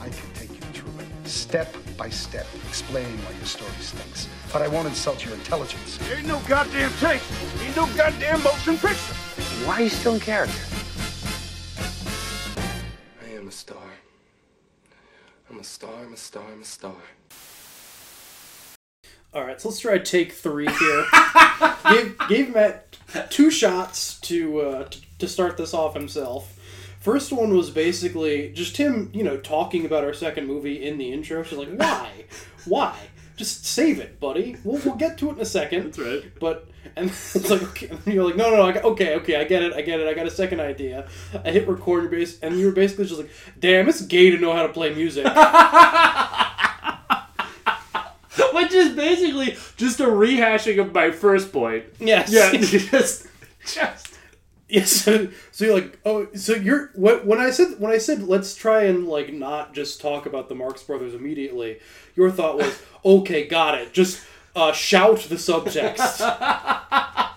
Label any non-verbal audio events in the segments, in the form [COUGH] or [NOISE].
I can take you through it, step by step, explaining why your story stinks. But I won't insult your intelligence. Ain't no goddamn tape. Ain't no goddamn motion picture. Why are you still in character? I am a star. I'm a star, I'm a star, I'm a star. All right, so let's try take three here. [LAUGHS] gave gave Matt two shots to, uh, to to start this off himself. First one was basically just him, you know, talking about our second movie in the intro. She's like, "Why? Why? Just save it, buddy. We'll, we'll get to it in a second. That's right. But and [LAUGHS] it's like, okay, and you're like, no, no, no. I got, okay, okay, I get it, I get it. I got a second idea. I hit record base, and you were basically just like, damn, it's gay to know how to play music. [LAUGHS] Which is basically just a rehashing of my first point. yes. Yeah, [LAUGHS] just, just. Yes. [LAUGHS] So, so you're like, oh, so you're what? When I said when I said let's try and like not just talk about the Marx Brothers immediately, your thought was, [LAUGHS] okay, got it. Just uh, shout the subtext. [LAUGHS]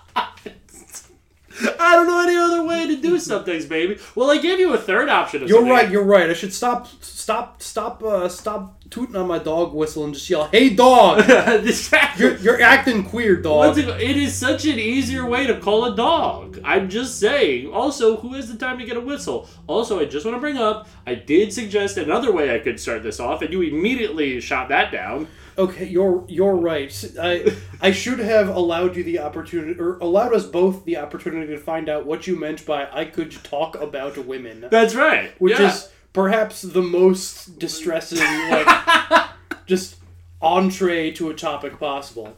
I don't know any other way to do some things, baby. Well, I gave you a third option. You're something. right. You're right. I should stop, stop, stop, uh, stop tooting on my dog whistle and just yell, "Hey, dog! [LAUGHS] You're, you're acting queer, dog." It, it is such an easier way to call a dog. I'm just saying. Also, who has the time to get a whistle? Also, I just want to bring up, I did suggest another way I could start this off, and you immediately shot that down. Okay, you're you're right. I [LAUGHS] I should have allowed you the opportunity, or allowed us both the opportunity to find out what you meant by "I could talk about women," That's right. which Yeah. is perhaps the most distressing, like, [LAUGHS] just entree to a topic possible.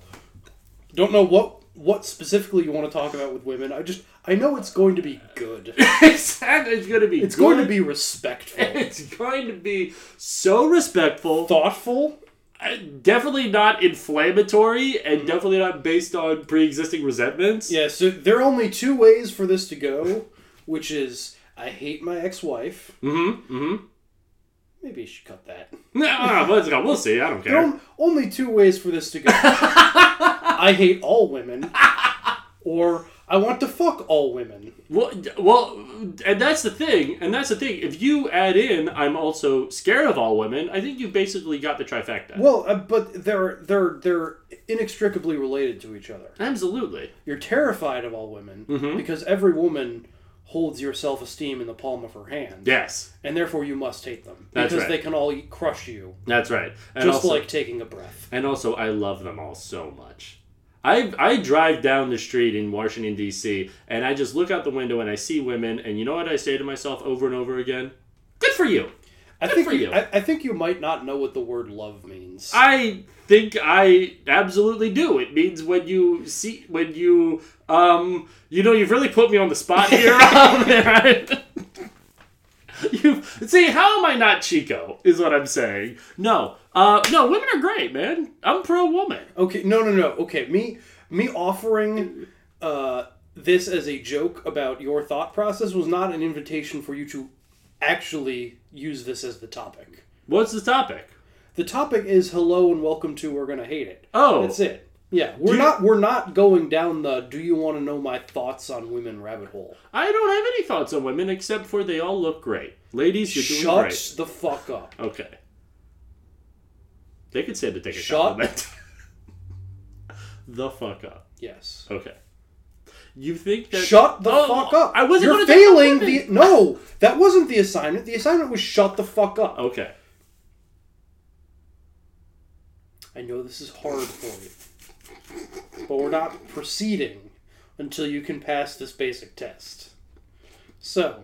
Don't know what what specifically you want to talk about with women. I just I know it's going to be good. exactly. [LAUGHS] It's going to be. It's going to be respectful, [LAUGHS] It's going to be so respectful. thoughtful. Uh, Definitely not inflammatory, Mm-hmm. and definitely not based on pre-existing resentments. Yeah, so there are only two ways for this to go, which is I hate my ex-wife. Mm-hmm. Mm-hmm. Maybe you should cut that. No, let's go. We'll see. I don't There are care. only two ways for this to go. [LAUGHS] I hate all women, or I want to fuck all women. Well, well, and that's the thing. And that's the thing. If you add in, I'm also scared of all women. I think you basically got the trifecta. Well, uh, but they're they're they're inextricably related to each other. Absolutely. You're terrified of all women Mm-hmm. because every woman holds your self-esteem in the palm of her hand. Yes, And therefore you must hate them That's because right. they can all crush you that's right. And just also, like taking a breath. and also, I love them all so much. I I drive down the street in Washington D.C. and I just look out the window and I see women, and you know what I say to myself over and over again? Good for you. I think for you, you. I, I think you might not know what the word love means. I think I absolutely do. It means when you see when you um you know you've really put me on the spot [LAUGHS] here. [LAUGHS] right? [LAUGHS] You see how am I not Chico? Is what I'm saying. No, uh, no, women are great, man. I'm pro woman. Okay, no, no, no. Okay, me, me offering uh, this as a joke about your thought process was not an invitation for you to actually use this as the topic. What's the topic? The topic is hello and welcome to we're gonna hate it. Oh. that's it. Yeah, we're you- not we're not going down the do you want to know my thoughts on women rabbit hole. I don't have any thoughts on women except for they all look great. Ladies, you're doing Shut great. the fuck up. Okay. They could say to take a Shut- compliment. [LAUGHS] the fuck up. Yes. Okay. You think that? Shut the Oh, fuck up. I wasn't. You're failing the no. That wasn't the assignment. The assignment was shut the fuck up. Okay. I know this is hard for you, but we're not proceeding until you can pass this basic test. So,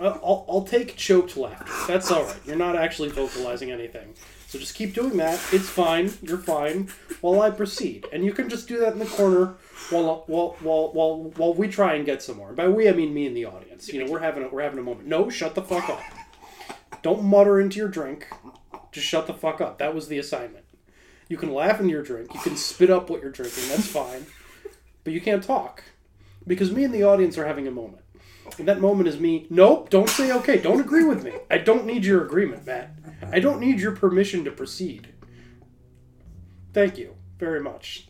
I'll, I'll take choked laughter. That's all right. You're not actually vocalizing anything. So just keep doing that. It's fine. You're fine. While I proceed, and you can just do that in the corner while while while while while we try and get somewhere. By we, I mean me and the audience. You know, we're having a, we're having a moment. No, shut the fuck up. Don't mutter into your drink. Just shut the fuck up. That was the assignment. You can laugh in your drink. You can spit up what you're drinking. That's fine. But you can't talk because me and the audience are having a moment. And that moment is me. Nope. Don't say okay. Don't agree with me. I don't need your agreement, Matt. I don't need your permission to proceed. Thank you very much.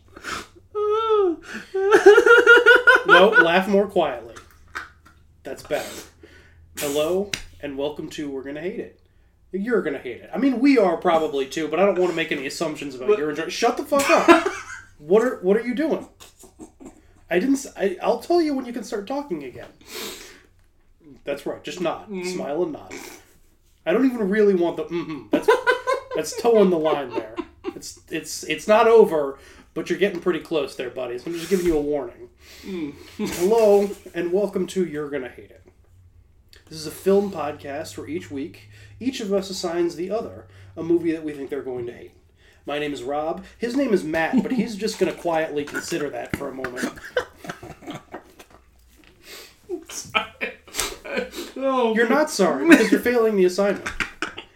no, laugh more quietly. That's better. Hello and welcome to We're Gonna Hate It. You're gonna hate it. I mean, we are probably too, but I don't want to make any assumptions about your enjoyment. Shut the fuck up. [LAUGHS] what are What are you doing? I didn't. I, will tell you when you can start talking again. That's right. Just nod, smile, and nod. I don't even really want the. Mm-hmm. That's that's toeing the line there. It's it's it's not over, but you're getting pretty close there, buddy. So I'm just giving you a warning. Hello and welcome to You're Gonna Hate It. This is a film podcast where each week each of us assigns the other a movie that we think they're going to hate. My name is Rob. His name is Matt, but he's just going to quietly consider that for a moment. No, You're not sorry because you're failing the assignment.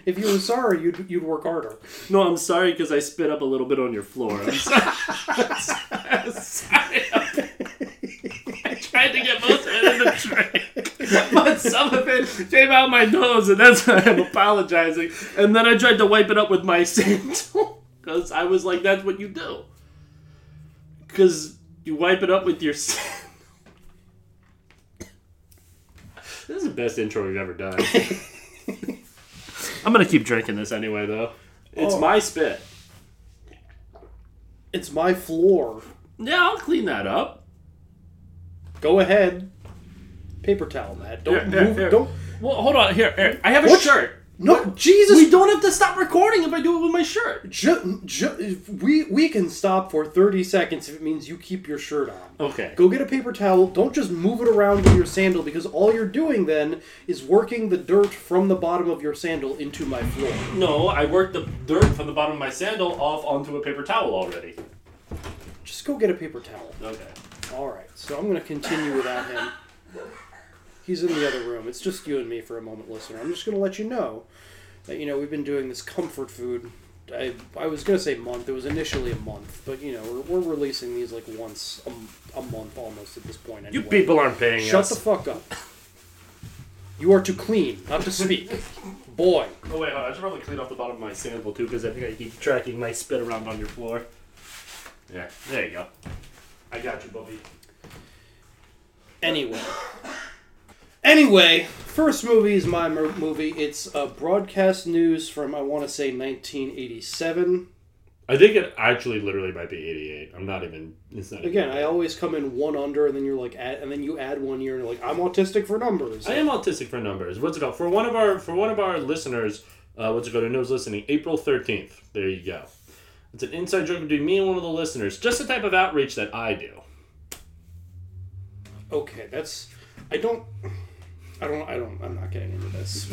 If you were sorry, you'd, you'd work harder. no, I'm sorry because I spit up a little bit on your floor. I'm sorry. [LAUGHS] I'm sorry. I tried to get most of it in the [LAUGHS] drink, but some of it came out my nose, and that's why I'm apologizing. And then I tried to wipe it up with my [LAUGHS] sandal because I was like, "That's what you do." Because you wipe it up with your sandal. This is the best intro we've ever done. I'm gonna keep drinking this anyway, though. It's Oh. my spit. It's my floor. Yeah, I'll clean that up. Go ahead. Paper towel, Matt. Don't Here, here, move. here. Don't. Well, hold on. Here, here. I have a What? shirt. No, Jesus. We don't have to stop recording if I do it with my shirt. Ju- ju- we we can stop for thirty seconds if it means you keep your shirt on. Okay. Go get a paper towel. Don't just move it around with your sandal because all you're doing then is working the dirt from the bottom of your sandal into my floor. No, I worked the dirt from the bottom of my sandal off onto a paper towel already. Just go get a paper towel. Okay. All right. So I'm going to continue without him. He's in the other room. It's just you and me for a moment, listener. I'm just going to let you know that you know we've been doing this comfort food. I, I was going to say month. It was initially a month, but you know we're, we're releasing these like once a, a month almost at this point. Anyway. You people aren't paying Shut us. the fuck up. You are to clean, not to speak. Boy. oh wait, hold on. I should probably clean off the bottom of my sandal too, because I think I keep tracking my spit around on your floor. Yeah, there you go. I got you, Bubby. Anyway. Anyway, first movie is my mo- movie. It's uh, broadcast news from, I want to say, 1987. I think it actually literally might be 88. I'm not even. It's not Again, even- I always come in one under, and then you're like, add, and then you add one year, and you're like, I'm autistic for numbers. I am autistic for numbers. What's it called? For one of our for one of our listeners, uh, what's it called? Who knows listening? April thirteenth. There you go. It's an inside joke between me and one of the listeners. Just the type of outreach that I do. Okay, that's. I don't. I don't. I don't. I'm not getting into this.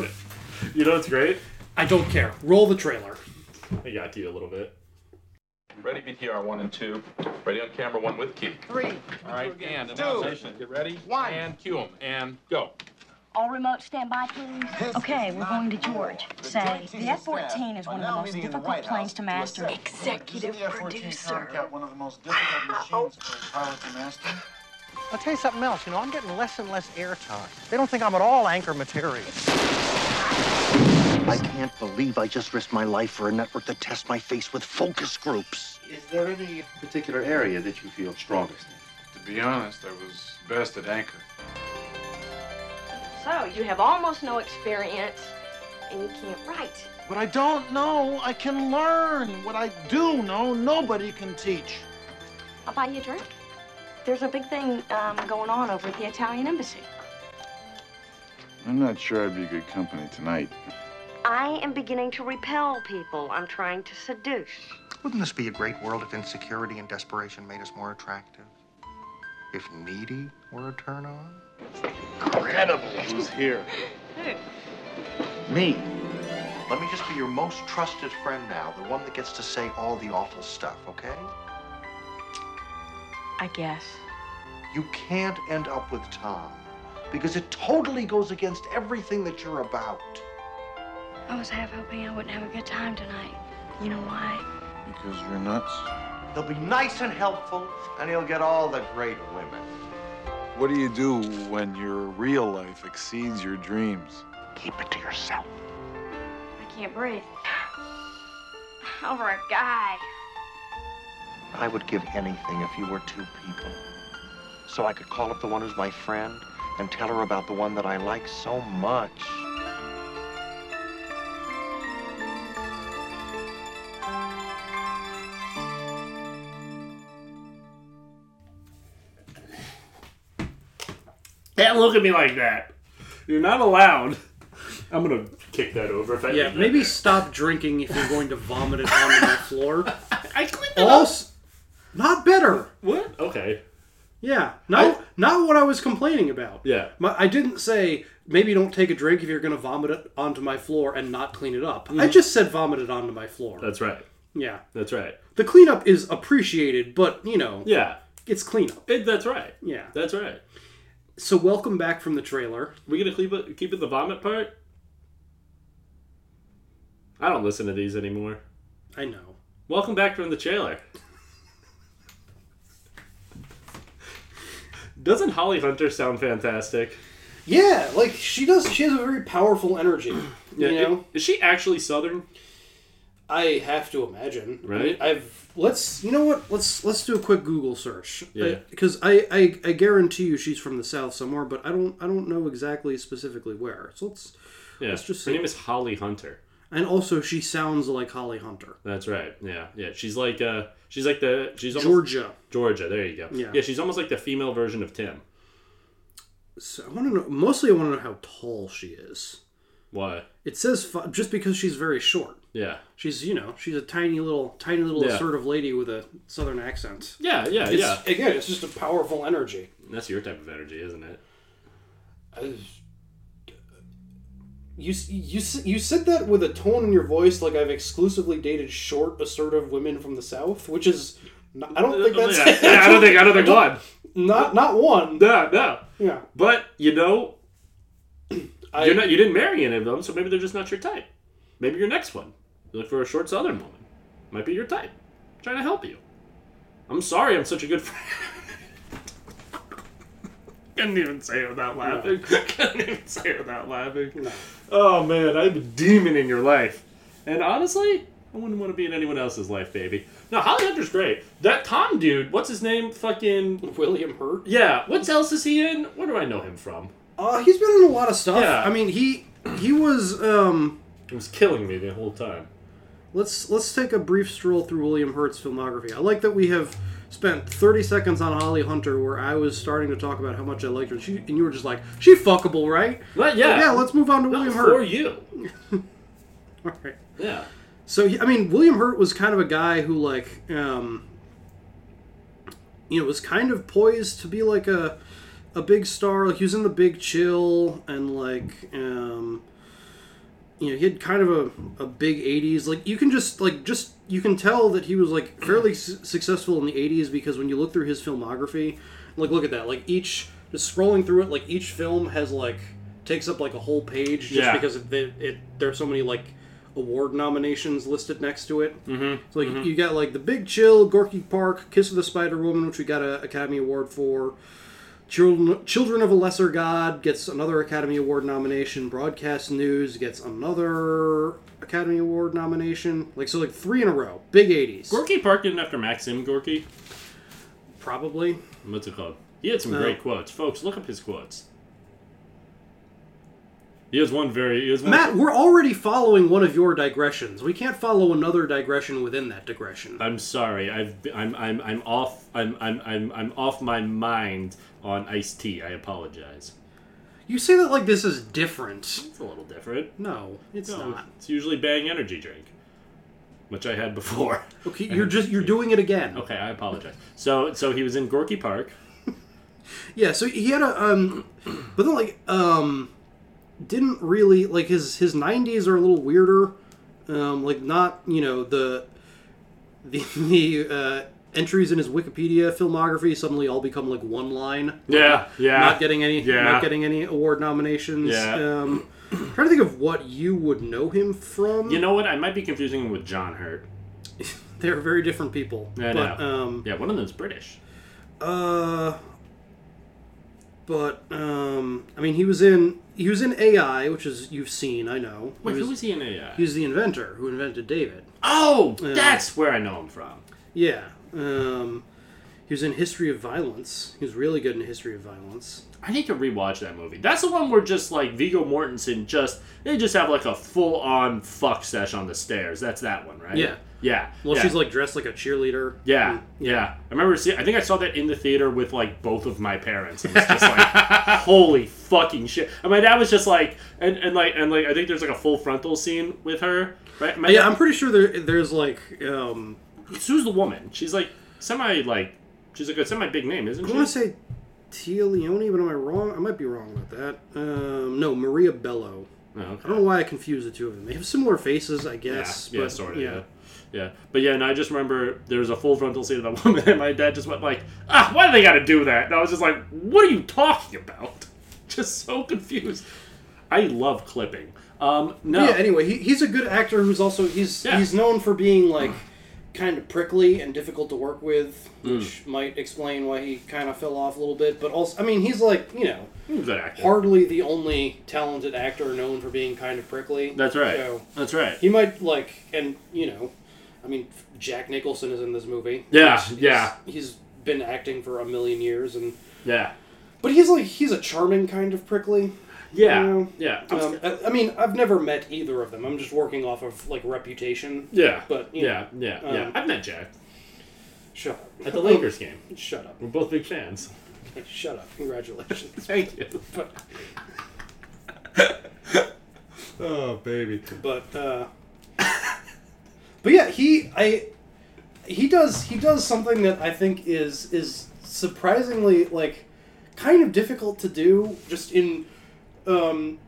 You know what's great? I don't care. Roll the trailer. I got to you a little bit. Ready, VTR one and two. Ready on camera one with key. Three. All right, and announcement. Get ready. One. And cue 'em. And go. All remote standby, please. Okay, we're going to George. Say, the F-14 is one of the most difficult planes [LAUGHS] to master. Executive producer. one of the most difficult machines for a pilot to master. I'll tell you something else. You know, I'm getting less and less airtime. They don't think I'm at all anchor material. I can't believe I just risked my life for a network that tests my face with focus groups. Is there any particular area that you feel strongest in? To be honest, I was best at anchor. So, you have almost no experience, and you can't write. What I don't know, I can learn. What I do know, nobody can teach. I'll buy you a drink. There's a big thing um, going on over at the Italian embassy. I'm not sure I'd be good company tonight. I am beginning to repel people I'm trying to seduce. Wouldn't this be a great world if insecurity and desperation made us more attractive? If needy were a turn on? Incredible. Who's here? Me. Let me just be your most trusted friend now, the one that gets to say all the awful stuff, okay? I guess. You can't end up with Tom because it totally goes against everything that you're about. I was half hoping I wouldn't have a good time tonight. You know why? Because you're nuts. He'll be nice and helpful, and he'll get all the great women. What do you do when your real life exceeds your dreams? Keep it to yourself. I can't breathe. Over a guy. I would give anything if you were two people. So I could call up the one who's my friend and tell her about the one that I like so much. Can't look at me like that. You're not allowed. I'm gonna kick that over if I Yeah, maybe that stop drinking if you're going to vomit it on my [LAUGHS] floor. I cleaned it up. Also, not better. What? Okay. Yeah, not not what I was complaining about. Yeah. My, I didn't say maybe don't take a drink if you're going to vomit it onto my floor and not clean it up. I Mhm. just said vomit it onto my floor. That's right. Yeah. That's right. The cleanup is appreciated, but you know, Yeah. it's cleanup. It, that's right. Yeah. That's right. So welcome back from the trailer. We gonna keep it keep it the vomit part? I don't listen to these anymore. I know. Welcome back from the trailer. Doesn't Holly Hunter sound fantastic? Yeah, like she does. She has a very powerful energy. Yeah, you know, is she actually Southern? I have to imagine. Right. I've let's you know what let's let's do a quick Google search. Yeah. Because I, I I guarantee you she's from the South somewhere, but I don't I don't know exactly specifically where. So let's Yeah. let's just Her see. name is Holly Hunter. and also she sounds like Holly Hunter. That's right. Yeah, yeah. She's like uh she's like the she's almost, Georgia. Georgia. There you go. Yeah. Yeah. She's almost like the female version of Tim. So I want to know mostly I want to know how tall she is. Why? It says just because she's very short. Yeah. She's you know she's a tiny little tiny little Yeah. assertive lady with a southern accent. Yeah, yeah, It's- yeah. Again, it's just a powerful energy. That's your type of energy, isn't it? You you you said that with a tone in your voice like I've exclusively dated short, assertive women from the South, which is not, I don't think uh, that's Yeah, yeah, I don't think I don't think [LAUGHS] one. Not not one. No, no. Yeah. But you know, [CLEARS THROAT] I- you're not. You didn't marry any of them, so maybe they're just not your type. Maybe your next one. You look for a short Southern woman. Might be your type. I'm trying to help you. I'm sorry. I'm such a good friend. [LAUGHS] [LAUGHS] Couldn't even say it without laughing. Couldn't even say it without laughing. No. Oh man, I'm a demon in your life. And honestly, I wouldn't want to be in anyone else's life, baby. No, Holly Hunter's great. That Tom dude, what's his name? Fucking William Hurt. Yeah. What else is he in? Where do I know him from? Uh, he's been in a lot of stuff. Yeah. I mean, he he was um It was killing me the whole time. Let's let's take a brief stroll through William Hurt's filmography. I like that we have spent 30 seconds on Holly Hunter where I was starting to talk about how much I liked her. She, and you were just like, she fuckable, right? But yeah. yeah, let's move on to Not William Hurt. for you. [LAUGHS] All right. Yeah. So I mean, William Hurt was kind of a guy who like, um, you know, was kind of poised to be like a a big star. Like he was in the Big Chill and like, um, you know, he had kind of a, a big '80s. Like you can just like just you can tell that he was like fairly su- successful in the '80s because when you look through his filmography, like look at that, like each just scrolling through it, like each film has like takes up like a whole page just Yeah. because it, it, it there are so many like award nominations listed next to it. Mm-hmm. So like mhm. you got like The Big Chill, Gorky Park, Kiss of the Spider Woman, which we got an Academy Award for. Children, Children of a Lesser God gets another Academy Award nomination. Broadcast News gets another Academy Award nomination. Like so, like three in a row. Big eighties. Gorky Park didn't after Maxim Gorky. Probably. What's it called? He had some No. great uh, quotes, folks. Look up his quotes. He has one very. He has one Matt, we're already following one of your digressions. We can't follow another digression within that digression. I'm sorry. I've, I'm, I'm I'm off. I'm I'm I'm I'm off my mind on iced tea. I apologize. You say that like this is different. It's a little different. No, it's No, not. It's usually Bang Energy drink, which I had before. [LAUGHS] Okay, you're just you're doing it again. Okay, I apologize. So so he was in Gorky Park. [LAUGHS] Yeah, so he had a um, [CLEARS THROAT] but then like um, didn't really like his his 90s are a little weirder. Um, like not you know the the [LAUGHS] the uh, entries in his Wikipedia filmography suddenly all become like one line. Yeah, yeah. Not getting any, Yeah. not getting any award nominations. Yeah. Um, trying to think of what you would know him from. You know what? I might be confusing him with John Hurt. [LAUGHS] They're very different people. I but, know. Um, yeah, one of them's British. Uh, but um, I mean, he was in he was in AI, which is you've seen, I know. Wait, who was he in AI? He was the inventor who invented David. Oh, Uh, that's where I know him from. Yeah. Um, he was in History of Violence. He was really good in History of Violence. I need to rewatch that movie. That's the one where just like Viggo Mortensen just they just have like a full on fuck sesh on the stairs. That's that one, right? Yeah. Yeah. Well, yeah. she's like dressed like a cheerleader. Yeah, yeah. I remember seeing. I think I saw that in the theater with like both of my parents. And it's just like, [LAUGHS] holy fucking shit. And my dad was just like, and, and like, and like, I think there's like a full frontal scene with her, right? My yeah, dad- I'm pretty sure there, there's like um, Sue's the woman. She's like semi like, she's like a semi big name, isn't she? I she? want to say Téa Leoni, but am I wrong? I might be wrong about that. Um, no, Maria Bello. Oh, okay. I don't know why I confuse the two of them. They have similar faces, I guess. yeah, yeah, but, sort of, yeah. yeah. But yeah, and I just remember there was a full frontal scene of that [LAUGHS] woman, and my dad just went like, "Ah, why do they got to do that?" And I was just like, "What are you talking about?" [LAUGHS] Just so confused. I love clipping. Um, no, Yeah. Anyway, he, he's a good actor who's also he's Yeah. he's known for being like [SIGHS] kind of prickly and difficult to work with, Mm. which might explain why he kind of fell off a little bit. But also, I mean, he's like you know He's a good actor. hardly the only talented actor known for being kind of prickly. That's right. So That's right. he might like, and you know, I mean, Jack Nicholson is in this movie. Yeah, yeah. He's been acting for a million years, and Yeah. but he's like he's a charming kind of prickly. Yeah, you know? yeah. Um, I, I mean, I've never met either of them. I'm just working off of like reputation. Yeah. but yeah, know, yeah, yeah. um, I've met Jack Shut up. at the Lakers [LAUGHS] game. Shut up. We're both big fans. Hey, shut up. Congratulations. [LAUGHS] Thank you. But, [LAUGHS] Oh baby. but uh, but yeah, he I he does he does something that I think is is surprisingly like kind of difficult to do just in um,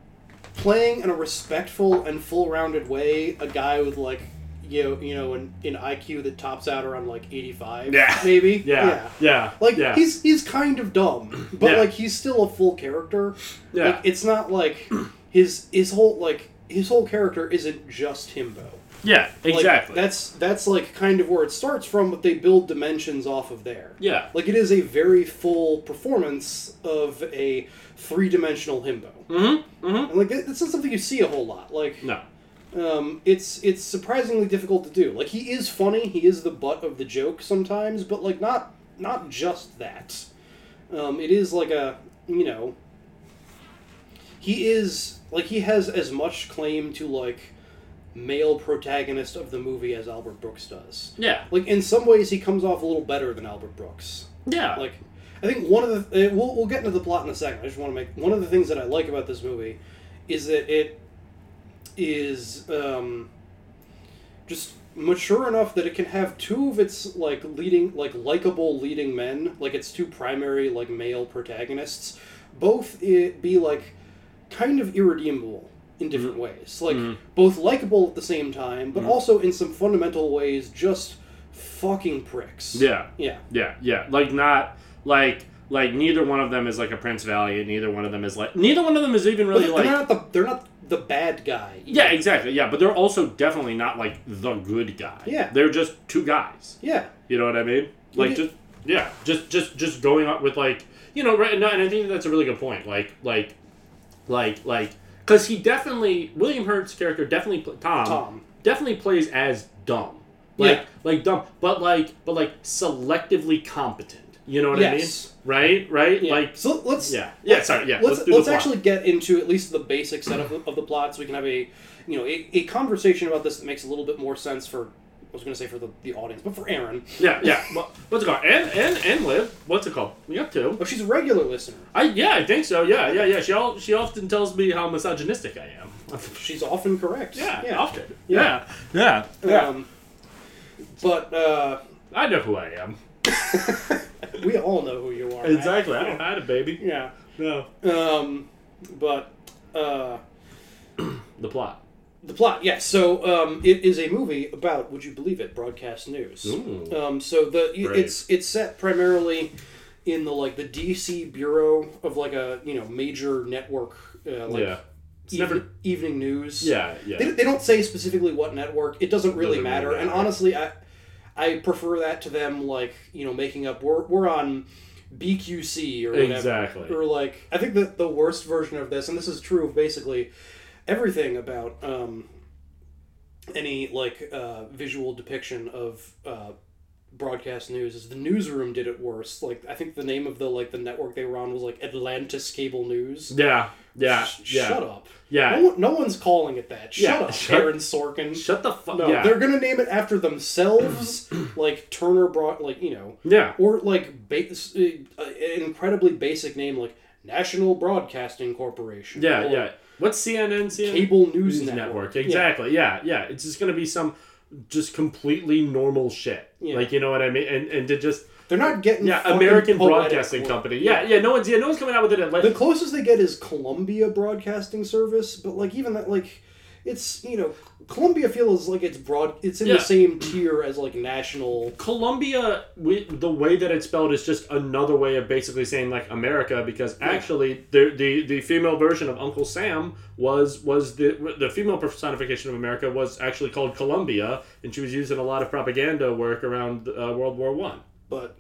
playing in a respectful and full rounded way a guy with like you know, you know an, an IQ that tops out around like 85 Yeah. maybe Yeah. Yeah. like yeah. he's he's kind of dumb but Yeah. like he's still a full character Yeah. like it's not like his his whole like his whole character isn't just himbo Yeah, Like, exactly. that's that's like kind of where it starts from, but they build dimensions off of there. Yeah. Like it is a very full performance of a three dimensional himbo. Mm-hmm. Mm-hmm. And like it's not something you see a whole lot. Like No. um, it's it's surprisingly difficult to do. Like he is funny, he is the butt of the joke sometimes, but like not not just that. Um, it is like a you know he is like he has as much claim to like male protagonist of the movie as Albert Brooks does. Yeah. Like in some ways he comes off a little better than Albert Brooks. Yeah. Like I think one of the uh, we'll, we'll get into the plot in a second. I just want to make one of the things that I like about this movie is that it is um, just mature enough that it can have two of its like leading like likable leading men like its two primary like male protagonists both i be like kind of irredeemable in different ways like Mhm. both likable at the same time but Mhm. also in some fundamental ways just fucking pricks Yeah. yeah Yeah, yeah. Like not like like neither one of them is like a Prince Valiant. Neither one of them is like neither one of them is even really like they're not the they're not the bad guy yeah, exactly. Yeah, but they're also definitely not like the good guy. Yeah. they're just two guys. yeah You know what I mean? Like just yeah, just just just going up with like you know right. No, and I think that's a really good point. Like like like like because he definitely William Hurt's character definitely Tom Tom. definitely plays as dumb. Like Yeah. like dumb, but like but like selectively competent. You know what Yes. I mean? Right, right. Yeah. Like so let's yeah, yeah. let's- Sorry, yeah. Let's let's, the plot. actually get into at least the basic set of the, of the plot, so we can have a you know a, a conversation about this that makes a little bit more sense for I was going to say for the, the audience, but for Aaron. Yeah, yeah. Well, what's it called? And and and Liv. What's it called? We got two. Oh, she's a regular listener. I yeah, I think so. Yeah, yeah, yeah. She all she often tells me how misogynistic I am. [LAUGHS] She's often correct. Yeah, yeah. often. Yeah. Yeah, yeah. Um, but uh, I know who I am. [LAUGHS] we all know who you are. Exactly. I don't hide a baby. Yeah. No. Um, but uh, [CLEARS THROAT] the plot. the plot, yes. So um, it is a movie about, would you believe it, broadcast news. Ooh. Um, so the Brave. it's it's set primarily in the like the DC bureau of like a you know major network. Uh, like Yeah. Even- never- evening news. Yeah, yeah. They, they don't say specifically what network. It doesn't really Doesn't really matter. And honestly, I I prefer that to them like you know making up. We're we're on BQC or whatever. Exactly. Or like I think that the worst version of this, and this is true of basically everything about um, any like uh, visual depiction of uh, broadcast news is the newsroom did it worse. Like I think the name of the like the network they were on was like Atlantis Cable News. Yeah, yeah, Sh- yeah. Shut up. Yeah. No, no one's calling it that. Shut Yeah, up, shut- Aaron Sorkin. Shut the fuck. No, yeah. they're gonna name it after themselves, [CLEARS THROAT] like Turner brought, like you know, Yeah. or like ba- s- uh, an incredibly basic name like National Broadcasting Corporation. Yeah, yeah. What's CNN? CNN? Cable News Network. Yeah. Exactly. Yeah. yeah, It's just gonna be some just completely normal shit. Yeah. Like you know what I mean? And and to just They're not getting yeah, American Broadcasting Company. Yeah, yeah. No one's yeah, no one's coming out with it. At, like, The closest they get is Columbia Broadcasting Service, but like even that, like it's you know Columbia feels like it's broad. It's in Yeah. the same tier as like national. Columbia, we, the way that it's spelled is just another way of basically saying like America, because actually the the, the female version of Uncle Sam was was the the female personification of America was actually called Columbia, and she was used in a lot of propaganda work around uh, World War One. But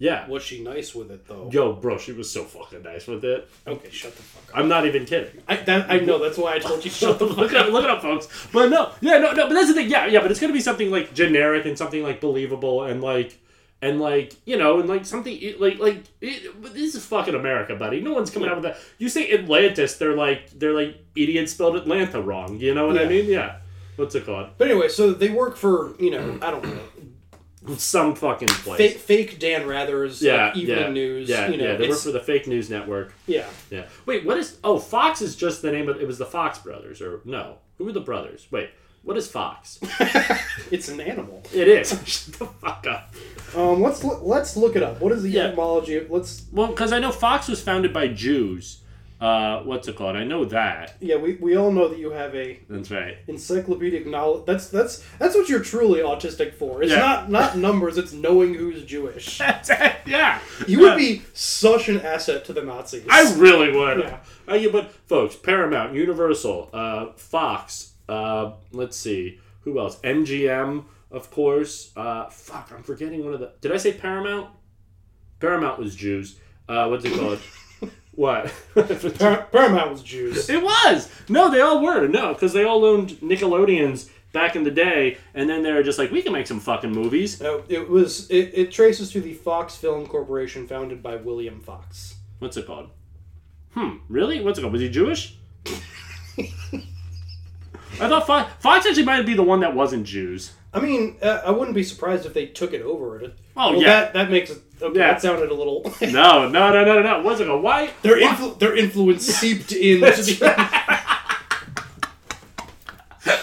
Yeah. was she nice with it though? Yo, bro, she was so fucking nice with it. Okay, shut the fuck up. I'm not even kidding. I, that, I know that's why I told you shut the [LAUGHS] fuck up, look it up, folks. But no, yeah, no, no. But that's the thing. Yeah, yeah. But it's gonna be something like generic and something like believable and like and like you know and like something like like it, but this is fucking America, buddy. No one's coming out with that. You say Atlantis, they're like they're like idiots spelled Atlanta wrong. You know what I mean? Yeah. What's it called? But anyway, so they work for you know I don't know Some fucking place. fake, fake Dan Rather's yeah, like, evening yeah, news. Yeah, you know, yeah. They work for the fake news network. Yeah. Yeah. Wait, what is? Oh, Fox is just the name of. It was the Fox brothers, or no? Who are the brothers? Wait, what is Fox? [LAUGHS] it's an animal. It is. [LAUGHS] Shut the fuck up. Um, let's look, let's look it up. What is the etymology? of- Let's Well, because I know Fox was founded by Jews. Uh, what's it called? I know that. yeah, we, we all know that you have a That's right. encyclopedic knowledge. That's that's that's what you're truly autistic for. It's Yeah. not not numbers. It's knowing who's Jewish. [LAUGHS] yeah. You would be such an asset to the Nazis. I really would. Yeah. Uh, yeah, but folks, Paramount, Universal, uh, Fox. Uh, let's see, who else? MGM, of course. Uh, fuck, I'm forgetting one of the. Did I say Paramount? Paramount was Jews. Uh, what's it called? [LAUGHS] what? [LAUGHS] Par- Paramount was Jews. It was. No, they all were. No, because they all owned Nickelodeons back in the day, and then they're just like, we can make some fucking movies. No, it was it, it traces to the Fox Film Corporation founded by William Fox. What's it called? Hmm. Really? What's it called? Was he Jewish? [LAUGHS] I thought Fox, Fox actually might be the one that wasn't Jews. I mean, uh, I wouldn't be surprised if they took it over. It. Oh, well, yeah. that that makes it. Okay, Yeah. that sounded a little. [LAUGHS] No, no, no, no, no, it called? Why? their why- influ- their influence [LAUGHS] seeped into the.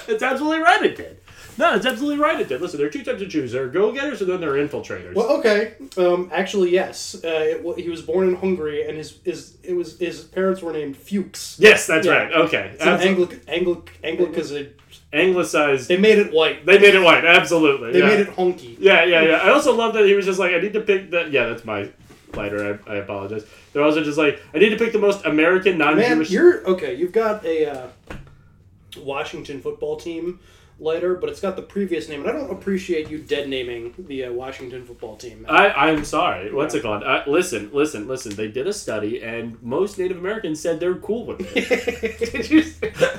It's absolutely right. It did. No, it's absolutely right. It did. Listen, there are two types of Jews. There are go-getters, and then there are infiltrators. Well, okay. Um, actually, yes. Uh, it, he was born in Hungary, and his his it was his parents were named Fuchs. yes, that's Yeah. right. Okay, It's an Absol- Anglic Anglic Anglicized. Anglicized. They made it white. They made it white. Absolutely. They yeah. made it honky. Yeah, yeah, yeah. I also love that he was just like, I need to pick that. Yeah, that's my lighter. I, I apologize. They're also just like, I need to pick the most American non-Jewish. Man, you're okay. You've got a uh, Washington football team lighter, but it's got the previous name, and I don't appreciate you dead naming the uh, Washington football team. I, I'm sorry. What's it called? Uh, listen, listen, listen. They did a study, and most Native Americans said they're cool with it. [LAUGHS] did, you,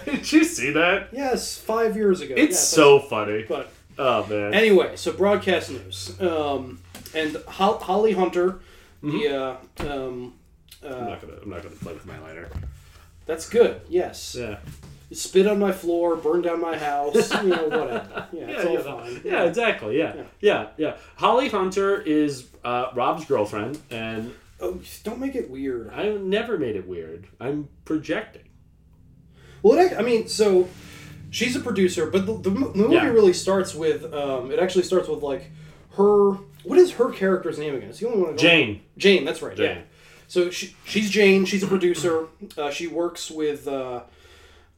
did you see that? yes, five years ago. It's Yes, so funny. But Oh man. anyway, so broadcast news, um, and Ho- Holly Hunter, the uh, um, I'm uh, not gonna. I'm not gonna play with my lighter. that's good. Yes, Yeah. Spit on my floor, burn down my house. [LAUGHS] You know, whatever. Yeah, it's all yeah, fine. yeah, exactly. Yeah. yeah, yeah, Holly Hunter is uh, Rob's girlfriend, and Oh, don't make it weird. I never made it weird. I'm projecting. Well, it, I mean, so she's a producer, but the, the, the movie Yeah. really starts with. Um, it actually starts with like her. What is her character's name again? It's the only one. Jane. Jane. That's right. Yeah. Jane. So she, she's Jane. She's a producer. Uh, she works with uh,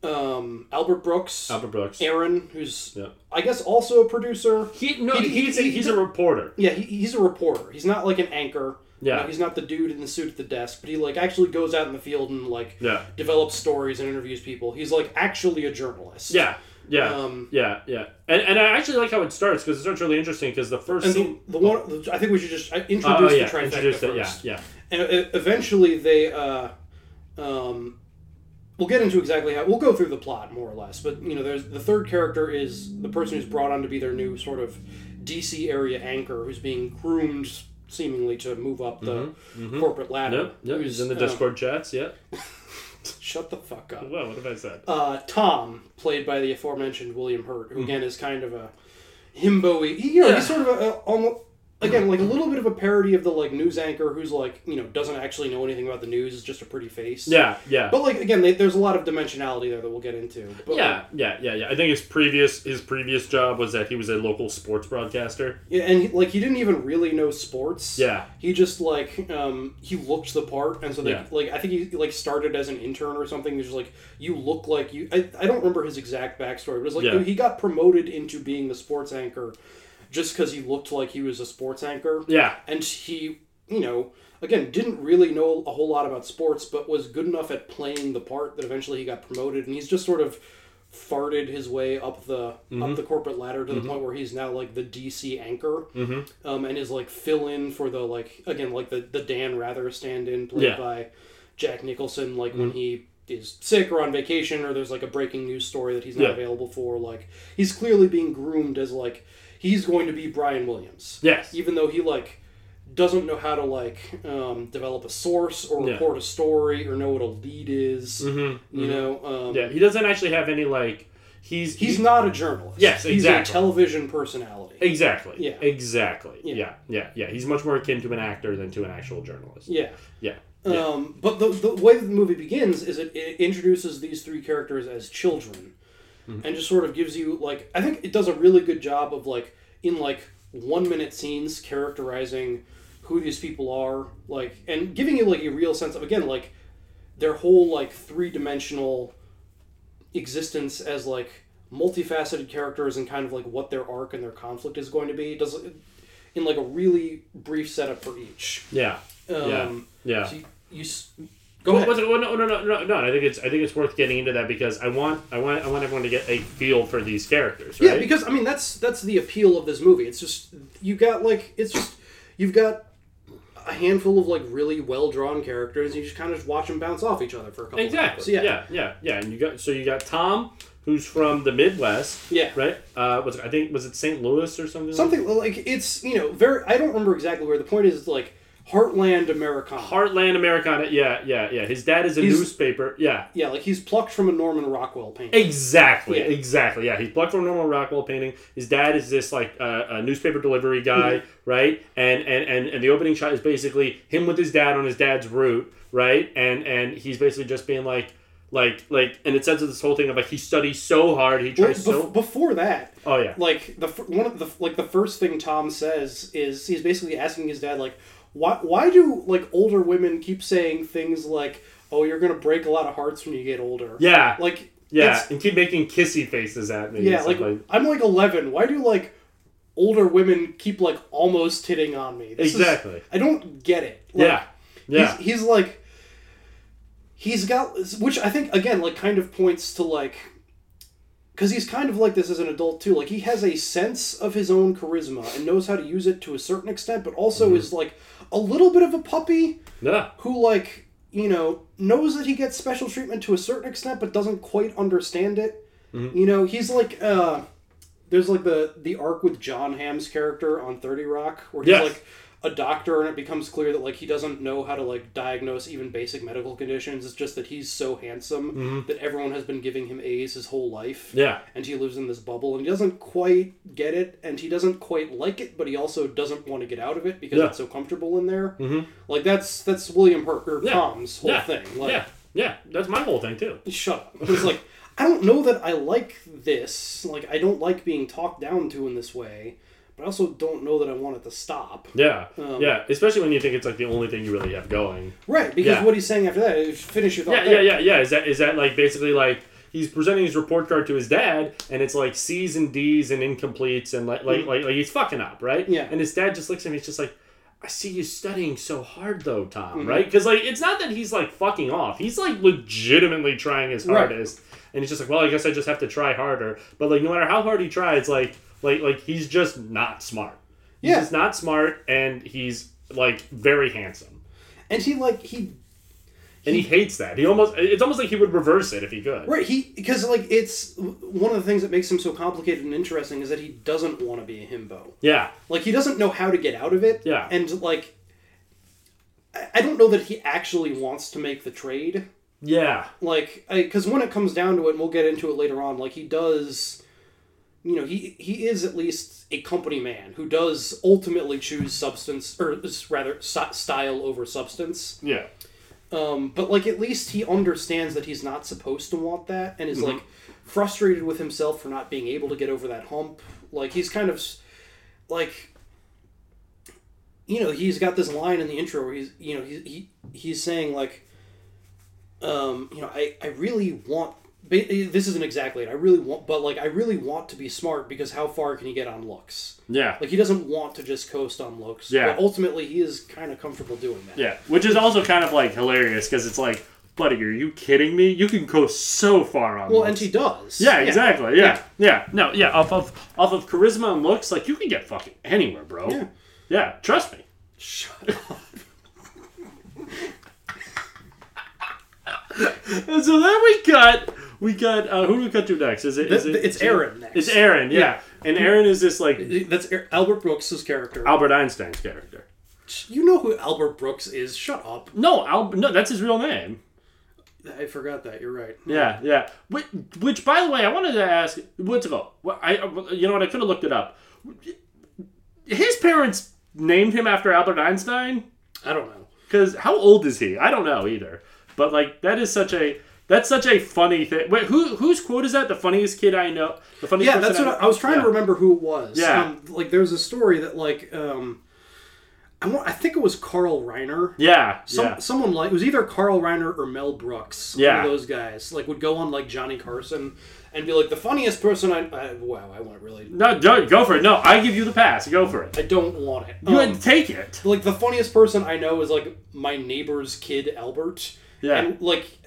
um, Albert Brooks. Albert Brooks. Aaron, who's Yeah. I guess also a producer. He no, he's a, he's a reporter. Yeah, he, he's a reporter. He's not like an anchor. You Yeah. know, he's not the dude in the suit at the desk, but he like actually goes out in the field and like Yeah. develops stories and interviews people. He's like actually a journalist. Yeah, yeah, Um, yeah, yeah. And and I actually like how it starts because it starts really interesting because the first And the, scene. the one, I think we should just uh, introduce the yeah, trifecta introduce it, yeah, yeah. And uh, eventually they, uh, um, we'll get into exactly how we'll go through the plot more or less. But you know, there's the third character is the person who's brought on to be their new sort of DC area anchor, who's being groomed seemingly to move up the Mhm, mhm. corporate ladder. Yep, yep. who's, He's in the uh, Discord chats. Yeah. [LAUGHS] Shut the fuck up. Well, what have I said? Uh, Tom, played by the aforementioned William Hurt, who Mhm. again is kind of a himbo-y. You know, Yeah. he's sort of a, a almost again like a little bit of a parody of the like news anchor who's like you know doesn't actually know anything about the news, is just a pretty face. Yeah, yeah. But like again, they, there's a lot of dimensionality there that we'll get into. But, yeah, yeah, yeah, yeah. I think his previous his previous job was that he was a local sports broadcaster. yeah, and he, like he didn't even really know sports. Yeah. he just like um he looked the part, and so they Yeah. like I think he like started as an intern or something. He's just like you look like you. I, I don't remember his exact backstory, but it's like Yeah. he got promoted into being the sports anchor just because he looked like he was a sports anchor. Yeah. and he you know again didn't really know a whole lot about sports, but was good enough at playing the part that eventually he got promoted, and he's just sort of farted his way up the Mhm. up the corporate ladder to Mhm. the point where he's now like the DC anchor, Mhm. um, and is like fill in for the like again like the the Dan Rather stand in played Yeah. by Jack Nicholson, like when Mhm. he is sick or on vacation or there's like a breaking news story that he's not Yeah. available for like he's clearly being groomed as like he's going to be Brian Williams Yes. even though he like doesn't know how to like um, develop a source or Yeah. report a story or know what a lead is Mhm, you mhm. know um, yeah, he doesn't actually have any like. He's he's he- not a journalist Yes, he's exactly. a television personality Exactly. Yeah. Exactly. Yeah. Yeah. yeah. Yeah. He's much more akin to an actor than to an actual journalist. yeah Yeah. Yeah. Um, but the, the way that the movie begins is it, it introduces these three characters as children Mhm. and just sort of gives you like I think it does a really good job of like in like one minute scenes characterizing who these people are like and giving you like a real sense of again like their whole like three dimensional existence as like multifaceted characters and kind of like what their arc and their conflict is going to be. It does in like a really brief setup for each. Yeah. Yeah. Um, Yeah. so you, you s- go Well, ahead. it- well, no, no, no, no, no. I think it's I think it's worth getting into that because I want I want I want everyone to get a feel for these characters, right? Yeah, because I mean that's that's the appeal of this movie. It's just you got like it's just you've got a handful of like really well drawn characters. And you just kind of just watch them bounce off each other for a couple. Exactly. Of hours. yeah. yeah, yeah, And you got so you got Tom, who's from the Midwest. Yeah. Right. Uh, was I think was it St. Louis or something? Something like it's you know very. I don't remember exactly where the point is. It's like Heartland Americana. Heartland Americana. Yeah, yeah, yeah. His dad is a He's- newspaper. Yeah. Yeah, like he's plucked from a Norman Rockwell painting. Exactly, Yeah. exactly. Yeah, he's plucked from a Norman Rockwell painting. His dad is this like uh, a newspaper delivery guy, Mhm. right? And, and and and the opening shot is basically him with his dad on his dad's route, right? And and he's basically just being like, like like, and it says this whole thing of like he studies so hard, he Well, tries bef- so. before that, Oh yeah, like the one of the like the first thing Tom says is he's basically asking his dad like why why do like older women keep saying things like oh you're gonna break a lot of hearts when you get older yeah, like yeah, and keep making kissy faces at me. yeah like I'm like 11 why do like older women keep like almost hitting on me This is- Exactly. I don't get it Like, yeah, yeah. he's, he's like he's got which i think again like kind of points to like because he's kind of like this as an adult too like he has a sense of his own charisma and knows how to use it to a certain extent but also Mhm. is like a little bit of a puppy yeah. who like you know knows that he gets special treatment to a certain extent but doesn't quite understand it Mhm. you know he's like uh there's like the the arc with jon hamm's character on 30 rock where he's Yes. like a doctor and it becomes clear that like he doesn't know how to like diagnose even basic medical conditions it's just that he's so handsome Mhm. that everyone has been giving him a's his whole life Yeah. and he lives in this bubble and he doesn't quite get it and he doesn't quite like it but he also doesn't want to get out of it because Yeah. it's so comfortable in there Mhm. like that's that's william or Yeah. tom's whole yeah. thing like yeah, yeah. That's my whole thing too. shut up it's like i don't know that i like this like i don't like being talked down to in this way but I also don't know that I want it to stop. Yeah, Um, yeah. Especially when you think it's like the only thing you really have going. Right, because Yeah. what he's saying after that is finish your thought. Yeah, there. yeah, yeah, yeah. Is that is that like basically like he's presenting his report card to his dad, and it's like C's and D's and incompletes, and like like Mhm. like, like he's fucking up, right? Yeah. And his dad just looks at him. He's just like, I see you studying so hard though, Tom. Mhm. Right? Because like it's not that he's like fucking off. He's like legitimately trying his Right. hardest, and he's just like, well, I guess I just have to try harder. But like no matter how hard he tries, like like like he's just not smart. He's Yeah. just not smart, and he's like very handsome. And he like he And he hates that. He almost it's almost like he would reverse it if he could. Right, he because like it's one of the things that makes him so complicated and interesting is that he doesn't want to be a himbo. Yeah. Like he doesn't know how to get out of it. Yeah. And like I I don't know that he actually wants to make the trade. Yeah. Like because when it comes down to it, and we'll get into it later on. Like he does, you know, he he is at least a company man who does ultimately choose substance or rather style over substance. Yeah. Um, but like at least he understands that he's not supposed to want that, and is Mhm. like frustrated with himself for not being able to get over that hump. Like he's kind of like, you know, he's got this line in the intro where he's, you know, he, he he's saying like, um, you know, I I really want. This isn't exactly it. I really want, but like, I really want to be smart because how far can he get on looks? Yeah. Like he doesn't want to just coast on looks. Yeah. But ultimately, he is kind of comfortable doing that. Yeah, which is also kind of like hilarious because it's like, buddy, are you kidding me? You can go so far on. Well, looks. and he does. Yeah, Yeah. exactly. Yeah. yeah, No, yeah. Off of off of charisma and looks, like you can get fucking anywhere, bro. Yeah. Yeah, trust me. Shut up. [LAUGHS] [LAUGHS] And so then we got we got uh, who do we cut to next? Is it is it it's Aaron next. It's Aaron, yeah. Yeah. And Aaron is this like That's Albert Brooks' character. Albert Einstein's character. You know who Albert Brooks is? Shut up. No, Al- no, that's his real name. I forgot that. You're right. Yeah, yeah. Which, which, by the way, I wanted to ask. What's it called? I, you know what? I could have looked it up. His parents named him after Albert Einstein. I don't know. Because how old is he? I don't know either. But like, that is such a that's such a funny thing. Wait, who whose quote is that? The funniest kid I know. The funniest. Yeah, that's what I, I, was trying Yeah. to remember who it was. Yeah. Um, like there's a story that like um, I want. I think it was Carl Reiner. Yeah, Some, yeah. Someone like it was either Carl Reiner or Mel Brooks. Yeah. One of those guys like would go on like Johnny Carson and be like the funniest person I. I wow, I want really. No, go, go for it. No, I give you the pass. Go for it. I don't want it. You Um, take it. Like the funniest person I know is like my neighbor's kid Albert. Yeah. And like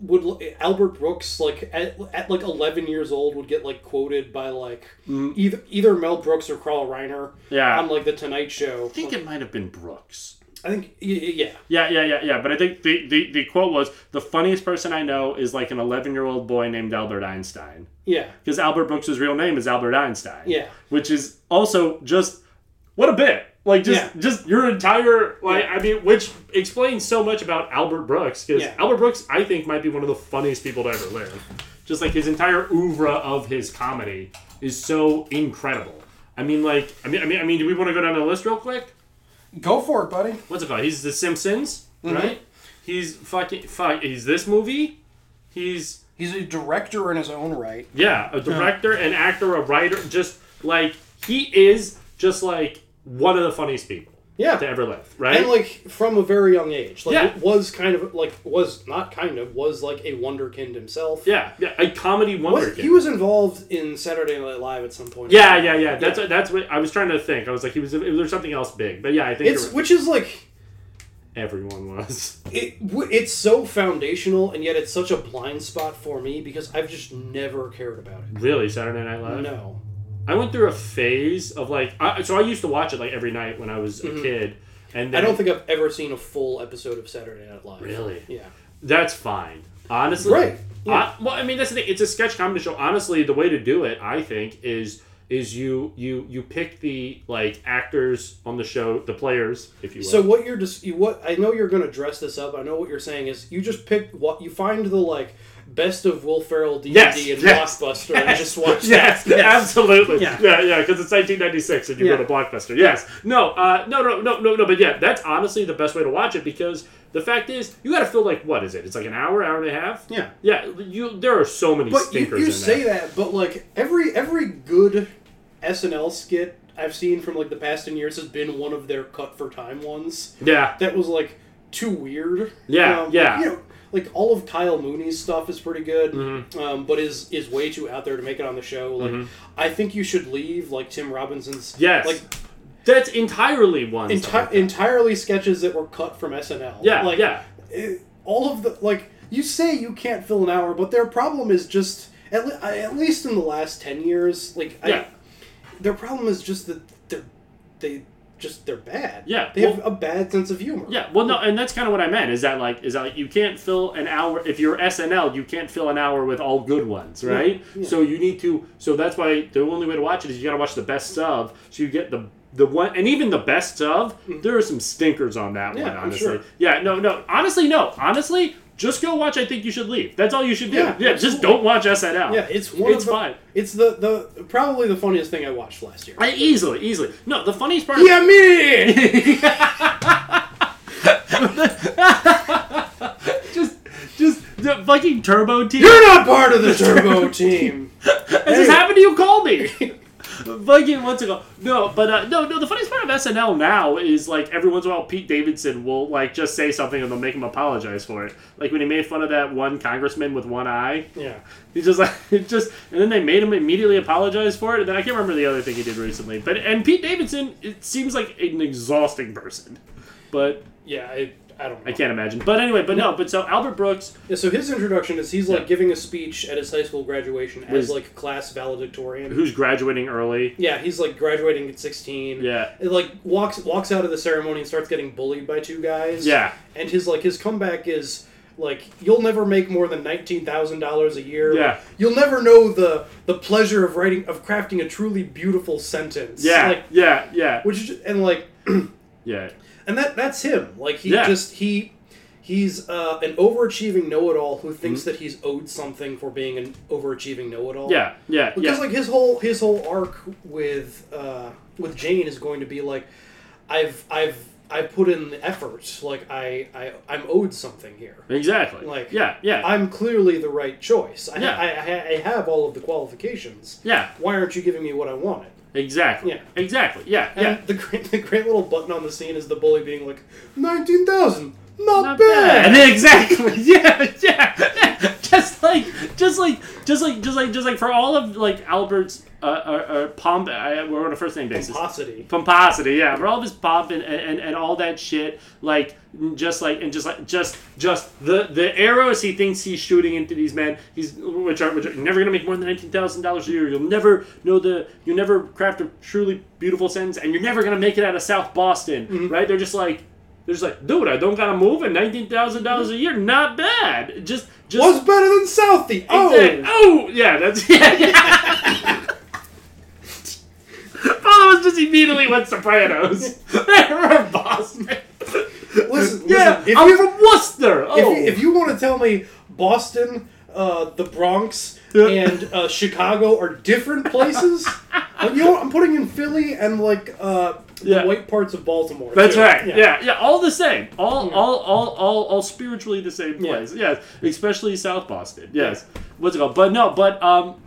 would Albert Brooks like at, at like 11 years old would get like quoted by like mm. either either Mel Brooks or Carl Reiner Yeah. on like the Tonight Show. I think it might have been Brooks. I think y- y- yeah. Yeah, yeah, yeah, yeah. But I think the, the, the quote was the funniest person I know is like an 11 year old boy named Albert Einstein. Yeah. Because Albert Brooks' real name is Albert Einstein. Yeah. Which is also just what a bit. Like just Yeah. just your entire like Yeah. I mean, which explains so much about Albert Brooks because Yeah. Albert Brooks I think might be one of the funniest people to ever live. Just like his entire oeuvre of his comedy is so incredible. I mean, like I mean, I mean, I mean, do we want to go down the list real quick? Go for it, buddy. What's it called? He's The Simpsons, Mhm. right? He's fucking fuck. He's this movie. He's He's a director in his own right. yeah, a director, an actor, a writer. Just like he is, just like one of the funniest people Yeah. to ever live, right? And like from a very young age. Like Yeah. it was kind of like was not kind of was like a wonderkind himself. yeah, yeah, a comedy wonder Was- he was involved in Saturday Night Live at some point. yeah, yeah, yeah. That's that's what I was trying to think. I was like, he was. There's something else big, but yeah, I think It's which is like everyone was. [LAUGHS] it. It's so foundational, and yet it's such a blind spot for me because I've just never cared about it. Really, Saturday Night Live. No. I went through a phase of like, I, so I used to watch it like every night when I was a Mhm. kid, and I don't think I've ever seen a full episode of Saturday Night Live. Really? Yeah. That's fine. Honestly. Right. Yeah. I- well, I mean, that's the thing. It's a sketch comedy show. Honestly, the way to do it, I think, is is you you you pick the like actors on the show, the players, if you will. So what you're just you, what I know you're going to dress this up. I know what you're saying is you just pick what you find the like best of Will Ferrell DVD Yes, and yes, Blockbuster and just watch [LAUGHS] yes, that. absolutely. Yeah. Yeah, yeah, because it's 1996 and you Yeah. go to Blockbuster. Yes. No, uh, no, no, no, no, no. But yeah, that's honestly the best way to watch it because the fact is, you got to feel like what is it? It's like an hour, hour and a half. Yeah. Yeah. You there are so many But you, stinkers you in say there. that, but like every every good SNL skit I've seen from like the past ten years has been one of their cut for time ones. Yeah. that was like too weird. Yeah, Um, yeah. You know, like all of Kyle Mooney's stuff is pretty good, Mhm. um, but is is way too out there to make it on the show. Like, Mhm. I think you should leave. Like Tim Robinson's. Yes. Like That's entirely one. enti- entirely sketches that were cut from SNL. Yeah, like, yeah. eh, all of the like you say you can't fill an hour, but their problem is just at, le- at least in the last ten years, like Yeah. I, their problem is just that they're they just they're bad. Yeah, they have a bad sense of humor. Yeah, well, no, and that's kind of what I meant. Is that like, is that like you can't fill an hour if you're SNL, you can't fill an hour with all good ones, right? Yeah, yeah. So you need to. So that's why the only way to watch it is you got to watch the best of. So you get the the one, and even the best of. Mm-hmm. There are some stinkers on that. Yeah, one, I'm honestly. sure. Yeah, no, no, honestly, no, honestly. Just go watch. I think you should leave. That's all you should do. Yeah, Yeah, just don't watch SNL. Yeah, it's one It's of the, fine. It's the the probably the funniest thing I watched last year. I, easily, easily. No, the funniest part. Yeah, me. [LAUGHS] just, just the fucking turbo team. You're not part of the Turbo [LAUGHS] team. This Has happened to you? Call me. [LAUGHS] Fucking what's it called? No, but uh, no, no. The funniest part of SNL now is like every once in a while Pete Davidson will like just say something and they'll make him apologize for it. Like when he made fun of that one congressman with one eye. Yeah. He just like [LAUGHS] it just and then they made him immediately apologize for it. And then I can't remember the other thing he did recently. But and Pete Davidson, it seems like an exhausting person. But Yeah, I, I don't know. I can't imagine. But anyway, but no, but so Albert Brooks. Yeah, so his introduction is he's like Yeah. giving a speech at his high school graduation as Was- like class valedictorian. Who's graduating early? Yeah, he's like graduating at sixteen. Yeah. It, like walks walks out of the ceremony and starts getting bullied by two guys. Yeah. And his like his comeback is like you'll never make more than nineteen thousand dollars a year. Yeah. You'll never know the the pleasure of writing of crafting a truly beautiful sentence. Yeah, Like yeah, yeah, which is and like [CLEARS THROAT] yeah. And that that's him. Like he Yeah. just he he's uh, an overachieving know-it-all who thinks Mhm. that he's owed something for being an overachieving know-it-all. Yeah, yeah, Because yeah. like his whole his whole arc with uh, with Jane is going to be like, I've I've I put in the effort. Like I I I'm owed something here. Exactly. Like yeah, yeah. I'm clearly the right choice. I, Yeah. I, I, I have all of the qualifications. Yeah. Why aren't you giving me what I wanted? Exactly. Yeah. Exactly. Yeah. And yeah. the great, the great little button on the scene is the bully being like, 19,000, not, Not bad. bad. And then exactly. [LAUGHS] Yeah. Yeah. yeah. [LAUGHS] Just like, just like, just like, just like, just like for all of like Albert's uh, uh, uh pomp. I, we're on a first name basis. Pomposity. Pomposity. Yeah. For all of his pomp and, and and all that shit. Like just like and just like just just the the arrows he thinks he's shooting into these men. He's which are which are never gonna make more than nineteen thousand dollars a year. You'll never know the. You'll never craft a truly beautiful sentence, and you're never gonna make it out of South Boston. Right? They're just like. They're just like, dude, I don't gotta move, and nineteen thousand dollars a year, not bad. Just, just What's better than Southie? Oh! Exact- oh, yeah, that's [LAUGHS] yeah. yeah. Follow us just immediately went Sopranos. [LAUGHS] They're Boston. Listen, yeah, listen, I'm you- from Worcester. If, Oh, you, if you want to tell me Boston, uh, the Bronx, and uh, Chicago are different places, [LAUGHS] uh, you know what? I'm putting in Philly and like uh, Yeah. the white parts of Baltimore. That's too. right. Yeah. yeah, all the same. All, Yeah. all, all, all, all spiritually the same place. Yes, especially South Boston. Yes. What's it called? But no, but um,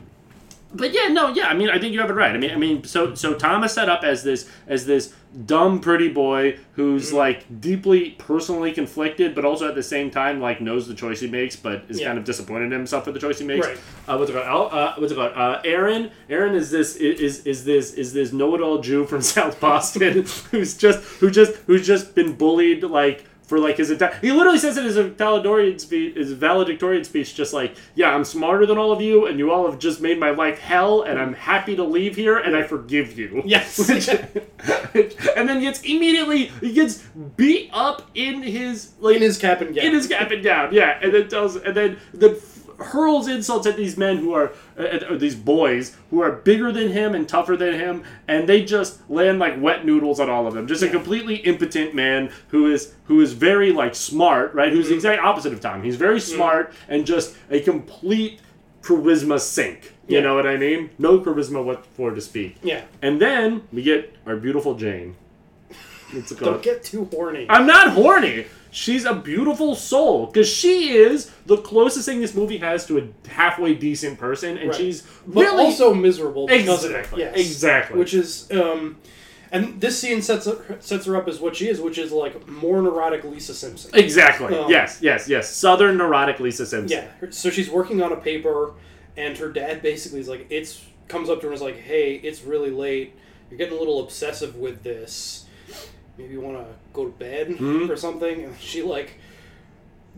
but yeah, no, yeah. I mean, I think you have it right. I mean, I mean, so so Tom is set up as this as this dumb pretty boy Mm-hmm. who's like deeply personally conflicted, but also at the same time like knows the choice he makes, but is Yeah. kind of disappointed in himself for the choice he makes. Right. Uh, what's it called? Uh, what's it called? Uh, Aaron. Aaron is this is is this is this know-it-all Jew from [LAUGHS] South Boston [LAUGHS] who's just who just who's just been bullied like for like his entire. He literally says in his valedictorian speech, his valedictorian speech, just like, "Yeah, I'm smarter than all of you, and you all have just made my life hell, and I'm happy to leave here, and I forgive you." Yes. [LAUGHS] and then gets immediately he gets beat up in his like in his cap and gown. in his cap and gown, yeah, and then tells, and then f- hurls insults at these men who are, uh, these boys who are bigger than him and tougher than him, and they just land like wet noodles on all of them. Just a completely impotent man who is who is very like smart, right? Who's the exact opposite of Tom. He's very smart and just a complete charisma sink. You Yeah. know what I mean? No charisma what for to speak. Yeah. And then we get our beautiful Jane. [LAUGHS] Don't get too horny. I'm not horny. She's a beautiful soul because she is the closest thing this movie has to a halfway decent person, and Right. she's but really also miserable because of it. Exactly, Yes. exactly. Which is, um, and this scene sets her, sets her up as what she is, which is like more neurotic Lisa Simpson. exactly. Um, yes, yes, yes. Southern neurotic Lisa Simpson. Yeah. So she's working on a paper, and her dad basically is like, it's comes up to her and is like, "Hey, it's really late. You're getting a little obsessive with this. Maybe you want to go to bed Mhm. or something." And [LAUGHS] she like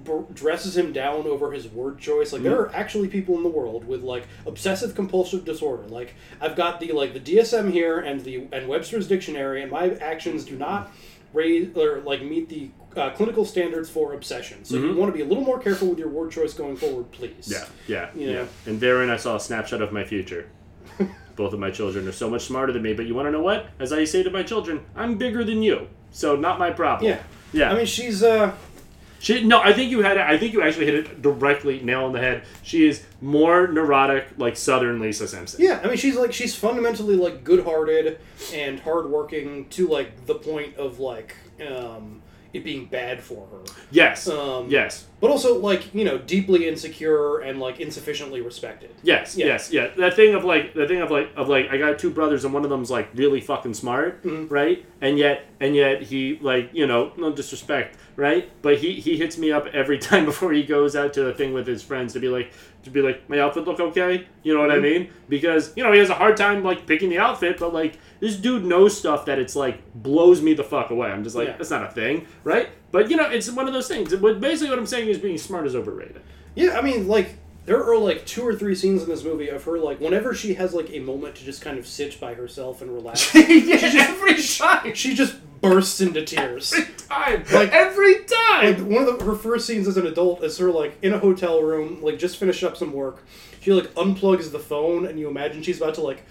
br- dresses him down over his word choice. Like there Mhm. are actually people in the world with like obsessive compulsive disorder. Like I've got the like the DSM here and the and Webster's dictionary, and my actions do not raise or like meet the uh, clinical standards for obsession. So you Mhm. want to be a little more careful with your word choice going forward, please. Yeah, yeah, You yeah. And therein I saw a snapshot of my future. Both of my children are so much smarter than me, but you want to know what? As I say to my children, I'm bigger than you, so not my problem. Yeah. yeah. I mean, she's uh. She no, I think you had. I think you actually hit it directly, nail on the head. She is more neurotic, like Southern Lisa Simpson. Yeah, I mean, she's like she's fundamentally like good-hearted and hardworking to like the point of like um, it being bad for her. Yes. Um, yes. But also like you know deeply insecure and like insufficiently respected. Yes, Yeah. yes, yeah. That thing of like, the thing of like, of like, I got two brothers and one of them's like really fucking smart, Mm-hmm. right? And yet, and yet he like, you know, no disrespect, right? But he he hits me up every [LAUGHS] time before he goes out to the thing with his friends to be like, to be like, my outfit look okay? You know what I Mhm. mean? Because you know he has a hard time like picking the outfit, but like this dude knows stuff that it's like blows me the fuck away. I'm just like, Yeah. that's not a thing, right? But you know, it's one of those things. But basically, what I'm saying is being smart is overrated. Yeah, I mean like there are like two or three scenes in this movie of her like whenever she has like a moment to just kind of sit by herself and relax. [LAUGHS] yeah, she just, every time she just bursts into tears. Every time, Like every time. Like one of the, her first scenes as an adult is her like in a hotel room, like just finished up some work. She like unplugs the phone, and you imagine she's about to like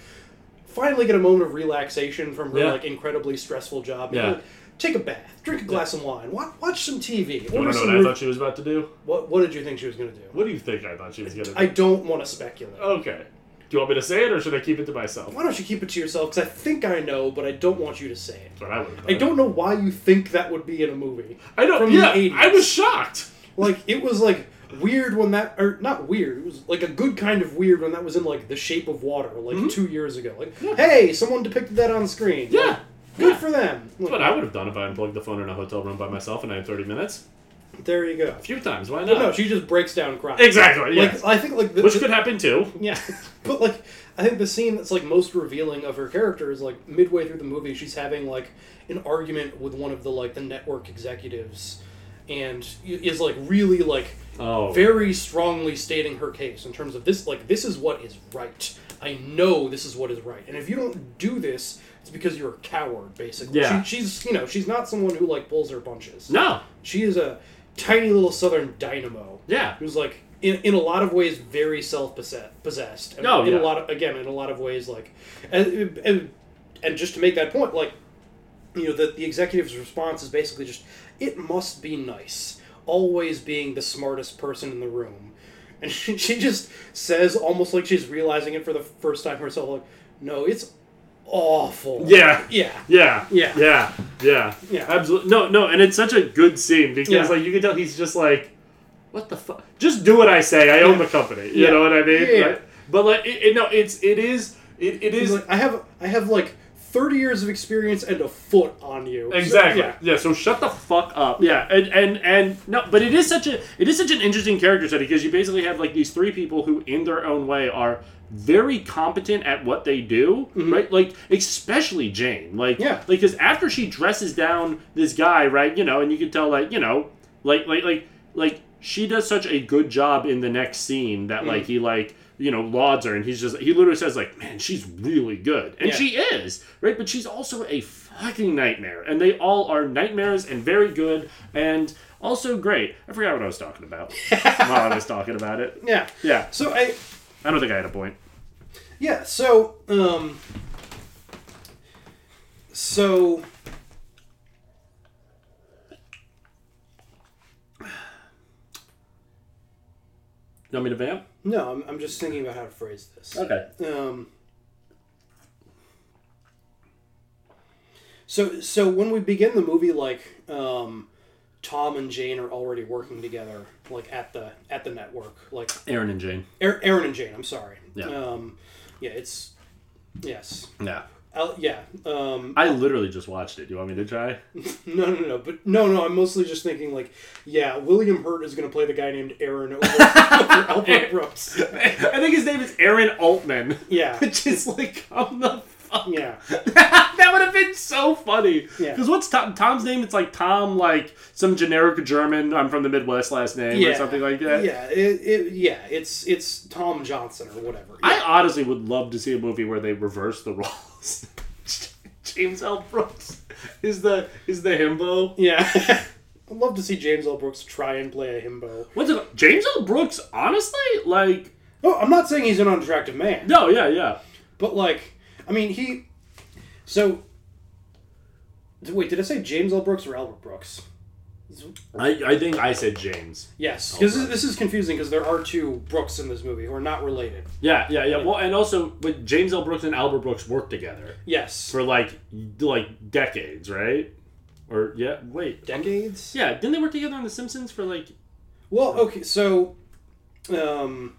finally get a moment of relaxation from her Yeah. like incredibly stressful job. Yeah. like, take a bath, drink a glass of wine, watch, watch some TV. You want to know some what I thought she was about to do? what What did you think she was going to do? What do you think I thought she was going to do? I don't want to speculate. Okay. Do you want me to say it or should I keep it to myself? Why don't you keep it to yourself? Because I think I know, but I don't want you to say it. That's what I would. I don't know why you think that would be in a movie. I don't. From yeah, the 80s. I was shocked. Like it was like weird when that or not weird. It was like a good kind of weird when that was in like The Shape of Water, like two years ago. Like, hey, someone depicted that on screen. Mm-hmm. Yeah. Good for them. That's what I would have done if I unplugged the phone in a hotel room by myself and I had 30 minutes. There you go. A few times. Why No, not? no, she just breaks down crying. Exactly, Like. I think like the, Which the- could happen too. [LAUGHS] Yeah, but like I think the scene that's like most revealing of her character is like midway through the movie, she's having like an argument with one of the like the network executives, and is like really like Oh. very strongly stating her case in terms of this like this is what is right. I know this is what is right, and if you don't do this, it's because you're a coward. Basically, Yeah. she, she's you know she's not someone who like pulls her punches. No. she is a tiny little southern dynamo. Yeah. who's like in, in a lot of ways very self possessed. And Oh, in yeah. a lot of again in a lot of ways like and, and and just to make that point like you know the the executive's response is basically just it must be nice always being the smartest person in the room and she, [LAUGHS] she just says almost like she's realizing it for the first time herself like no it's awful Yeah. yeah Yeah. Yeah. Yeah. Yeah. Yeah. Absolutely. No, no, and it's such a good scene because Yeah. like you can tell he's just like, what the fuck? Just do what I say. I own Yeah. the company. You Yeah. know what I mean? Yeah. Right? But like, it, it, no, it's it is it, it is like, I have I have like 30 years of experience and a foot on you So, Exactly. yeah. yeah. So shut the fuck up. Yeah. And and and no, but it is such a it is such an interesting character study because you basically have like these three people who, in their own way, are very competent at what they do. Right. Like especially Jane. Like Mm-hmm. Yeah. Like because after she dresses down this guy, right? You know, and you can tell like you know, like like like like she does such a good job in the next scene that like Mhm. he like you know lauds her and he's just he literally says like man she's really good and Yeah. she is right but she's also a fucking nightmare and they all are nightmares and very good and also great i forgot what i was talking about [LAUGHS] while i was talking about it Yeah. yeah So I i don't think i had a point Yeah, so um so you want me to vamp no, I'm, I'm just thinking about how to phrase this. okay Um So so when we begin the movie, like um, Tom and Jane are already working together, like at the at the network, like Aaron and Jane. Aaron Aaron and Jane. I'm sorry. Yeah. Um, yeah. It's yes. Yeah. i yeah. Um, I literally just watched it. Do you want me to try? [LAUGHS] no, no, no. But no, no. I'm mostly just thinking like, yeah, William Hurt is going to play the guy named Aaron over, [LAUGHS] over Albert [LAUGHS] Brooks. I think his name is Aaron Altman. Yeah. Which is like, I'm the. Yeah. [LAUGHS] that would have been so funny. Yeah. Because what's Tom, Tom's name? It's like Tom, like some generic German. I'm from the Midwest last name or something like that. Yeah, it, it, yeah, it's it's Tom Johnson or whatever. I honestly would love to see a movie where they reverse the roles. [LAUGHS] James L. Brooks is the is the himbo. Yeah. [LAUGHS] I'd love to see James L. Brooks try and play a himbo. What's it? James L. Brooks, honestly, like. No, I'm not saying he's an unattractive man. No, yeah, yeah. But like, I mean, he. So. Wait, did I say James L. Brooks or Albert Brooks? I, I think I said James. Yes, Oh, because right. this is confusing because there are two Brooks in this movie who are not related. Yeah, yeah, yeah. Well, and also, but James L. Brooks and Albert Brooks worked together Yes. for like like decades, right? Or yeah, wait, Decades? yeah. Didn't they work together on The Simpsons for like? Well, okay, so, um,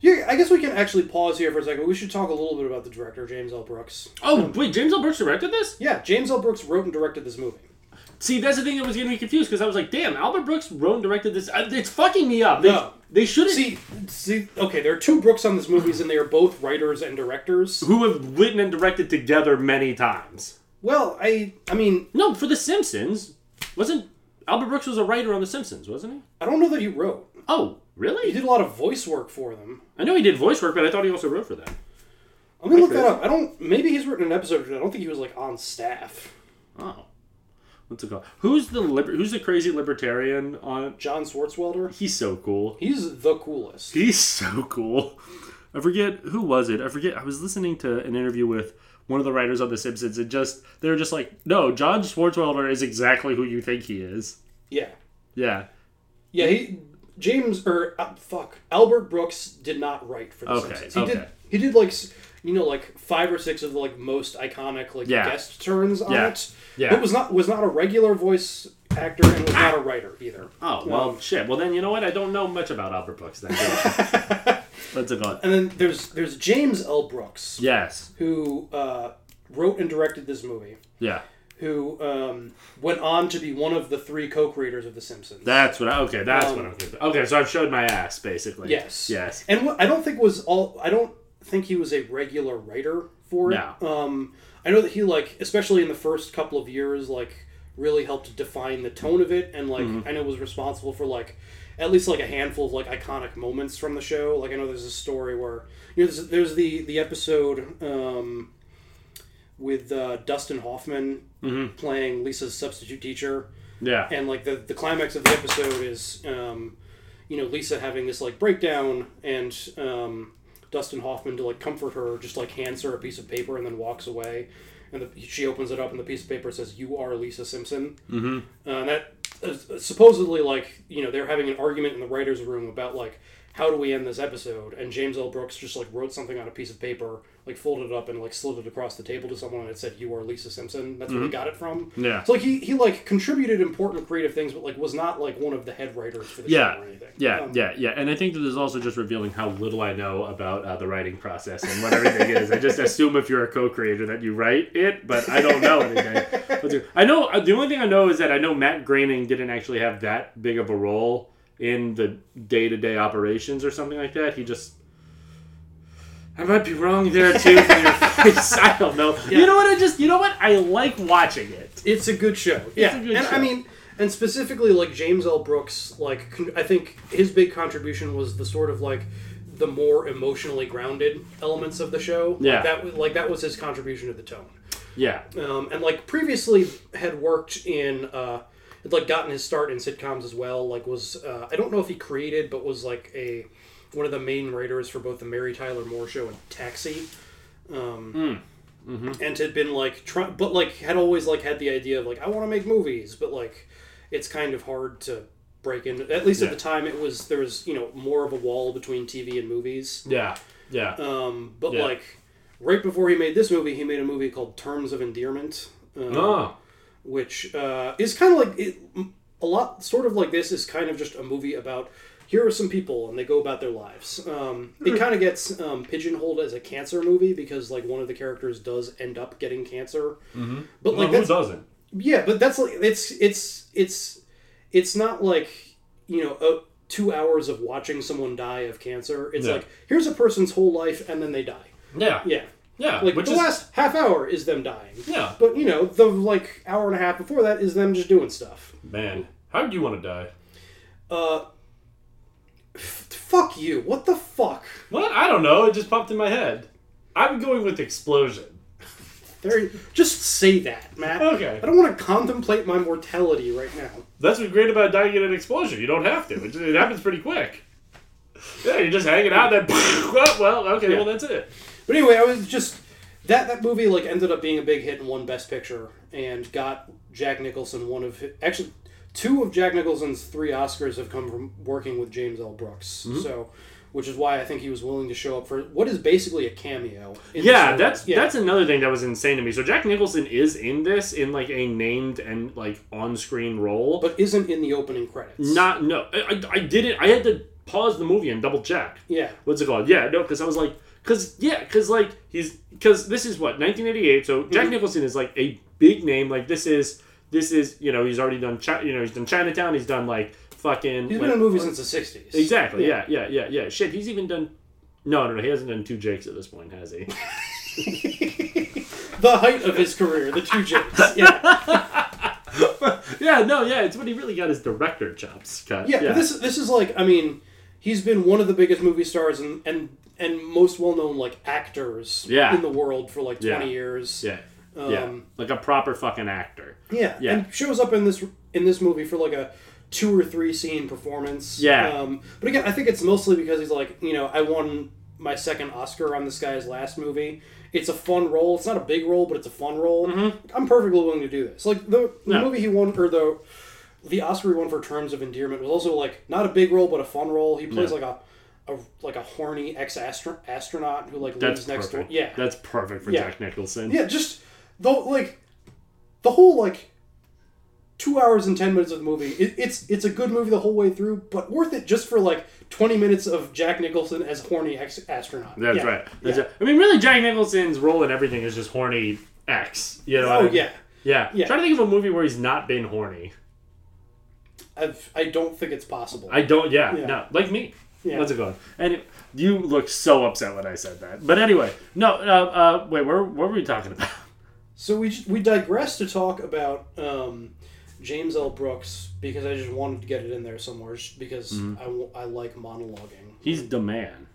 yeah, I guess we can actually pause here for a second. We should talk a little bit about the director, James L. Brooks. Oh wait, James L. Brooks directed this? Yeah, James L. Brooks wrote and directed this movie. See, that's the thing that was getting me confused because I was like, damn, Albert Brooks wrote and directed this. It's fucking me up. They, No. they shouldn't. See, see, okay, there are two Brooks on this movie, and they are both writers and directors. who have written and directed together many times. Well, I, I mean, No, for The Simpsons, wasn't Albert Brooks was a writer on The Simpsons, wasn't he? I don't know that he wrote. Oh, really? He did a lot of voice work for them. I know he did voice work, but I thought he also wrote for them. Let me look that up. I don't. Maybe he's written an episode. but I don't think he was like on staff. Oh, what's it called? Who's the liber- Who's the crazy libertarian on? John Swartzwelder. He's so cool. He's the coolest. He's so cool. I forget who was it. I forget. I was listening to an interview with one of the writers on The Simpsons, and just they're just like, "No, John Swartzwelder is exactly who you think he is." Yeah. Yeah. Yeah, he James or uh, fuck Albert Brooks did not write for the Okay, Simpsons. He did he did like you know like five or six of the like most iconic like Yeah. guest turns on Yeah. it. Yeah. but was not was not a regular voice actor and was not a writer either. Oh well, Um, shit. Well then, you know what? I don't know much about Albert Brooks. Then. What's it called? and then there's there's James L. Brooks Yes. who uh, wrote and directed this movie. Yeah. Who um, went on to be one of the three co-creators of The Simpsons. That's what. I, okay, that's Um, what I'm. Thinking. Okay, so I've showed my ass basically. Yes. Yes. And what I don't think was all. I don't think he was a regular writer for it. No. Um, I know that he like, especially in the first couple of years, like really helped define the tone of it, and like Mhm. I know was responsible for like at least like a handful of like iconic moments from the show. Like I know there's a story where you know there's, there's the the episode um, with uh, Dustin Hoffman Mhm. playing Lisa's substitute teacher. Yeah. And like the the climax of the episode is, um, you know, Lisa having this like breakdown, and um, Dustin Hoffman to like comfort her, just like hands her a piece of paper and then walks away, and the, she opens it up and the piece of paper says, "You are Lisa Simpson." Mhm. Uh, and that uh, supposedly like you know they're having an argument in the writers' room about like how do we end this episode, and James L. Brooks just like wrote something on a piece of paper, like folded it up and like slid it across the table to someone, and it said, "You are Lisa Simpson." That's where he Mhm. got it from. Yeah. So like he, he like contributed important creative things, but like was not like one of the head writers for the Yeah, show or anything. yeah, Um, yeah, yeah, and I think that is also just revealing how little I know about uh, the writing process and what everything is. I just assume if you're a co-creator that you write it, but I don't know anything. [LAUGHS] I know uh, the only thing I know is that I know Matt Groening didn't actually have that big of a role in the day-to-day operations or something like that. He just I might be wrong there too. From your [LAUGHS] face. I don't know. You know what? I just you know what? I like watching it. It's a good show. Yeah, a good and show. I mean, and specifically like James L. Brooks, like con- I think his big contribution was the sort of like the more emotionally grounded elements of the show. Like, Yeah. that was like that was his contribution to the tone. Yeah. Um, and like previously had worked in uh, had like gotten his start in sitcoms as well. Like was uh, I don't know if he created, but was like a one of the main writers for both the Mary Tyler Moore Show and Taxi. Um, Mhm. and had been like try, but like had always like had the idea of like I want to make movies, but like it's kind of hard to break in. At least Yeah. at the time, it was there was you know more of a wall between TV and movies. Yeah. Yeah. Um, but Yeah. like right before he made this movie, he made a movie called Terms of Endearment. Um, Oh. which uh, is kind of like it, a lot, sort of like this is kind of just a movie about here are some people and they go about their lives. Um, it kind of gets um, pigeonholed as a cancer movie because like one of the characters does end up getting cancer. Mm-hmm. But like who doesn't? Yeah, but that's like it's it's it's it's not like you know uh, two hours of watching someone die of cancer. It's Yeah. like here's a person's whole life and then they die. Yeah. Yeah. Yeah, Like the is- last half hour is them dying. Yeah. But you know, the like hour and a half before that is them just doing stuff. Man, how do you want to die? Uh fuck you. What the fuck? What? I don't know. It just popped in my head. I'm going with explosion. There just say that, Matt. Okay. I don't want to contemplate my mortality right now. That's what's great about dying in an explosion. You don't have to. It, it happens pretty quick. Yeah, you're just hanging out. Then, well, [LAUGHS] oh, well, okay, Yeah. well, that's it. But anyway, I was just that that movie like ended up being a big hit and won Best Picture and got Jack Nicholson one of his, actually two of Jack Nicholson's three Oscars have come from working with James L. Brooks. Mhm. So, which is why I think he was willing to show up for what is basically a cameo. in Yeah, that's movie. that's another thing that was insane to me. So Jack Nicholson is in this in like a named and like on-screen role, but isn't in the opening credits. Not no. I, I, didn't. I had to pause the movie and double check. Yeah. What's it called? Yeah, no, because I was like, because yeah, because like he's because this is what 1988. So Jack Mhm. Nicholson is like a big name. Like this is this is you know he's already done Chi- you know he's done Chinatown. He's done like fucking. He's like, been in movies since the '60s. Exactly. Yeah. Yeah. Yeah. Yeah. Shit. He's even done. No, no, no. He hasn't done two Jakes at this point, has he? [LAUGHS] the height of his career, the two Jakes. [LAUGHS] Yeah. [LAUGHS] yeah. No. Yeah. It's when he really got his director chops cut. Yeah, but this this is like I mean, he's been one of the biggest movie stars and and and most well known like actors Yeah. in the world for like Yeah. twenty years. Yeah. Um, yeah. Like a proper fucking actor. Yeah, Yeah. and shows up in this in this movie for like a two or three scene performance. Yeah. Um, but again, I think it's mostly because he's like, you know, I won my second Oscar on this guy's last movie. It's a fun role. It's not a big role, but it's a fun role. I'm perfectly willing to do this. Like the, the movie he won, or the the Oscar he won for Terms of Endearment was also like not a big role, but a fun role. He plays like a. A, like a horny ex astronaut who like That's lives next perfect. door. Yeah, That's perfect for Yeah. Jack Nicholson. yeah, just the like the whole like two hours and ten minutes of the movie. It, it's it's a good movie the whole way through, but worth it just for like twenty minutes of Jack Nicholson as horny ex astronaut. That's Yeah. right. That's yeah. right. I mean, really, Jack Nicholson's role in everything is just horny X. You know? Oh, I mean? yeah. yeah. Yeah. Try to think of a movie where he's not been horny. I've, I don't think it's possible. I don't. Yeah. Yeah. No. Like me. Yeah. What's it going? And it- you look so upset when I said that. But anyway, no. Uh, uh, wait. Where what were we talking about? So we we digress to talk about um, James L. Brooks because I just wanted to get it in there somewhere just because Mhm. I I like monologuing. He's the man.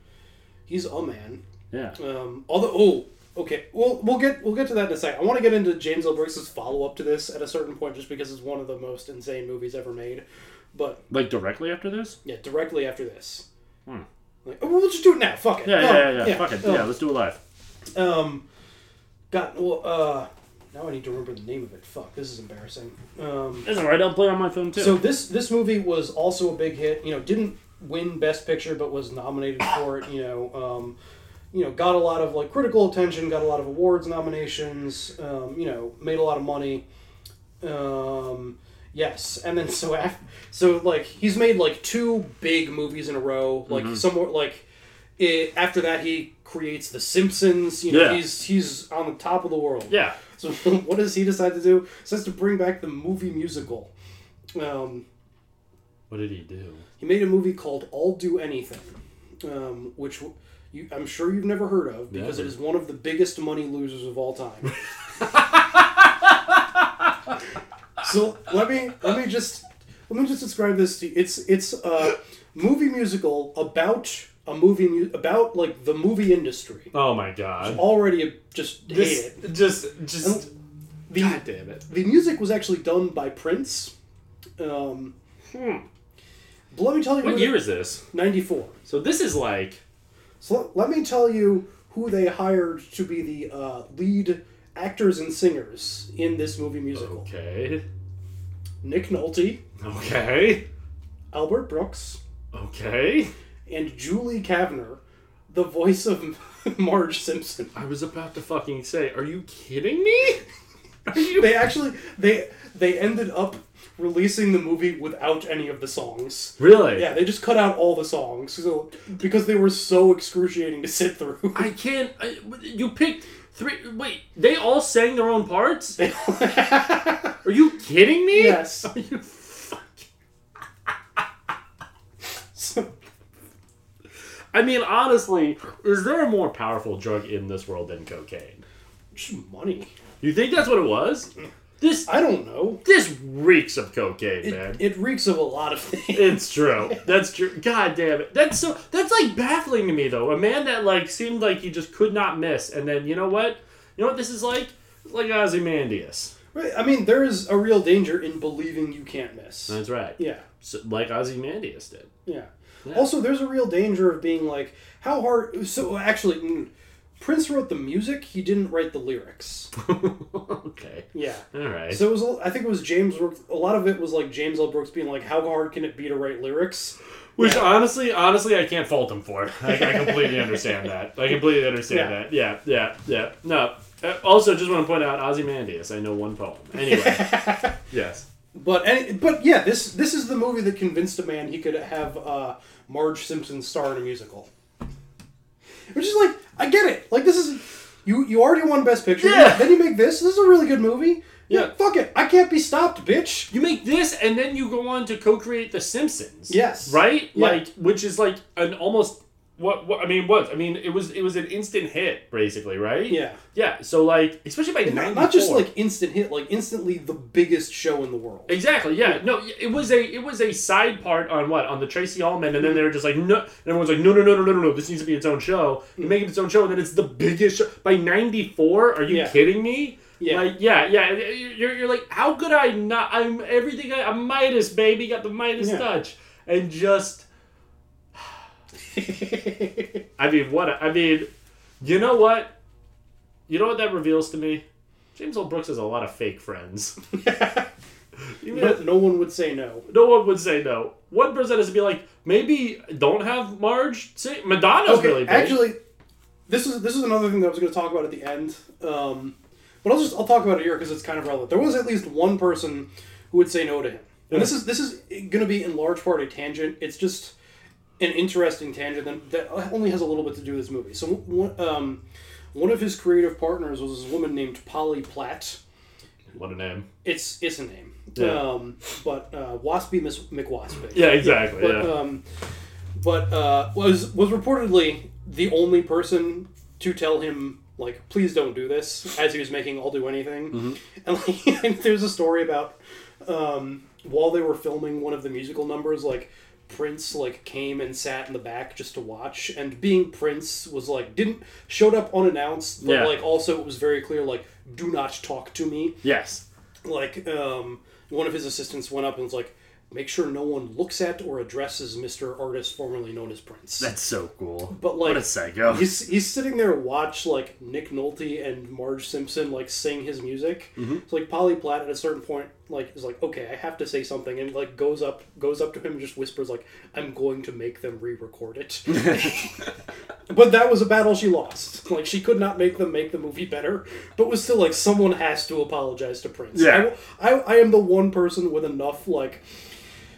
He's a man. Yeah. Um, although, oh, okay, we'll we'll get we'll get to that in a second. I want to get into James L. Brooks' follow up to this at a certain point, just because it's one of the most insane movies ever made. But Like directly after this. yeah, directly after this, Hmm. like, oh, we'll just do it now. Fuck it. Yeah. Yeah. Oh, Yeah. yeah. Fuck it. oh. Yeah. Let's do it live. Um, got well. Uh, now I need to remember the name of it. Fuck, this is embarrassing. Um, It's alright. I'll play on my phone too. so this this movie was also a big hit. You know, didn't win Best Picture, but was nominated for it. You know, um, you know, got a lot of like critical attention, got a lot of awards nominations. Um, you know, made a lot of money. Um, yes, and then so after, so like he's made like two big movies in a row. Like Mhm. somewhat like it, after that he creates The Simpsons. You know, Yeah. he's he's on the top of the world. Yeah. So [LAUGHS] what does he decide to do? Says to bring back the movie musical. Um, What did he do? he made a movie called I'll Do Anything, um, which you, I'm sure you've never heard of because it Never. is one of the biggest money losers of all time. [LAUGHS] so let me let me just let me just describe this to you. It's it's a movie musical about a movie mu- about like the movie industry. Oh my god. Already a, just This- hate it. just just the, God damn it. The music was actually done by Prince. Um, Hmm. but let me tell you What year the- is this? 94. So this is like So let, let me tell you who they hired to be the uh, lead actors and singers in this movie musical. okay. Nick Nolte, Okay. Albert Brooks, Okay. And Julie Kavner, the voice of [LAUGHS] Marge Simpson. I was about to fucking say, are you kidding me? [LAUGHS] You? They actually they they ended up releasing the movie without any of the songs. Really? Yeah, they just cut out all the songs so because they were so excruciating to sit through. [LAUGHS] I can't. I, you picked three. Wait, they all sang their own parts? Are you kidding me? Yes. Are you I mean, honestly, is there a more powerful drug in this world than cocaine? Just money. You think that's what it was? This I don't know. This reeks of cocaine, man. It reeks of a lot of things. It's true. That's true. God damn it. That's so. That's like baffling to me, though. A man that like seemed like he just could not miss, and then you know what? You know what this is like? It's like Ozymandias. Right. I mean, there is a real danger in believing you can't miss. That's right. Yeah. So, like Ozymandias did. Yeah. Yeah. Also, there's a real danger of being like, how hard. So, actually, mm, Prince wrote the music, he didn't write the lyrics. [LAUGHS] okay. Yeah. All right. So, it was, I think it was James Brooks. A lot of it was like James L. Brooks being like, how hard can it be to write lyrics? Which honestly, honestly, I can't fault him for. I, I completely [LAUGHS] understand that. I completely understand Yeah. that. Yeah, yeah, yeah. No. Uh, also, just want to point out Ozymandias. I know one poem. Anyway. [LAUGHS] yes. But any, but yeah, this this is the movie that convinced a man he could have uh, Marge Simpson star in a musical. Which is like, I get it. Like this is you you already won Best Picture. Yeah. Then you make this. This is a really good movie. Yeah. Fuck it. I can't be stopped, bitch. You make this, and then you go on to co-create The Simpsons. Yes. Right. Yeah. Like, which is like an almost what, what I mean. What I mean, it was it was an instant hit, basically, right? Yeah. Yeah. So like, especially by ninety not, not just like instant hit, like instantly the biggest show in the world. Exactly. Yeah. No, it was a it was a side part on what on the Tracey Ullman, and then mm-hmm. they were just like no, and everyone's like no no no no no no no this needs to be its own show. Mm. You make it its own show, and then it's the biggest show by ninety four. Are you Yeah. kidding me? Yeah. Like yeah yeah you're, you're like how could I not I'm everything I, I'm Midas baby got the Midas Yeah. touch and just [LAUGHS] I mean what I mean you know what you know what that reveals to me James L. Brooks has a lot of fake friends. Even [LAUGHS] No, no one would say no. no one would say no. One person has to be like, maybe don't have Marge say Madonna's Okay, really big. actually, this is this is another thing that I was going to talk about at the end. Um, but I'll just I'll talk about it here because it's kind of relevant. There was at least one person who would say no to him, and this is this is going to be in large part a tangent. It's just an interesting tangent that, only has a little bit to do with this movie. So one, um, one of his creative partners was this woman named Polly Platt. what a name. It's it's a name. Yeah. Um, but uh, Waspy Miss McWaspy. Yeah, exactly, But, yeah. Um, but uh, was was reportedly the only person to tell him like, please don't do this, as he was making "I'll Do Anything." Mm-hmm. And like, [LAUGHS] there's a story about um, while they were filming one of the musical numbers, like. Prince like came and sat in the back just to watch, and being Prince was like didn't showed up unannounced, but Yeah. like also it was very clear like do not talk to me Yes. like um, one of his assistants went up and was like make sure no one looks at or addresses mr artist formerly known as prince That's so cool. but like what a psycho. he's, he's sitting there watch like nick nolte and marge simpson like sing his music Mhm. so like polly platt at a certain point like is like okay i have to say something and like goes up goes up to him and just whispers like i'm going to make them re-record it [LAUGHS] [LAUGHS] but that was a battle she lost like she could not make them make the movie better but was still like someone has to apologize to prince Yeah. I, I, I am the one person with enough like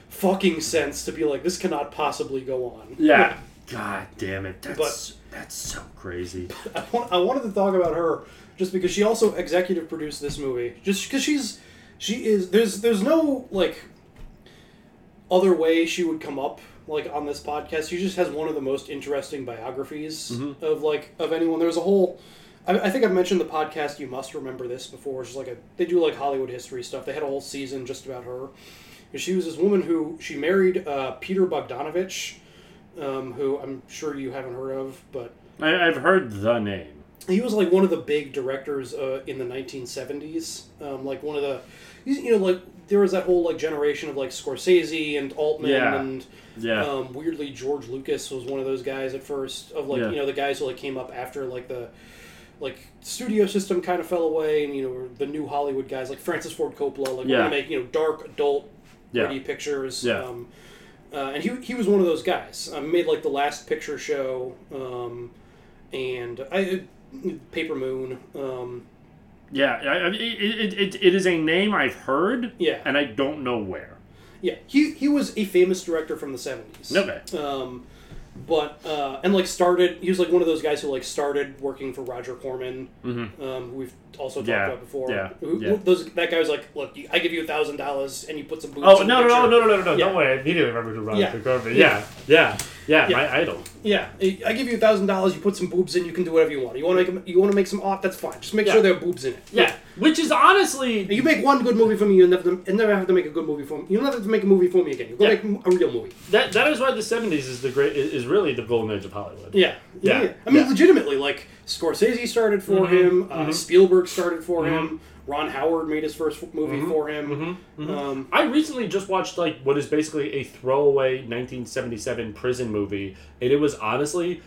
fucking sense to be like this cannot possibly go on Yeah. God damn it. That's But- that's so crazy. [LAUGHS] I, want, I wanted to talk about her just because she also executive produced this movie. Just because she's she is there's there's no like other way she would come up like on this podcast. She just has one of the most interesting biographies Mhm. of like of anyone. There's a whole. I, I think I've mentioned the podcast. You must remember this before. It's like a they do like Hollywood history stuff. They had a whole season just about her. And she was this woman who she married uh, Peter Bogdanovich, um, who I'm sure you haven't heard of, but I, I've heard the name. he was like one of the big directors uh, in the 1970s um, like one of the you know like there was that whole like generation of like scorsese and altman Yeah. and Yeah. um, weirdly george lucas was one of those guys at first of like Yeah. you know the guys who like came up after like the like studio system kind of fell away and you know the new hollywood guys like francis ford coppola like we're Yeah. gonna make you know dark adult Yeah. pictures Yeah. um, uh, and he he was one of those guys. Um, made like the Last Picture Show, um, and I Paper Moon. Yeah, I, I, it, it, it, is a name I've heard. Yeah. and I don't know where. Yeah, he he was a famous director from the seventies. Okay. Um, but uh, and like started, he was like one of those guys who like started working for Roger Corman, Mhm. um, who we've also talked Yeah, about before. yeah, Who, yeah. Those that guy was like, look, you, I give you a thousand dollars and you put some boobs. Oh no no no no no no no! Yeah. Don't worry, I immediately remember who Roger Yeah. Corman. Yeah. Yeah, yeah, yeah, my idol. Yeah, I give you a thousand dollars. You put some boobs in. You can do whatever you want. You want to make you want to make some art. That's fine. Just make sure there are boobs in it. Yeah, which is honestly, You make one good movie for me. You never and never have to make a good movie for me. You don't have to make a movie for me again. You go make a real movie. that that is why the seventies is the great is really the golden age of Hollywood. Yeah, yeah. I mean, legitimately, like Scorsese started for Mhm, him. Uh, mhm. Spielberg started for Mhm. him. Ron Howard made his first movie Mhm, for him. mhm. Um, I recently just watched like what is basically a throwaway 1977 prison movie, and it was honestly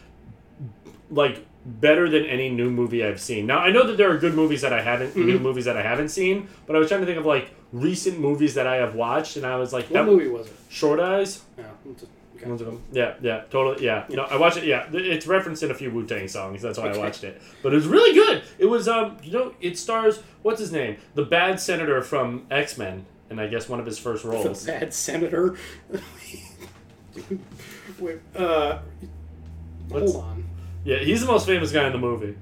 like better than any new movie I've seen. Now I know that there are good movies that I haven't, new movies that I haven't seen, but I was trying to think of like recent movies that I have watched, and I was like, what that movie was it? Short Eyes. Yeah, it's a- okay. One's of them. Yeah, yeah, totally. Yeah, no, I watched it. Yeah, it's referenced in a few Wu Tang songs. That's why Okay. I watched it. But it was really good. It was, um, you know, it stars what's his name, the bad senator from X Men, and I guess one of his first roles. The bad senator. [LAUGHS] Wait, uh, hold on. Yeah, he's the most famous guy in the movie.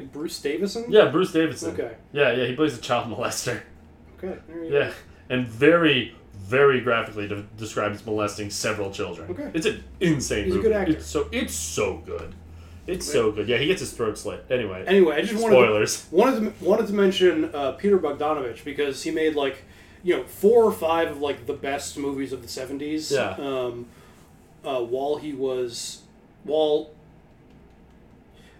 Bruce Davison. Yeah, Bruce Davidson. Okay. Yeah, yeah, he plays a child molester. Okay. There you Yeah, go. and very, very graphically de- describes molesting several children. Okay. It's an insane He's a good actor. It's so it's so good. It's so good. Yeah, he gets his throat slit. Anyway. Anyway, I just wanted spoilers. To, wanted to, wanted to mention uh, Peter Bogdanovich because he made like you know four or five of like the best movies of the seventies. Yeah. Um, uh, while he was while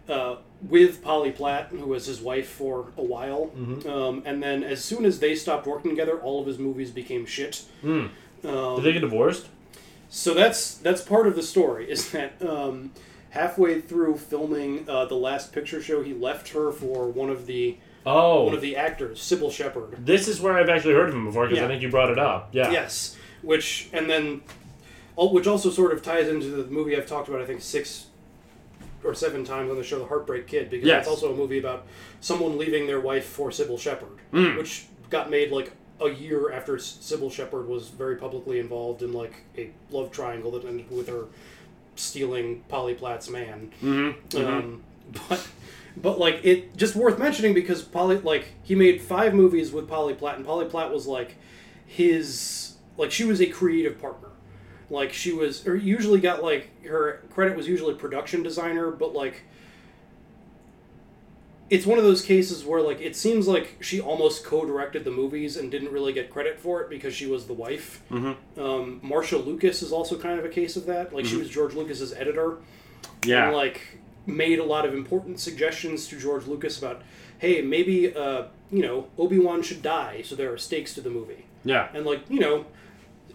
uh, with Polly Platt, who was his wife for a while, Mhm. um, and then as soon as they stopped working together, all of his movies became shit. Hmm. Um, Did they get divorced? so that's that's part of the story. Is that um, halfway through filming uh, the last picture show, he left her for one of the Oh. one of the actors, Cybill Shepherd. This is where I've actually heard of him before because Yeah. I think you brought it up. Yeah. Yes, which and then, which also sort of ties into the movie I've talked about. I think six or seven times on the show, The Heartbreak Kid, because Yes. it's also a movie about someone leaving their wife for Cybill Shepherd, Mm. which got made like a year after Cybill Shepherd was very publicly involved in like a love triangle that ended with her stealing Polly Platt's man. Mhm, mhm. Um, but but like it just worth mentioning because Polly like he made five movies with Polly Platt and Polly Platt was like his like she was a creative partner. Like she was or usually got like her credit was usually production designer, but like it's one of those cases where like it seems like she almost co-directed the movies and didn't really get credit for it because she was the wife. Mhm. Um, Marcia Lucas is also kind of a case of that. Like she Mhm. was George Lucas's editor. Yeah. And, like made a lot of important suggestions to George Lucas about, hey, maybe uh, you know Obi Wan should die, so there are stakes to the movie. Yeah. And like you know,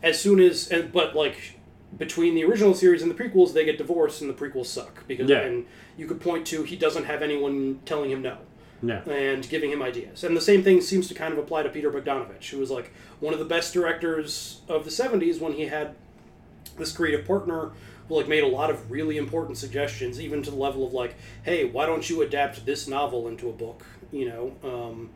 as soon as and but like between the original series and the prequels, they get divorced and the prequels suck because Yeah. and you could point to he doesn't have anyone telling him no Yeah. and giving him ideas. And the same thing seems to kind of apply to Peter Bogdanovich, who was like one of the best directors of the 70s when he had this creative partner who like made a lot of really important suggestions, even to the level of like, hey, why don't you adapt this novel into a book? You know? Um,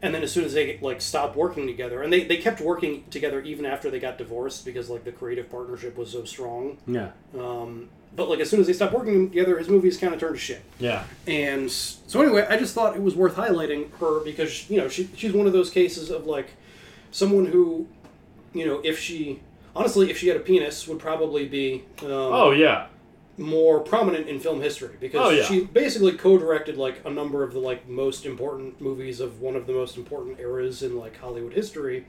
and then as soon as they like stopped working together, and they, they kept working together even after they got divorced because like the creative partnership was so strong. Yeah. Um, but like as soon as they stopped working together, his movies kind of turned to shit. Yeah. And so anyway, I just thought it was worth highlighting her because you know she she's one of those cases of like someone who, you know, if she honestly if she had a penis would probably be um, Oh yeah. More prominent in film history because Oh, yeah. she basically co-directed like a number of the like most important movies of one of the most important eras in like Hollywood history,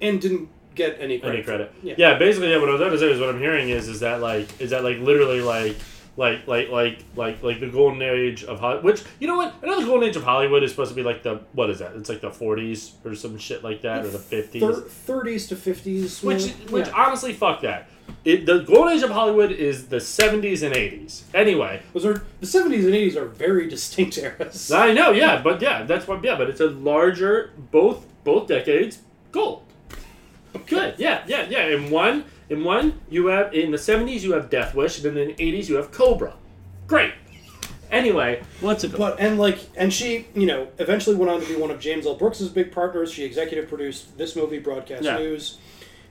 and didn't get any credit. Any credit? it. Yeah. Basically, yeah. What I was going to say is what I'm hearing is is that like is that like literally like. Like, like, like, like, like the golden age of Hollywood. Which you know what? Another golden age of Hollywood is supposed to be like the what is that? It's like the 40s or some shit like that, or the 50s. Thir- 30s to 50s. Which, yeah. which Yeah. honestly, fuck that. It, the golden age of Hollywood is the 70s and 80s. Anyway, Those are the seventies and eighties are very distinct [LAUGHS] eras. I know, yeah, but yeah, that's what, yeah, but it's a larger, both both decades, gold. Good, yeah, yeah, yeah. In one, in one, you have in the 70s you have Death Wish, and then in the 80s you have Cobra. Great. Anyway, what's it? But and like and she, you know, eventually went on to be one of James L. Brooks's big partners. She executive produced this movie, Broadcast Yeah. News.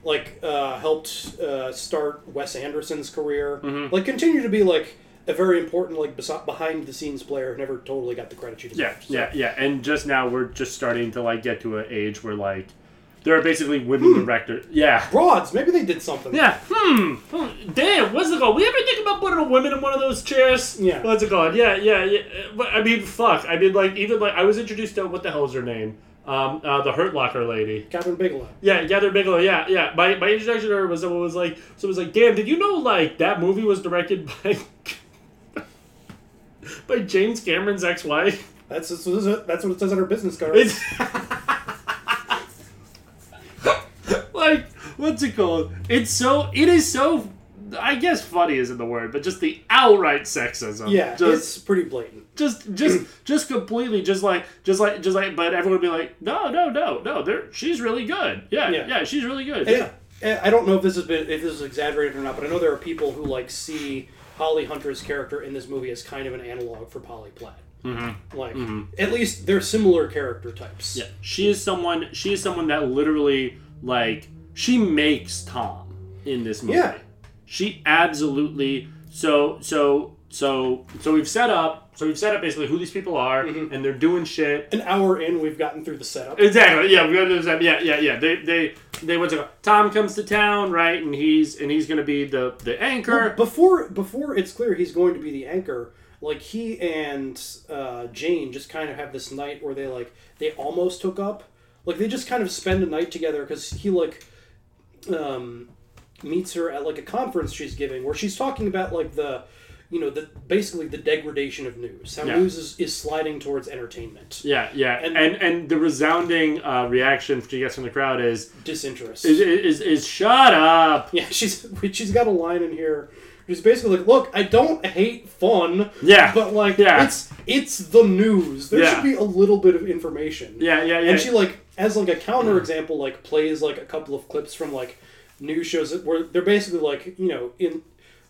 Like uh, helped uh, start Wes Anderson's career. Mhm. Like continue to be like a very important like behind the scenes player. who Never totally got the credit she deserves. Yeah, yeah, yeah. And just now we're just starting to like get to an age where like there are basically women directors. Yeah. Broads. Maybe they did something. Yeah. Hmm. hmm. Damn. What's it called? We ever think about putting a woman in one of those chairs? Yeah. What's it called? Yeah, yeah, yeah. But I mean, fuck. I mean, like even like I was introduced to what the hell's her name? Um, uh, the Hurt Locker lady. Kathryn Bigelow. Yeah, Kathryn Bigelow. Yeah, yeah. My, my introduction to her was someone was like, so was like, damn, did you know like that movie was directed [LAUGHS] by by James Cameron's ex-wife? That's that's what it- that's what it says on her business card. It's [LAUGHS] like what's it called? It's so it is so I guess funny isn't the word, but just the outright sexism. yeah, just it's pretty blatant. just just [CLEARS THROAT] just completely just like just like just like but everyone would be like, No, no, no, no, they're she's really good. Yeah, Yeah. yeah, she's really good. And- Yeah. I don't know if this has been if this is exaggerated or not, but I know there are people who like see Holly Hunter's character in this movie as kind of an analog for Polly Platt. Mhm. Like Mhm. at least they're similar character types. Yeah, she is someone. She is someone that literally like she makes Tom in this movie. Yeah. She absolutely. So so so so we've set up. So we've set up basically who these people are, and they're doing shit. An hour in, we've gotten through the setup. Exactly. Yeah, we got to do Yeah, yeah, yeah. They they they went to go Tom comes to town, right? And he's and he's gonna be the the anchor. Well, before before it's clear he's going to be the anchor, like he and uh, Jane just kind of have this night where they like they almost hook up. Like they just kind of spend a night together because he like um, meets her at like a conference she's giving where she's talking about like the you know the basically the degradation of news how Yeah. news is, is sliding towards entertainment Yeah, yeah, And- and and, the resounding uh, reaction she gets from the crowd is disinterest is, is is shut up. [LAUGHS] yeah she's she's got a line in here she's basically like look i don't hate fun Yeah. but like Yeah. it's it's the news there Yeah. should be a little bit of information Yeah, yeah, yeah. and she like as like a counter example like plays like a couple of clips from like news shows that- where they're basically like you know in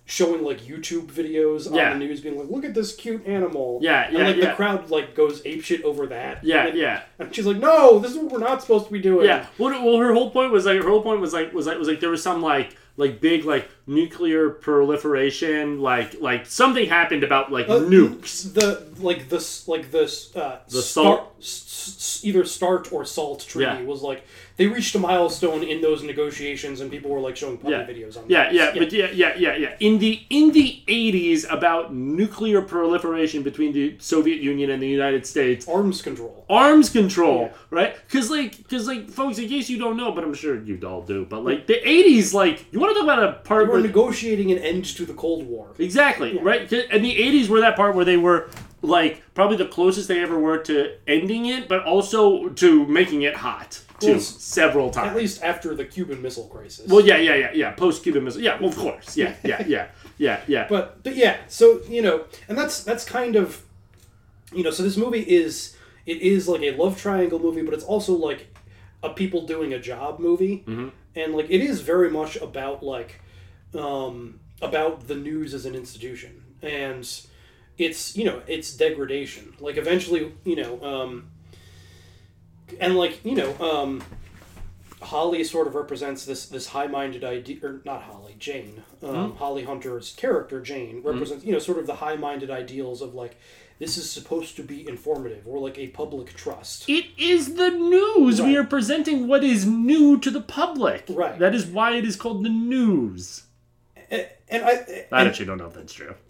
showing like youtube videos Yeah. on the news being like look at this cute animal Yeah, and yeah, like yeah. the crowd like goes apeshit over that Yeah, and, yeah. and she's like no this is what we're not supposed to be doing Yeah. Well, well, her whole point was like her whole point was like was like was like there was some like like big like nuclear proliferation like like something happened about like Uh, nukes. The like this like this uh, The start, salt- s- s- either start or salt treaty Yeah. was like they reached a milestone in those negotiations and people were like showing puppy Yeah. videos on that. Yeah, yeah, but yeah, yeah, yeah, yeah. In the in the eighties, about nuclear proliferation between the Soviet Union and the United States, arms control, arms control, right? Because like, because like, folks, in case you don't know, but I'm sure you all do, but like the eighties, like, you want to talk about a part where negotiating an end to the Cold War. Exactly, right? And the 80s were that part where they were like probably the closest they ever were to ending it, but also to making it hot too, Well, several times. At least after the Cuban Missile Crisis. Well, yeah, yeah, yeah, yeah. Post Cuban Missile. Yeah, well, of course. Yeah, [LAUGHS] yeah, yeah, yeah, yeah. But, but yeah, so you know, and that's that's kind of, you know, so this movie is it is like a love triangle movie, but it's also like a people doing a job movie, Mhm. and like it is very much about like, um, about the news as an institution, and it's you know it's degradation. Like eventually, you know, um, and like you know, um, Holly sort of represents this this high minded idea, or not Holly, Jane. Um, Mhm. Holly Hunter's character Jane represents you know sort of the high minded ideals of like this is supposed to be informative or like a public trust. It is the news. We are presenting what is new to the public. Right. That is why it is called the news. And, and I I actually don't know if that's true. [LAUGHS]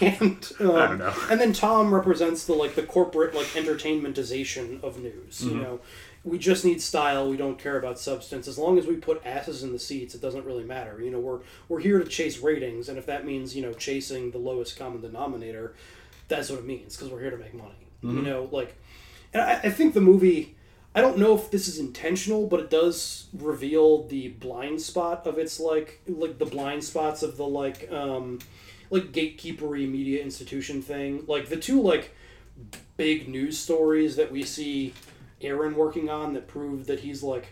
and um, [LAUGHS] I don't know. And then Tom represents the like the corporate like entertainmentization of news. You Mhm. know, we just need style. We don't care about substance. As long as we put asses in the seats, it doesn't really matter. You know, we're we're here to chase ratings, and if that means you know chasing the lowest common denominator, that's what it means because we're here to make money. You Mhm. know, like, and I, I think the movie. I don't know if this is intentional, but it does reveal the blind spot of its like like the blind spots of the like um like gatekeepery media institution thing. Like the two like big news stories that we see Aaron working on that prove that he's like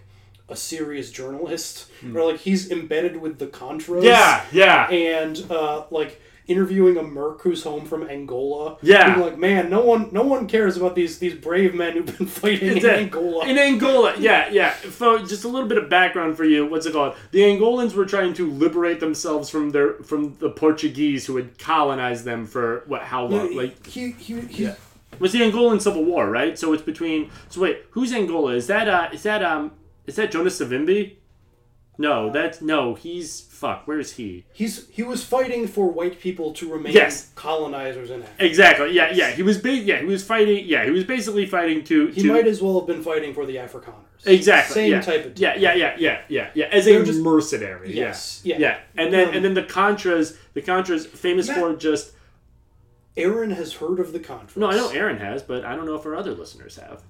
a serious journalist Hmm. or like he's embedded with the Contras. Yeah, yeah. And uh like interviewing a merc who's home from Angola. Yeah. Being like, man, no one no one cares about these these brave men who've been [LAUGHS] fighting in. Angola. In Angola, yeah, yeah. So just a little bit of background for you. What's it called? The Angolans were trying to liberate themselves from their from the Portuguese who had colonized them for what? How long? Yeah, like he he, he Yeah. was the Angolan Civil War, right? So it's between. So wait, who's Angola? Is that uh? Is that um? Is that Jonas Savimbi? No, that's no. He's fuck. Where is he? He's he was fighting for white people to remain Yes. colonizers in Africa. Exactly. Yeah, yeah. He was. Ba- yeah, he was fighting. Yeah, he was basically fighting to. He to might as well have been fighting for the Afrikaners. Exactly. Same yeah. type of Yeah, yeah, yeah, yeah, yeah, yeah. As They're a just- mercenary. Yes, Yeah. yeah. Yeah. And then Um, and then the Contras, the Contras famous Matt- for just Aaron has heard of the Contras. No, I know Aaron has, but I don't know if our other listeners have.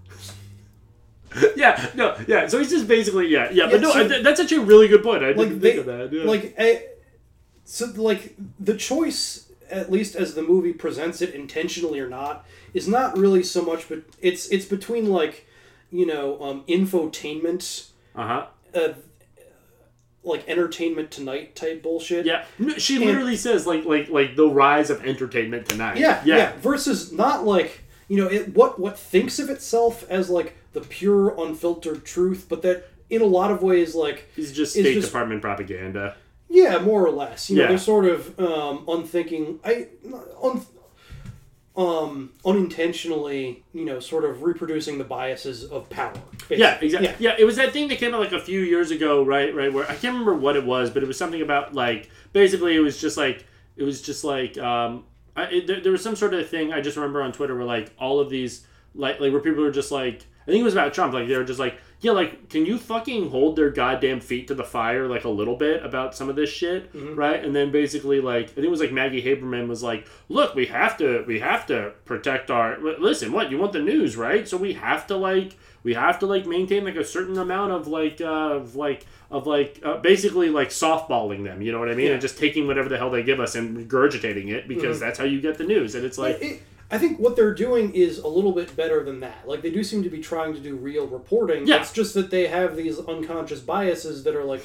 [LAUGHS] yeah, no, yeah. So he's just basically yeah, yeah. But Yeah, no, so- I- that's actually a really good point. I didn't like think they, of that. Yeah. like eh, so like the choice at least as the movie presents it intentionally or not is not really so much but it's it's between like you know um infotainment uh-huh uh like entertainment tonight type bullshit yeah, no, she And- literally says like like like the rise of entertainment tonight. yeah, yeah, yeah versus not like you know it what what thinks of itself as like the pure unfiltered truth but that in a lot of ways like It's just State just- Department propaganda. Yeah, more or less. You know, Yeah. they're sort of um, unthinking, I, un, um, unintentionally, you know, sort of reproducing the biases of power. Yeah, basically. exactly. Yeah. it was that thing that came out like a few years ago, right? Right, where I can't remember what it was, but it was something about like basically it was just like it was just like um, I, it, there, there was some sort of thing I just remember on Twitter where like all of these like like where people were just like I think it was about Trump, like they were just like yeah, like can you fucking hold their goddamn feet to the fire like a little bit about some of this shit, Mhm. right? And then basically like I think it was like Maggie Haberman was like, look, we have to we have to protect our listen. What you want the news, right? So we have to like we have to like maintain like a certain amount of like uh, of like of like uh, basically like softballing them. You know what I mean? Yeah. And just taking whatever the hell they give us and regurgitating it because Mhm. that's how you get the news. And it's like it, I think what they're doing is a little bit better than that. Like they do seem to be trying to do real reporting. Yeah. It's just that they have these unconscious biases that are like,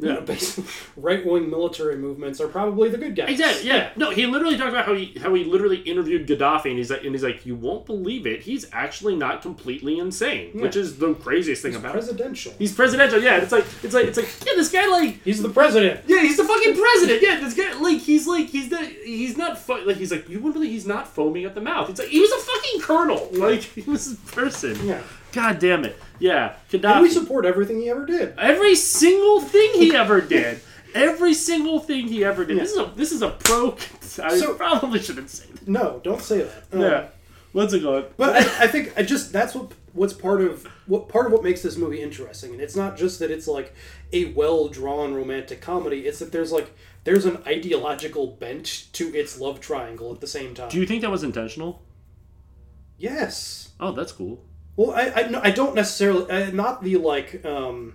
you [LAUGHS] Yeah. know, basically right wing military movements are probably the good guys. Exactly. Yeah. No, he literally talked about how he how he literally interviewed Gaddafi, and he's like, and he's like, you won't believe it. He's actually not completely insane, which is the craziest thing He's about presidential. it. He's presidential. Yeah. It's like it's like it's like yeah, this guy like He's the president. yeah, he's the fucking president. Yeah, this guy like he's like he's not he's not fo- like he's like you wouldn't believe he's not foaming at the mouth. It's like he was a fucking colonel. Like [LAUGHS] he was a person. Yeah. God damn it. Yeah. And we support everything he ever did. Every single thing he ever did. Every single thing he ever did. This is a this is a pro. [LAUGHS] I So- probably shouldn't say that. No, don't say that. Um, Yeah. What's it called? But I, I think I just that's what what's part of what part of what makes this movie interesting, and it's not just that it's like a well drawn romantic comedy. It's that there's like there's an ideological bent to its love triangle at the same time. Do you think that was intentional? yes. Oh, that's cool. Well, I I, no, I don't necessarily uh, not the like um.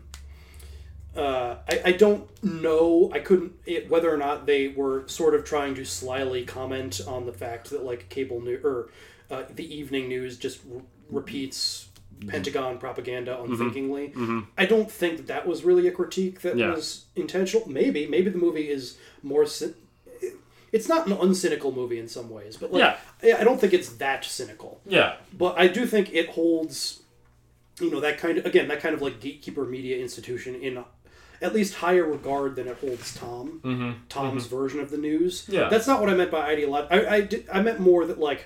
Uh, I, I don't know. I couldn't it, whether or not they were sort of trying to slyly comment on the fact that like cable news or uh, the evening news just r- repeats Pentagon propaganda unthinkingly. mhm. I don't think that that was really a critique that Yeah. was intentional. Maybe maybe the movie is more. It's not an uncynical movie in some ways, but like I I don't think it's that cynical. Yeah. But I do think it holds, you know, that kind of again that kind of like gatekeeper media institution in at least higher regard than it holds Tom. Mhm. Tom's Mhm. version of the news. Yeah. that's not what I meant by ideology. I I, did, I meant more that like,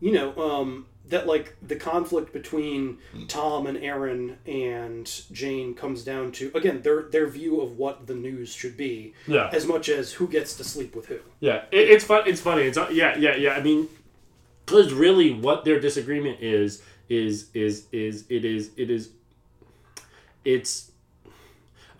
you know, um, that like the conflict between Tom and Aaron and Jane comes down to again their their view of what the news should be. Yeah. as much as who gets to sleep with who. Yeah, it, it's fun. It's funny. It's uh, yeah, yeah, yeah. I mean, because really, what their disagreement is is is is it is it is it's.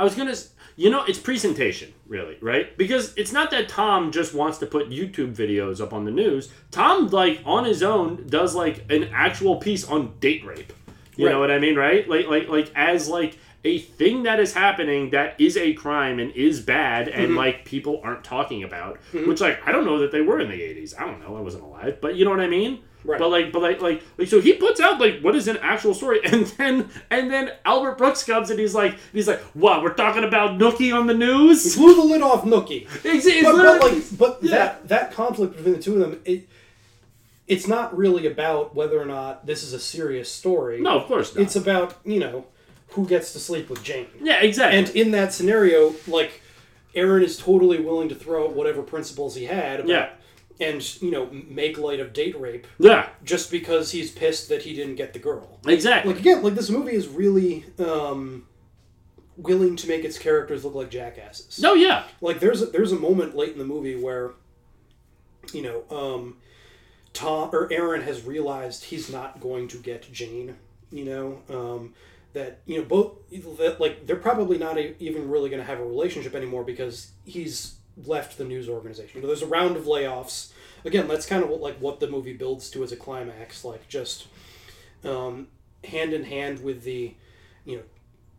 I was gonna, s- you know, it's presentation, really, right? Because it's not that Tom just wants to put YouTube videos up on the news. Tom, like on his own, does like an actual piece on date rape. You know what I mean, right? Like like like as like a thing that is happening that is a crime and is bad and Mhm. like people aren't talking about. Mhm. Which like I don't know that they were in the eighties. I don't know. I wasn't alive, but you know what I mean. Right. But like, but like, like, like, so he puts out like what is an actual story, [LAUGHS] and then and then Albert Brooks comes and he's like, he's like, what? We're talking about Nookie on the news. He blew the lid off Nookie. [LAUGHS] It's, it's but, but like, but Yeah. that that conflict between the two of them, it it's not really about whether or not this is a serious story. No, of course not. It's about you know who gets to sleep with Jane. Yeah, exactly. And in that scenario, like Aaron is totally willing to throw out whatever principles he had. About, Yeah. And you know, make light of date rape. Yeah. Just because he's pissed that he didn't get the girl. Exactly. Like again, like this movie is really um, willing to make its characters look like jackasses. No, yeah. Like there's a, there's a moment late in the movie where, you know, um, Tom or Aaron has realized he's not going to get Jane. You know, um, that you know both that like they're probably not e- even really going to have a relationship anymore because he's left the news organization. You know, there's a round of layoffs. Again, that's kind of what, like what the movie builds to as a climax. Like just um, hand in hand with the, you know,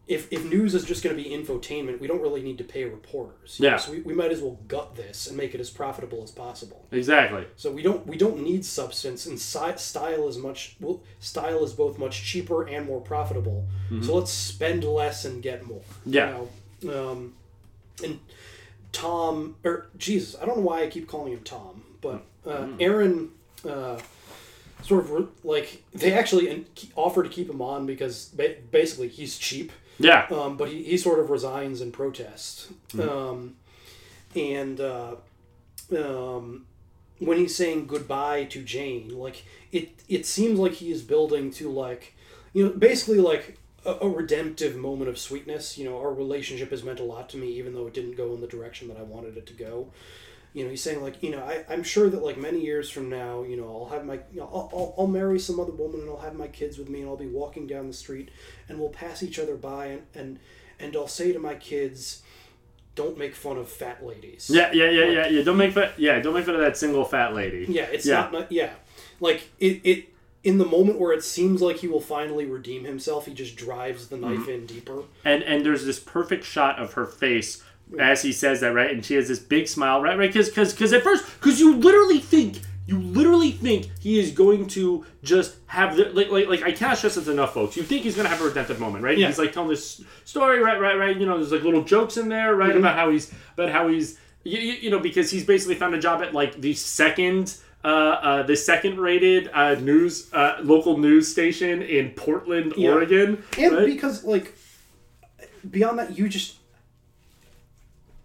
if, if news is just going to be infotainment, we don't really need to pay reporters. know, Yeah. So we, we might as well gut this and make it as profitable as possible. Exactly. So we don't we don't need substance and si- style is much well, style is both much cheaper and more profitable. Mhm. So let's spend less and get more. Yeah. You know? um, and Tom or Jesus, I don't know why I keep calling him Tom, but uh, Mhm. Aaron. Uh, Sort of like they actually offer to keep him on because basically he's cheap. Yeah. Um, but he, he sort of resigns in protest. Mhm. Um, and uh, um, when he's saying goodbye to Jane, like it, it seems like he is building to like, you know, basically like a, a redemptive moment of sweetness. You know, our relationship has meant a lot to me, even though it didn't go in the direction that I wanted it to go. You know, he's saying like, you know, I, I'm sure that like many years from now, you know, I'll have my, you know, I'll, I'll, I'll marry some other woman and I'll have my kids with me and I'll be walking down the street and we'll pass each other by and, and, and I'll say to my kids, don't make fun of fat ladies. Yeah, yeah, yeah, Like, yeah, yeah. Don't make fun. Yeah, don't make fun of that single fat lady. yeah, it's yeah. not, yeah. Like it, it in the moment where it seems like he will finally redeem himself, he just drives the knife Mhm. in deeper. and and there's this perfect shot of her face as he says that right and she has this big smile right right because because because at first because you literally think you literally think he is going to just have the like like, like i cannot stress this enough folks you think he's going to have a redemptive moment right Yeah. he's like telling this story right right right you know there's like little jokes in there right Mhm. about how he's about how he's you, you, you know because he's basically found a job at like the second uh, uh, the second rated uh, news uh, local news station in Portland, Yeah. Oregon. And right? because like beyond that, you just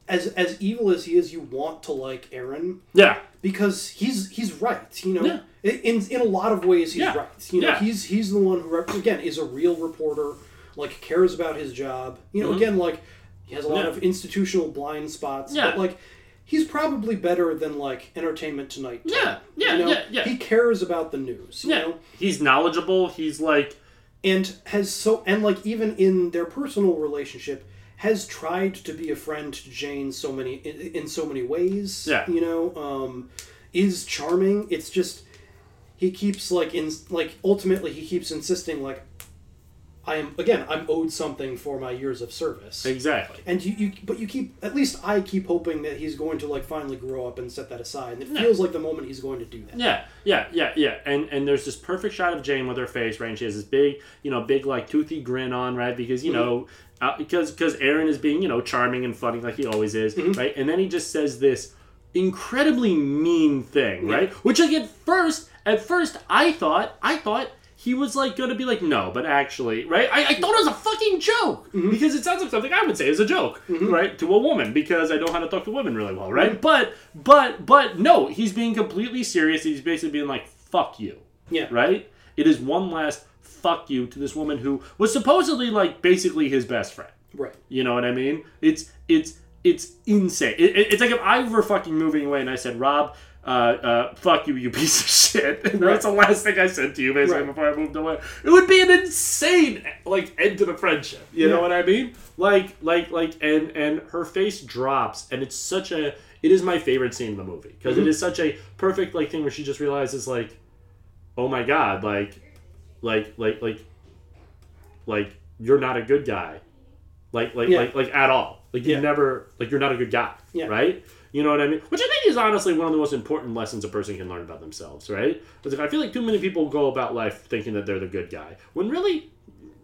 as as evil as he is, you want to like Aaron. Yeah. Because he's he's right, you know. Yeah. In in a lot of ways, he's Yeah. right. You know, Yeah. he's he's the one who again is a real reporter, like cares about his job. You know, Mhm. again, like he has a lot of institutional blind spots. Yeah. But like he's probably better than like Entertainment Tonight. Tom, Yeah, yeah, you know? yeah, yeah. He cares about the news. You Yeah. know? He's knowledgeable. He's like and has so and like even in their personal relationship has tried to be a friend to Jane so many in, in so many ways. Yeah. you know, um, is charming. It's just he keeps like in like ultimately he keeps insisting like I am again I'm owed something for my years of service. Exactly. And you, you but you keep at least I keep hoping that he's going to like finally grow up and set that aside. And it Yeah. feels like the moment he's going to do that. Yeah, yeah, yeah, yeah. And and there's this perfect shot of Jane with her face, right? And she has this big, you know, big like toothy grin on, right? Because you Mhm. know, uh, because because Aaron is being you know charming and funny like he always is, Mm-hmm. right? And then he just says this incredibly mean thing, Yeah. right? Which like at first, at first I thought I thought. He was like gonna be like no, but actually, right? I, I thought it was a fucking joke Mm-hmm. because it sounds like something I would say is a joke, right, to a woman because I know how to talk to women really well, right? Mm-hmm. But but but no, he's being completely serious. He's basically being like fuck you, Yeah. right? It is one last fuck you to this woman who was supposedly like basically his best friend. Right. You know what I mean? It's it's it's insane. It, it- it's like if I were fucking moving away and I said, Rob, uh, uh, fuck you, you [LAUGHS] piece of shit. [LAUGHS] And that's the last thing I said to you basically Right. before I moved away. It would be an insane like end to the friendship. You know what I mean? Like like like and and her face drops and it's such a it is my favorite scene in the movie because Mhm. is such a perfect like thing where she just realizes like, oh my god, like like like like like you're not a good guy, like like Yeah. like like at all. Like you Yeah. never like you're not a good guy, Yeah. right? You know what I mean? Which I think is honestly one of the most important lessons a person can learn about themselves, right? Because I feel like too many people go about life thinking that they're the good guy when really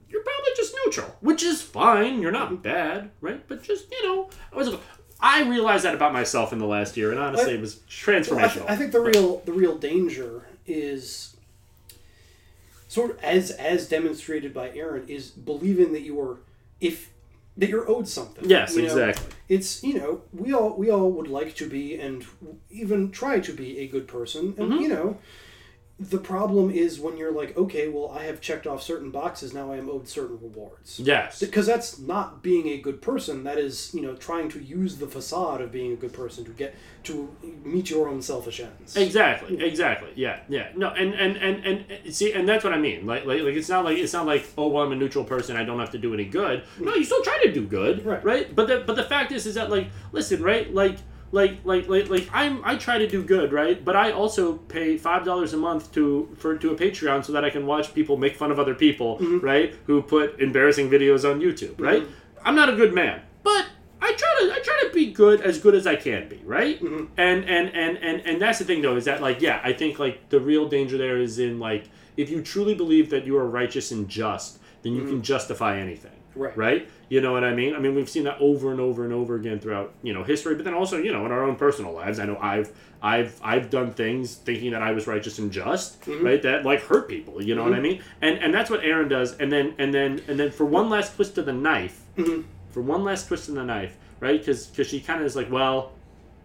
you're probably just neutral, which is fine. You're not bad, right? But just you know, I was. I realized that about myself in the last year, and honestly, I- it was Well, I, transformational. th- I think the real the real danger is sort of as as demonstrated by Aaron is believing that you are if that you're owed something. Yes, you know? exactly. It's you know we all we all would like to be and even try to be a good person, and Mm-hmm. you know. The problem is when you're like, okay, well, I have checked off certain boxes. Now I am owed certain rewards. Yes. because that's not being a good person. That is, you know, trying to use the facade of being a good person to get to meet your own selfish ends. Exactly. Exactly. Yeah. Yeah. No. And and and and and- see, and that's what I mean. Like, like, like it's not like it's not like oh, well, I'm a neutral person. I don't have to do any good. No, you still try to do good. Right. Right. But the but the fact is, is that like, listen, right? Like. Like, like, like, like, I'm. I try to do good, right? But I also pay five dollars a month to for to a Patreon so that I can watch people make fun of other people, mm-hmm. right? Who put embarrassing videos on YouTube, right? Mm-hmm. I'm not a good man, but I try to I try to be good as good as I can be, right? Mm-hmm. And, and and and and that's the thing though is that like yeah, I think like the real danger there is in like if you truly believe that you are righteous and just, then you can justify anything. Right. Right? You know what I mean? I mean, we've seen that over and over and over again throughout, you know, history, but then also, you know, in our own personal lives. I know I've I've I've done things thinking that I was righteous and just, Mhm. right? That like hurt people, you know what I Mhm. mean? And and that's what Aaron does. And then and then and then for one last twist of the knife, for one last twist in the knife, right? Because cuz she kind of is like, well,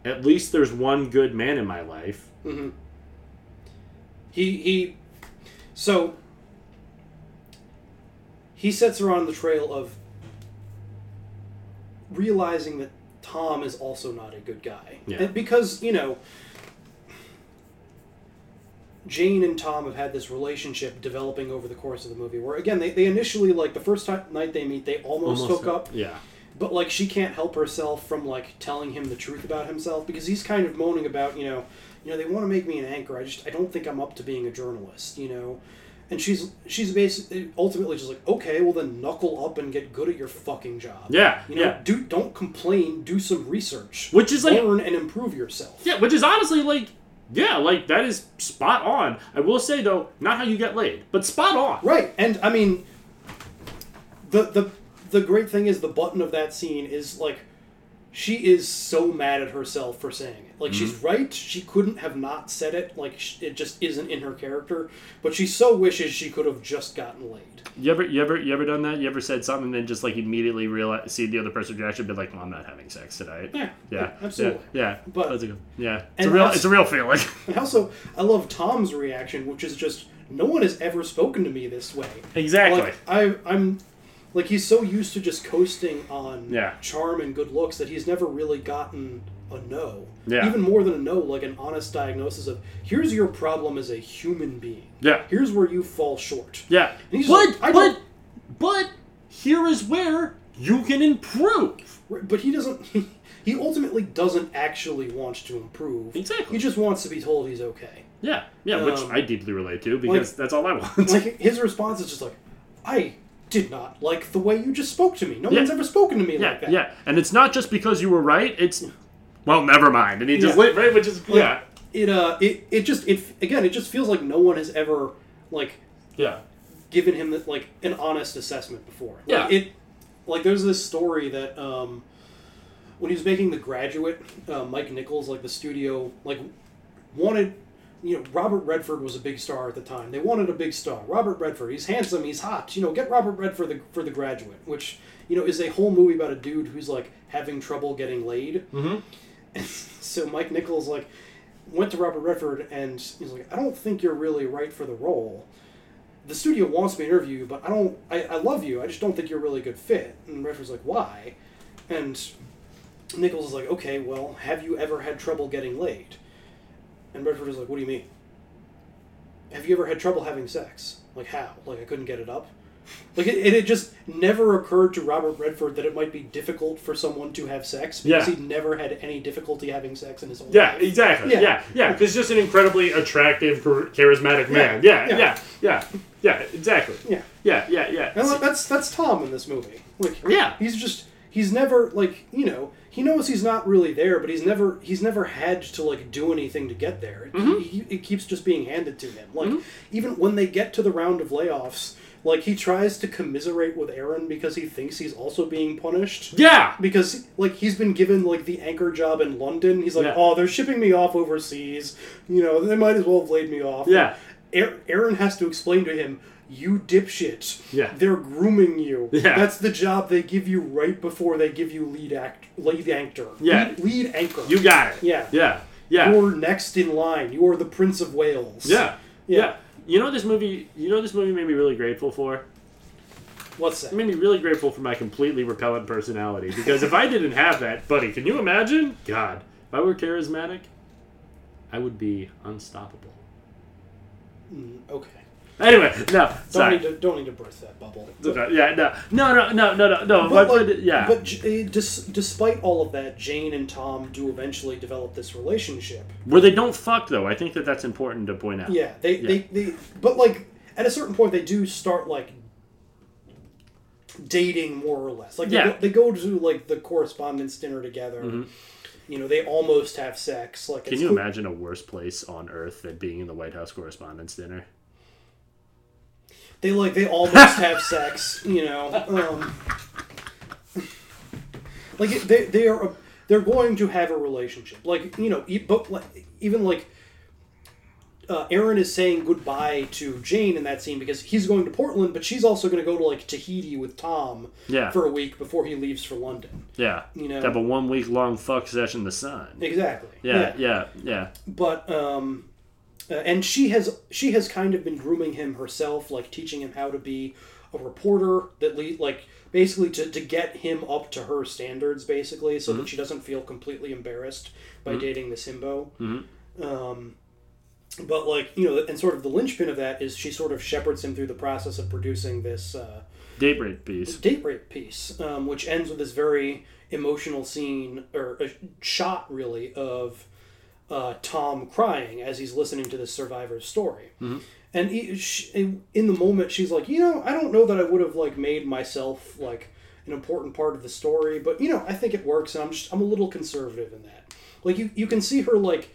at least there's one good man in my life. hmm He he. So he sets her on the trail of realizing that Tom is also not a good guy, Yeah. And because you know. Jane and Tom have had this relationship developing over the course of the movie, where again they, they initially like the first time, night they meet they almost, hook up, Yeah. but like she can't help herself from like telling him the truth about himself because he's kind of moaning about you know you know they want to make me an anchor i just i don't think i'm up to being a journalist you know and she's she's basically ultimately just like okay well then knuckle up and get good at your fucking job Yeah, you know yeah. do don't complain do some research Which is like- learn and improve yourself Yeah, which is honestly like, yeah, like that is spot on. I will say though, not how you get laid, but spot on. Right, and I mean, the the the great thing is the button of that scene is like, she is so mad at herself for saying it. Like she's Mm-hmm. right, she couldn't have not said it. Like sh- it just isn't in her character. But she so wishes she could have just gotten laid. You ever, you ever, you ever done that? You ever said something and then just like immediately realize, see the other person's reaction, be like, "Well, I'm not having sex tonight." Yeah, yeah, absolutely. Yeah, yeah. But- That's a good- yeah, it's a real, that's- it's a real feeling. [LAUGHS] And also, I love Tom's reaction, which is just no one has ever spoken to me this way. Exactly. Like I, I'm, like he's so used to just coasting on Yeah. charm and good looks that he's never really gotten a no. Yeah. Even more than a no, like an honest diagnosis of here's your problem as a human being. Yeah. Here's where you fall short. Yeah, And he's but like, but don't- but here is where you can improve. But he doesn't. [LAUGHS] He, he ultimately doesn't actually want to improve. Exactly. He just wants to be told he's okay. Yeah, yeah, which Um, I deeply relate to because like- that's all I want. like his response is just like, I did not like the way you just spoke to me. No Yeah. one's ever spoken to me yeah, like that. yeah, and it's not just because you were right. It's well, never mind, and he just Yeah. lit right, which is Like, yeah, It uh it, it just it again it just feels like no one has ever like yeah, given him the, like an honest assessment before. Like, Yeah. It like there's this story that um when he was making The Graduate, uh, Mike Nichols like the studio like wanted you know Robert Redford was a big star at the time. They wanted a big star. Robert Redford, he's handsome, he's hot. You know, get Robert Redford for the for The Graduate, which you know is a whole movie about a dude who's like having trouble getting laid. mm-hmm. So Mike Nichols like went to Robert Redford and he's like, I don't think you're really right for the role. The studio wants me to interview you, but I don't. I, I love you. I just don't think you're really a really good fit. And Redford's like, why? And Nichols is like, okay, well, have you ever had trouble getting laid? And Redford is like, what do you mean? Have you ever had trouble having sex? Like how? Like I couldn't get it up? Like it, it just never occurred to Robert Redford that it might be difficult for someone to have sex because Yeah. he never had any difficulty having sex in his whole Yeah, life. exactly. Yeah, yeah, because just an incredibly attractive, charismatic man. Yeah, Yeah. yeah, yeah, yeah, exactly. Yeah. yeah, yeah, yeah. And like, that's that's Tom in this movie. Like Yeah. he's just he's never like you know he knows he's not really there, but he's never he's never had to like do anything to get there. It, Mm-hmm. he, it keeps just being handed to him. Like even when they get to the round of layoffs. Like he tries to commiserate with Aaron because he thinks he's also being punished. Yeah. Because like he's been given like the anchor job in London. He's like, Yeah. oh, they're shipping me off overseas. You know, they might as well have laid me off. Yeah. Aaron has to explain to him, you dipshit. Yeah. They're grooming you. Yeah. That's the job they give you right before they give you lead act lead anchor. Yeah. Lead, lead anchor. You got it. Yeah. Yeah. Yeah. You're next in line. You're the Prince of Wales. Yeah. Yeah. Yeah. You know this movie you know this movie made me really grateful for? What's that? It made me really grateful for my completely repellent personality. Because if I didn't have that, buddy, can you imagine? God. If I were charismatic, I would be unstoppable. Mm, okay. Anyway, no, Don't sorry. need to don't need to burst that bubble. Yeah, no, no, no, no, no, no. But, but- like, yeah, but J- uh, dis- despite all of that, Jane and Tom do eventually develop this relationship. where they don't fuck though. I think that that's important to point out. Yeah, they, they, they, but like at a certain point, they do start like dating more or less. Like they, Yeah. go, they go to like the correspondence dinner together. Mhm. You know, they almost have sex. Like, Can you cool- imagine a worse place on earth than being in the White House Correspondents' Dinner? They like they almost have sex. You know, um, like they they are they're going to have a relationship. Like you know, but like, even like. Uh, Aaron is saying goodbye to Jane in that scene because he's going to Portland, but she's also going to go to like Tahiti with Tom Yeah. for a week before he leaves for London. Yeah, You know. have a one week long fuck session in the sun. Exactly. Yeah, yeah, yeah. But um, uh, and she has she has kind of been grooming him herself, like teaching him how to be a reporter that lead like basically to, to get him up to her standards, basically, so Mhm. that she doesn't feel completely embarrassed by Mhm. dating this himbo. Mhm. Um, but like you know, and sort of the linchpin of that is she sort of shepherds him through the process of producing this. Uh, Date rape piece. date rape piece, um, which ends with this very emotional scene or a shot, really, of uh, Tom crying as he's listening to this survivor's story. Mhm. And he, she, in the moment, she's like, you know, I don't know that I would have like made myself like an important part of the story, but you know, I think it works, and I'm just I'm a little conservative in that. Like you, you can see her like,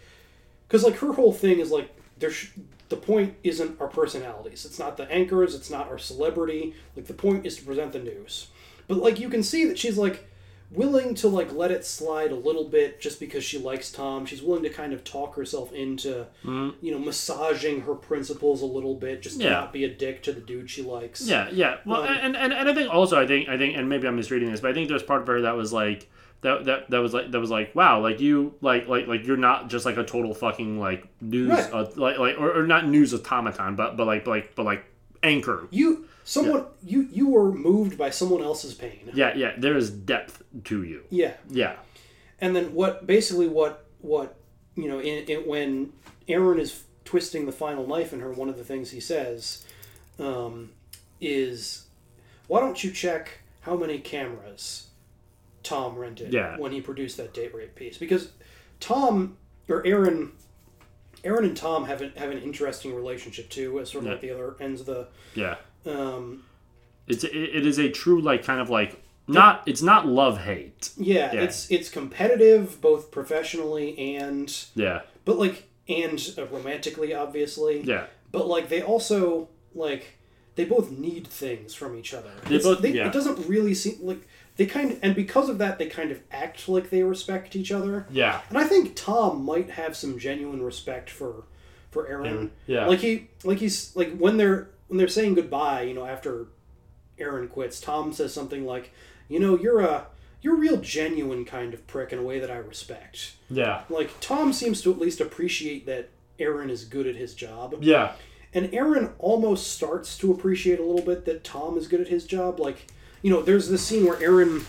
because like her whole thing is like there. Sh- the point isn't our personalities. It's not the anchors. It's not our celebrity. Like the point is to present the news. But like you can see that she's like willing to like let it slide a little bit just because she likes Tom. She's willing to kind of talk herself into Mhm. you know massaging her principles a little bit just to Yeah. not be a dick to the dude she likes. Yeah, yeah. Well, Um, and, and and I think also I think I think and maybe I'm misreading this, but I think there's part of her that was like that that that was like that was like wow, like you like like like you're not just like a total fucking like news Right. uh, like like or, or not news automaton, but but like but like but like anchor. You someone you you were moved by someone else's pain. Yeah, yeah. There is depth to you. Yeah. Yeah. And then what basically what what you know in, in when Aaron is twisting the final knife in her, one of the things he says um, is, "Why don't you check how many cameras Tom rented Yeah. when he produced that date rape piece?" Because Tom or Aaron. Aaron and Tom have an, have an interesting relationship too, as sort of Yeah. like the other ends of the. Yeah. Um, It's it, it is a true like kind of like not it's not love hate. yeah, Yeah. it's it's competitive both professionally and Yeah. but like and uh, romantically obviously Yeah. but like they also like they both need things from each other They It's- both- they, yeah. it doesn't really seem like they kind and because of that they kind of act like they respect each other Yeah. and i think tom might have some genuine respect for for aaron Aaron, yeah. like he like he's like when they're when they're saying goodbye you know after aaron quits tom says something like you know you're a you're a real genuine kind of prick in a way that i respect Yeah. like Tom seems to at least appreciate that Aaron is good at his job. Yeah. And Aaron almost starts to appreciate a little bit that Tom is good at his job. Like, you know, there's this scene where Aaron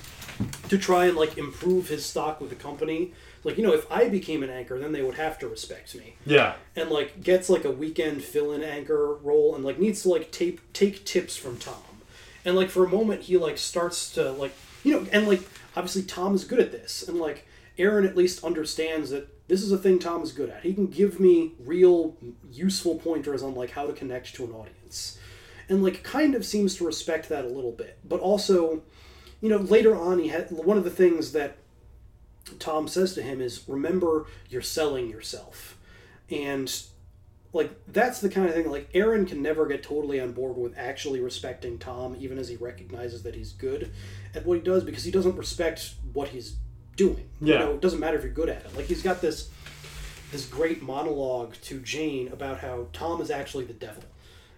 to try and like improve his stock with the company, like, you know, if I became an anchor, then they would have to respect me. Yeah. And like gets like a weekend fill-in anchor role and like needs to like tape take tips from Tom. and like for a moment he like starts to like you know and like obviously tom is good at this and like aaron at least understands that this is a thing tom is good at he can give me real useful pointers on like how to connect to an audience and like kind of seems to respect that a little bit but also you know later on he had one of the things that tom says to him is remember you're selling yourself and like that's the kind of thing like Aaron can never get totally on board with actually respecting Tom even as he recognizes that he's good at what he does because he doesn't respect what he's doing. You Yeah. know, it doesn't matter if you're good at it. Like he's got this this great monologue to Jane about how Tom is actually the devil.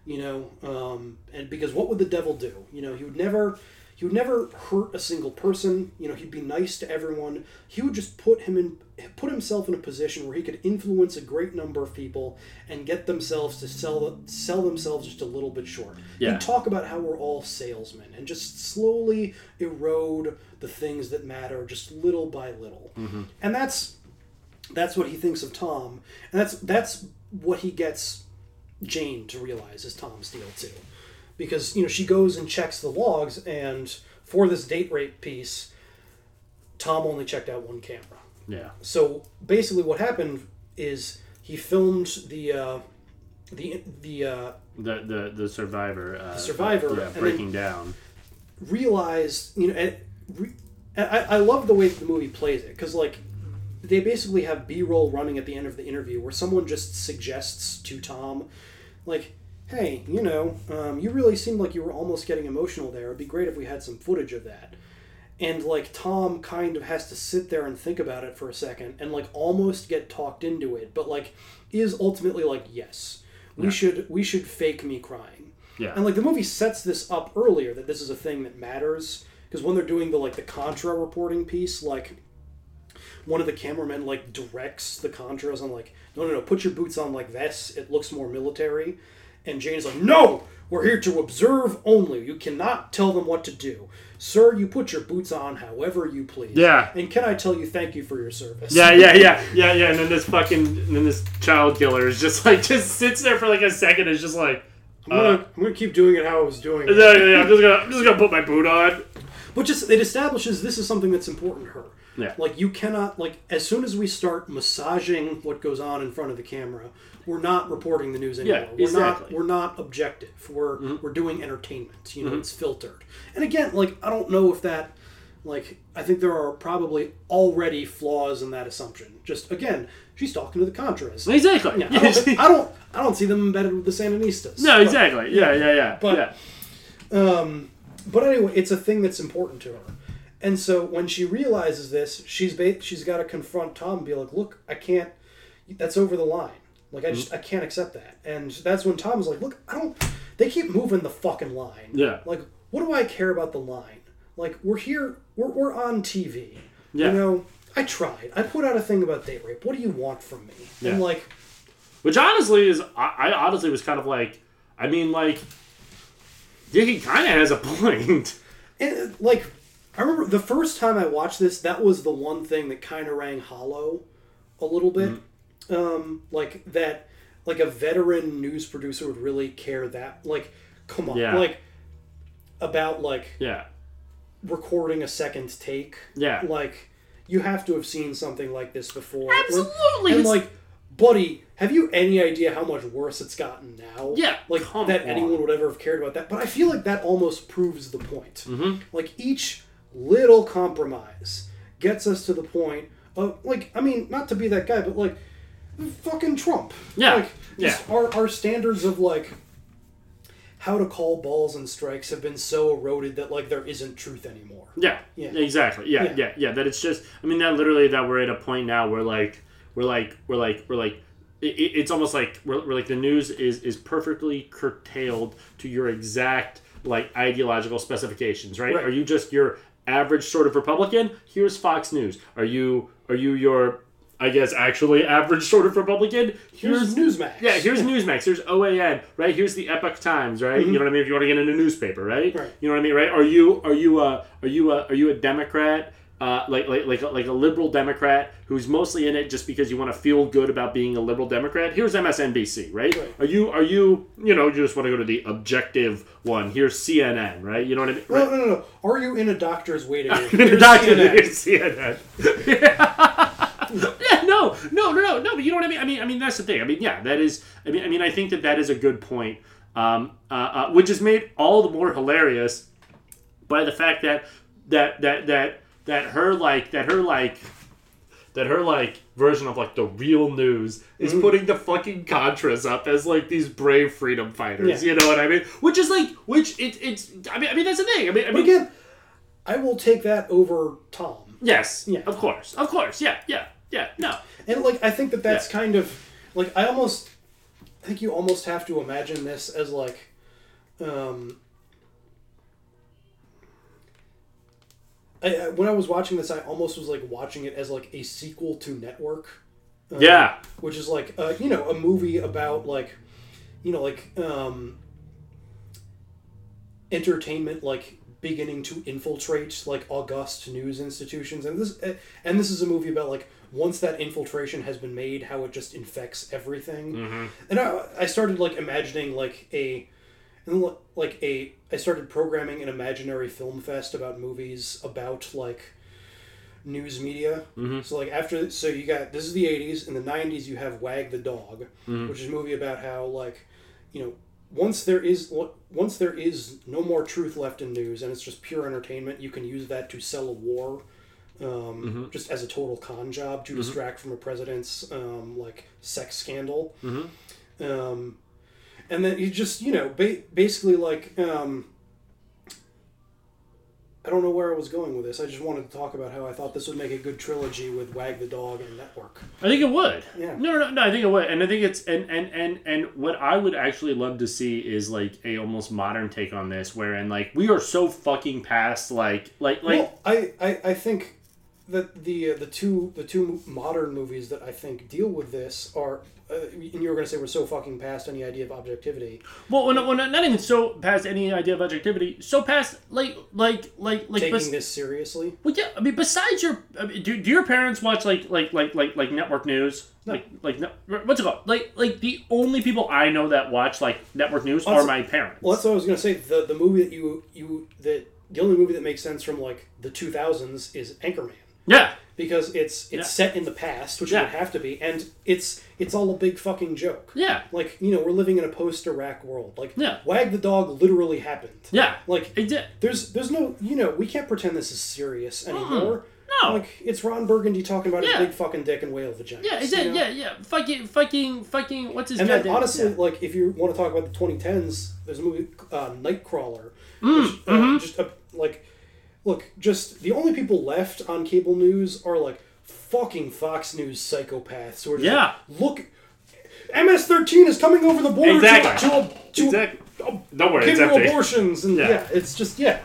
You know, um, and because what would the devil do? You know, he would never he would never hurt a single person. You know, he'd be nice to everyone. He would just put him in put himself in a position where he could influence a great number of people and get themselves to sell sell themselves just a little bit short. Yeah. He'd talk about how we're all salesmen and just slowly erode the things that matter just little by little. Mhm. And that's that's what he thinks of Tom, and that's that's what he gets Jane to realize is Tom Steele too, because you know she goes and checks the logs, and for this date rape piece, Tom only checked out one camera. Yeah. So basically, what happened is he filmed the uh, the the uh, The the the survivor. Uh, The survivor, Yeah, breaking down. realized, you know, and, re, I, I love the way the movie plays it because like they basically have B-roll running at the end of the interview where someone just suggests to Tom, like, "Hey, you know, um, you really seemed like you were almost getting emotional there. It'd be great if we had some footage of that." And like Tom kind of has to sit there and think about it for a second and like almost get talked into it, but like is ultimately like, "Yes, we Yeah. should we should fake me crying." Yeah. And like the movie sets this up earlier that this is a thing that matters because when they're doing the like the Contra reporting piece, like one of the cameramen like directs the Contras on like, no, no, no, put your boots on like this. It looks more military. And Jane's like, no, we're here to observe only. You cannot tell them what to do. Sir, you put your boots on however you please. Yeah. And can I tell you thank you for your service? Yeah, yeah, yeah, yeah, yeah. And then this fucking, and then this child killer is just [LAUGHS] like, just sits there for like a second. and is just like, I'm gonna, uh, I'm gonna keep doing it how I was doing it. yeah, yeah, yeah. I'm just gonna, I'm just gonna put my boot on. But just it establishes this is something that's important to her. Yeah. Like you cannot like as soon as we start massaging what goes on in front of the camera, we're not reporting the news anymore. Yeah, we're not we're not objective. We're Mm-hmm. we're doing entertainment. You know, Mhm. it's filtered. And again, like I don't know if that like I think there are probably already flaws in that assumption. Just again, she's talking to the Contras. Exactly. Yeah, I, don't, [LAUGHS] I don't I don't see them embedded with the Sandinistas. No, But- exactly. Yeah, yeah, yeah. But yeah. um, but anyway, it's a thing that's important to her. And so when she realizes this, she's ba- she's got to confront Tom and be like, "Look, I can't. That's over the line. Like I just I can't accept that." And that's when Tom's like, "Look, I don't. They keep moving the fucking line. Yeah. Like, what do I care about the line? Like, we're here. We're we're on TV. Yeah. You know, I tried. I put out a thing about date rape. What do you want from me? Yeah. And like, Which honestly is, I, I honestly was kind of like, I mean, like, yeah, he kind of has a [LAUGHS] point. And like, I remember the first time I watched this, that was the one thing that kind of rang hollow a little bit. Mm-hmm. Um, like that, like a veteran news producer would really care that. Like, come on, Yeah. like about like Yeah. recording a second take. Yeah. like you have to have seen something like this before. Absolutely. and like, buddy. Have you any idea how much worse it's gotten now? Yeah, Like that on. anyone would ever have cared about that. But I feel like that almost proves the point. Mhm. Like each little compromise gets us to the point of like I mean, not to be that guy, but like fucking Trump. Yeah, Like just our our standards of like how to call balls and strikes have been so eroded that like there isn't truth anymore. Yeah. Yeah. Exactly. Yeah, Yeah. yeah. Yeah. That it's just. I mean, that literally that we're at a point now where like we're like we're like we're like. It- it's almost like we're, we're like the news is is perfectly curtailed to your exact like ideological specifications, right? Right. Are you just your average sort of Republican? Here's Fox News. Are you are you your I guess actually average sort of Republican? Here's Newsmax. Yeah, here's Newsmax. Here's OAN, right? Here's the Epoch Times, right? Mhm. You know what I mean? If you want to get in a newspaper, right? Right. You know what I mean, right? Are you are you a are you a are you a Democrat uh, like like like a, like a liberal Democrat who's mostly in it just because you want to feel good about being a liberal Democrat. Here's MSNBC, right? right? Are you are you you know you just want to go to the objective one? Here's CNN, right? You know what I mean? No, no, no, no. Are you in a doctor's waiting [LAUGHS] room? In a Here's doctor- CNN. CNN. yeah, no, no, no, no, no. But you know what I mean? I mean, I mean that's the thing. I mean, yeah, that is. I mean, I mean, I think that that is a good point, um, uh, uh, which is made all the more hilarious by the fact that that that that that her like that her like that her like version of like the real news is Mhm. putting the fucking Contras up as like these brave freedom fighters. Yeah. You know what I mean? Which is like, which it, it's. I mean, I mean that's the thing. I mean, I mean, again, I will take that over Tom. yes, Yeah. of course, of course, yeah, yeah, yeah. No, And like I think that that's kind of like I almost I think you almost have to imagine this as like um I, when I was watching this, I almost was like watching it as like a sequel to Network. Um, Yeah. which is like uh, you know a movie about like you know like um entertainment like beginning to infiltrate like august news institutions and this and this is a movie about like once that infiltration has been made how it just infects everything Mhm. and I, I started like imagining like a like a i started programming an imaginary film fest about movies about like news media Mhm. so like after so you got this is the 80s in the 90s you have wag the dog Mhm. which is a movie about how like you know once there is once there is no more truth left in news and it's just pure entertainment you can use that to sell a war um, Mhm. just as a total con job to Mhm. distract from a president's um, like sex scandal Mhm. um, and then you just you know ba- basically like um, I don't know where I was going with this. I just wanted to talk about how I thought this would make a good trilogy with Wag the Dog and Network. I think it would. Yeah. No, no, no. I think it would, and I think it's and and and and what I would actually love to see is like a almost modern take on this, wherein like we are so fucking past like like like well, I, I, I think that the uh, the two the two modern movies that I think deal with this are, uh, and you were going to say we're so fucking past any idea of objectivity. well, when not even so past any idea of objectivity, so past like like like like taking bes- this seriously. Well, yeah. I mean, besides your, I mean, do, do your parents watch like like like like like network news? No. Like like what's it called? Like like the only people I know that watch like network news are my parents. Well, that's what I was going to say. The the movie that you you that the only movie that makes sense from like the two thousands is Anchorman. Yeah. Because it's it's Yeah. set in the past, which Yeah. it would have to be, and it's it's all a big fucking joke. Yeah. Like you know, we're living in a post-Iraq world. Like Yeah. Wag the dog literally happened. Yeah. Like it did. There's there's no you know we can't pretend this is serious anymore. No. Like it's Ron Burgundy talking about Yeah. his big fucking dick and whale vagina. Yeah, it did. Yeah, yeah. Fucking, fucking, fucking. What's his name. And then honestly, yeah. like if you want to talk about the 2010s, there's a movie uh, Nightcrawler, Mm, which, uh, mhm. just uh, like look, just the only people left on cable news are like fucking Fox News psychopaths who are just Yeah. like, look, MS-13 is coming over the border Exactly. to, to, to Exactly. Give you abortions and Yeah. yeah. it's just yeah.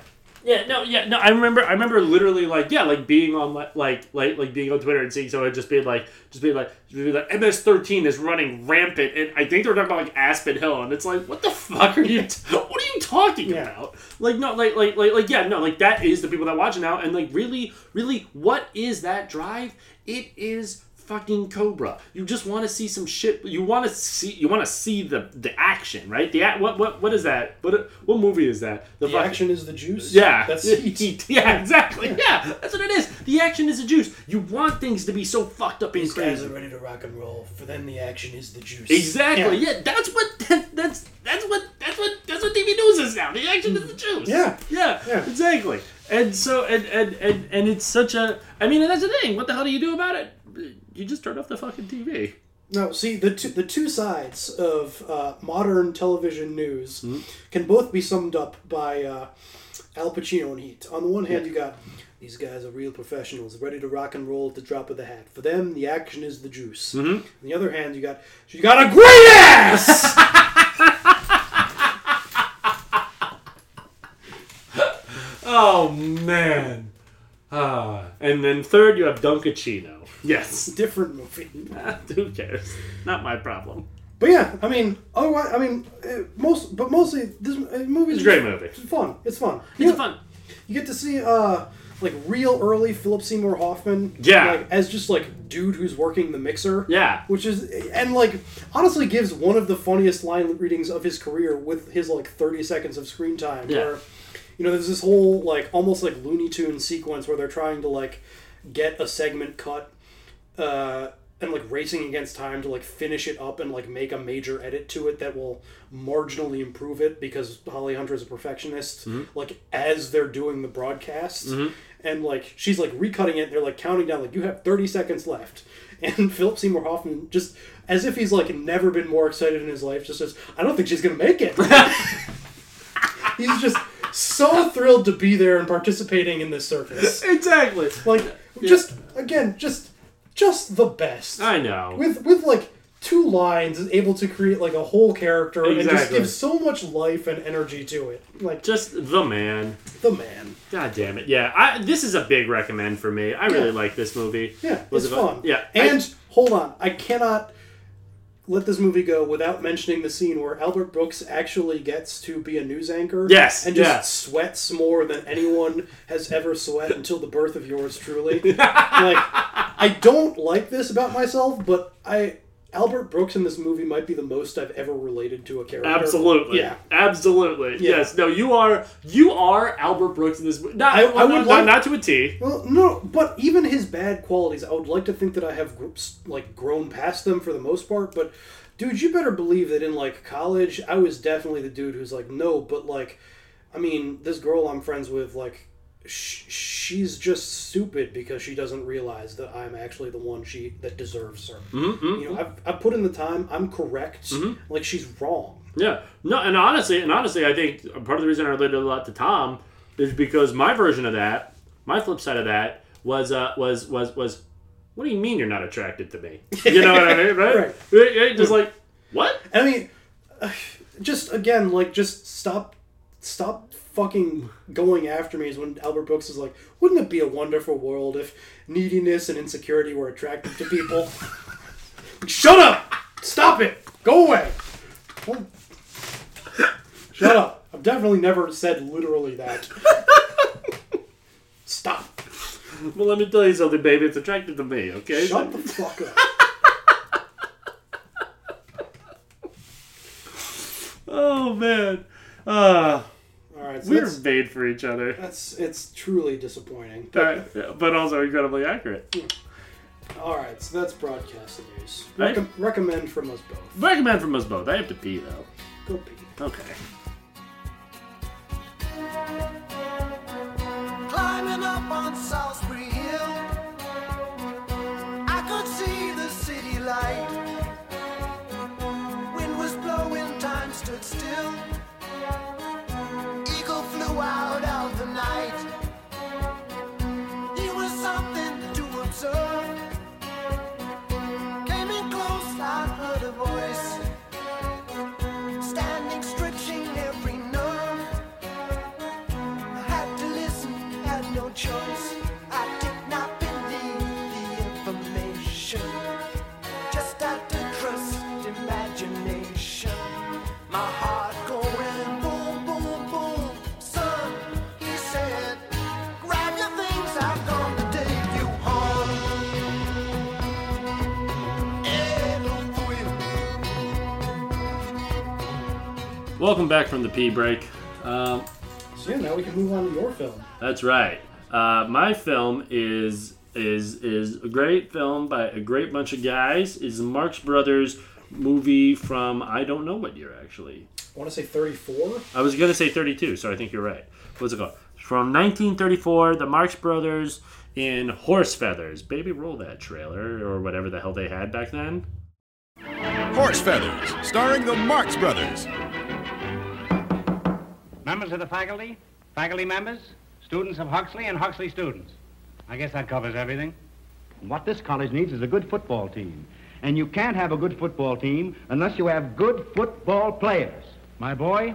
Yeah, no, yeah, no. I remember, I remember literally like, yeah, like being on like, like, like, being on Twitter and seeing someone just being like, just being like, just being like, MS-13 is running rampant, and I think they're talking about like Aspen Hill, and it's like, what the fuck are you? T- what are you talking about? Like, no, like, like, like, like, yeah, no, like that is the people that watch it now, and like, really, really, what is that drive? It is fucking Cobra. You just want to see some shit. You want to see. You want to see the the action, right? The ac- what what what is that? What what movie is that? The fucking- action is the juice. yeah, That's [LAUGHS] heat. Yeah, exactly. Yeah, that's what it is. The action is the juice. You want things to be so fucked up and These Guys are ready to rock and roll. For them, the action is the juice. Exactly. Yeah. that's what that, that's that's what that's what that's what TV news is now. The action is the mm. juice. Yeah. Yeah. Yeah. Exactly. And so and, and and and it's such a. I mean, and that's the thing. What the hell do you do about it? You just turn off the fucking TV. No, see the two, the two sides of uh, modern television news Hmm? can both be summed up by uh, Al Pacino and Heat. On the one hand, you got these guys are real professionals, ready to rock and roll at the drop of the hat. For them, the action is the juice. Mhm. On the other hand, you got you got a great ass. [LAUGHS] Oh man. Ah, and then third you have Dunkaccino. Yes. [LAUGHS] Different movie. [LAUGHS] Who cares? Not my problem. But yeah, I mean, otherwise, I mean, uh, most, but mostly this uh, movie. It's a great movie. It's fun. It's fun. It's fun. You get to see uh, like real early Philip Seymour Hoffman. Yeah. Like, as just like dude who's working the mixer. Yeah. Which is and like honestly gives one of the funniest line readings of his career with his like thirty seconds of screen time. Yeah. Where you know there's this whole like almost like Looney Tune sequence where they're trying to like get a segment cut. Uh, and like racing against time to like finish it up and like make a major edit to it that will marginally improve it because Holly Hunter is a perfectionist. Mhm. Like as they're doing the broadcast, Mhm. and like she's like recutting it. They're like counting down like you have thirty seconds left, [LAUGHS] and Philip Seymour Hoffman just as if he's like never been more excited in his life, just says, "I don't think she's gonna make it." [LAUGHS] [LAUGHS] he's just so thrilled to be there and participating in this circus. Exactly. Like just again, just just the best. I know. With with like two lines, is able to create like a whole character and just Exactly. give so much life and energy to it. Like just the man. The man. God damn it! Yeah, I, this is a big recommend for me. I really Yeah. like this movie. Yeah, Was it's fun. Yeah, and hold on, I cannot let this movie go without mentioning the scene where Albert Brooks actually gets to be a news anchor. Yes, and just yeah. sweats more than anyone has ever sweat [LAUGHS] until the birth of yours truly. [LAUGHS] like, I don't like this about myself, but I. Albert Brooks in this movie might be the most I've ever related to a character. Absolutely. Yeah. Absolutely. Yeah. Yes. No, you are you are Albert Brooks in this movie. Not, I- I would not, like- not to a T. Well, no, but even his bad qualities, I would like to think that I have groups like grown past them for the most part. But dude, you better believe that in like college, I was definitely the dude who's like, no, but like, I mean, this girl I'm friends with, like, sh- she's just stupid because she doesn't realize that I'm actually the one she that deserves her. Mhm, mhm. You know, I've, I've put in the time. I'm correct. Mhm. Like she's wrong. Yeah. No, and honestly, and honestly, I think part of the reason I related a lot to Tom is because my version of that, my flip side of that, was uh, was was was. What do you mean you're not attracted to me? You know what I mean, right? [LAUGHS] Right. Just like what? I mean, just again, like, just stop, stop fucking going after me. Is when Albert Brooks is like, wouldn't it be a wonderful world if neediness and insecurity were attractive to people? [LAUGHS] Shut up! Stop it! Go away! Shut up! I've definitely never said literally that. [LAUGHS] Stop! Well, let me tell you something, baby. It's attractive to me. Okay. Shut the fuck up. [LAUGHS] Oh man. Uh, All right, so we're that's- made for each other. That's it's truly disappointing. But also incredibly accurate. Hmm. All right, so that's broadcast news. Right. Recom- recommend from us both. Recommend from us both. I have to pee though. Go pee. Okay. Climbing up on Solsbury Hill, I could see the city light. Wind was blowing, time stood still. Out of the night. He was something to observe. Welcome back from the pee break. Um, So yeah, now we can move on to your film. That's right. Uh, my film is is is a great film by a great bunch of guys. Is a Marx Brothers movie from I don't know what year actually. I want to say 34. I was gonna say 32, so I think you're right. What's it called? From 1934, the Marx Brothers in Horse Feathers. Baby, roll that trailer or whatever the hell they had back then. Horse Feathers, starring the Marx Brothers. Members of the faculty, faculty members, students of Huxley, and Huxley students. I guess that covers everything. What this college needs is a good football team. And you can't have a good football team unless you have good football players. My boy,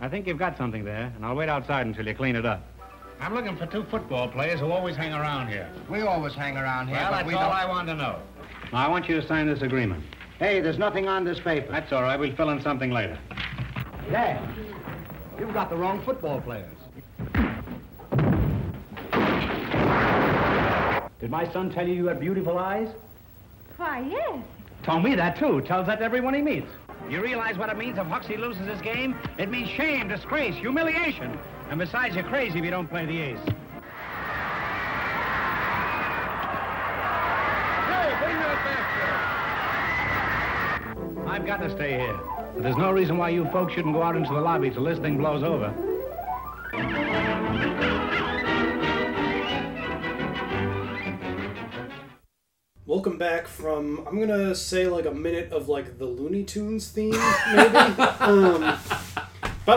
I think you've got something there, and I'll wait outside until you clean it up. I'm looking for two football players who always hang around here. We always hang around here, Well, but that's we all don't... I want to know. Now, I want you to sign this agreement. Hey, there's nothing on this paper. That's all right. We'll fill in something later. Dad, you've got the wrong football players. Did my son tell you you had beautiful eyes? Why, yes. Told me that too. Tells that to everyone he meets. You realize what it means if Huxley loses his game? It means shame, disgrace, humiliation. And besides, you're crazy if you don't play the ace. Hey, bring that back. I've got to stay here. But there's no reason why you folks shouldn't go out into the lobby till this thing blows over. Welcome back from I'm gonna say like a minute of like the Looney Tunes theme, maybe. [LAUGHS] um, I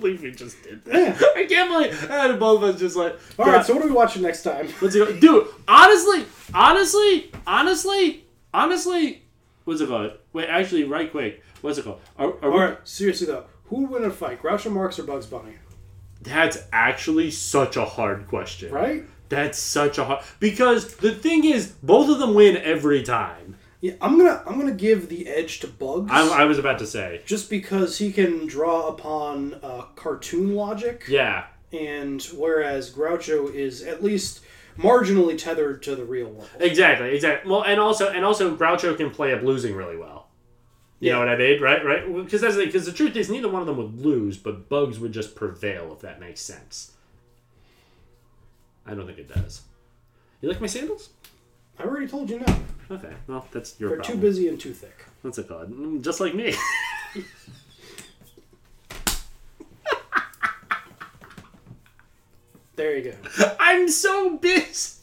believe we just did that. I can't believe and both of us just like. All right, so what are we watching next time? It called? Dude, honestly, honestly, honestly, honestly, what's it called? Wait, actually, right quick, what's it called? Are, are All we, right, seriously though, who would win a fight, Groucho Marx or Bugs Bunny? That's actually such a hard question. Right? That's such a hard because the thing is, both of them win every time. Yeah, I'm gonna I'm gonna give the edge to Bugs. I, I was about to say, just because he can draw upon uh, cartoon logic. yeah, And whereas Groucho is at least marginally tethered to the real world. exactly, exactly. Well, and also, and also, Groucho can play up losing really well. You know what I mean, right? Right? Because that's because the truth is, neither one of them would lose, but Bugs would just prevail if that makes sense. I don't think it does. You like my sandals? I already told you no. Okay, well, that's your fault. They're problem. too busy and too thick. What's it called? Mm, Just like me. [LAUGHS] There you go. I'm so busy.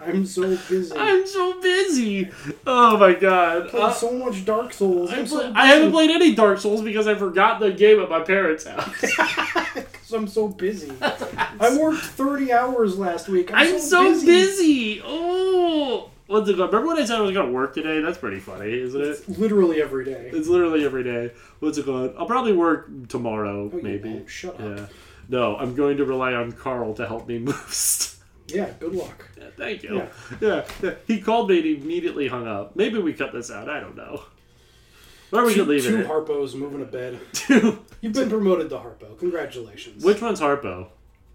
I'm so busy. I'm so busy. Oh my god. played Uh, so much Dark Souls. I, I'm so I haven't busy. played any Dark Souls because I forgot the game at my parents' house. [LAUGHS] I'm so busy. [LAUGHS] I worked 30 hours last week. I'm, I'm so, so busy. Oh. What's it called? Remember when I said I was going to work today? That's pretty funny, isn't it? Literally every day. It's literally every day. What's it called? I'll probably work tomorrow, Oh, maybe. won't. Shut Yeah. No, I'm going to rely on Carl to help me [LAUGHS] move stuff. Yeah, good luck. Yeah, thank you. Yeah. Yeah. yeah. He called me and immediately hung up. Maybe we cut this out. I don't know. We two, could leave two it. Harpos moving to bed. Two. [LAUGHS] You've been promoted to Harpo. Congratulations. Which one's Harpo?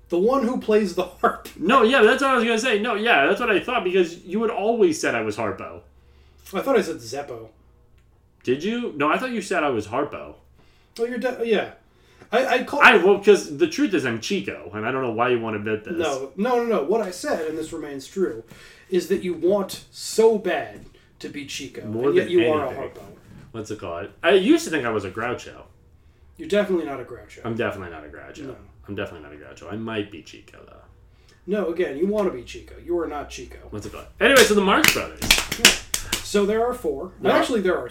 The one who plays the harp. [LAUGHS] No, yeah, that's what I was gonna say. No, yeah, that's what I thought because you had always said I was Harpo. I thought I said Zeppo. Did you? No, I thought you said I was Harpo. Oh, you're de- oh, yeah. I I call I well, because the truth is I'm Chico, and I don't know why you want to admit this. no no no no. What I said, and this remains true, is that you want so bad to be Chico, More and yet than you are a anything. Harpo. What's it called? I used to think I was a Groucho. You're definitely not a Groucho. I'm definitely not a Groucho. No. I'm definitely not a Groucho. I might be Chico though. No, again, you want to be Chico. You are not Chico. What's it called? Anyway, so the Marx Brothers. So there are four. There are- Actually, there are.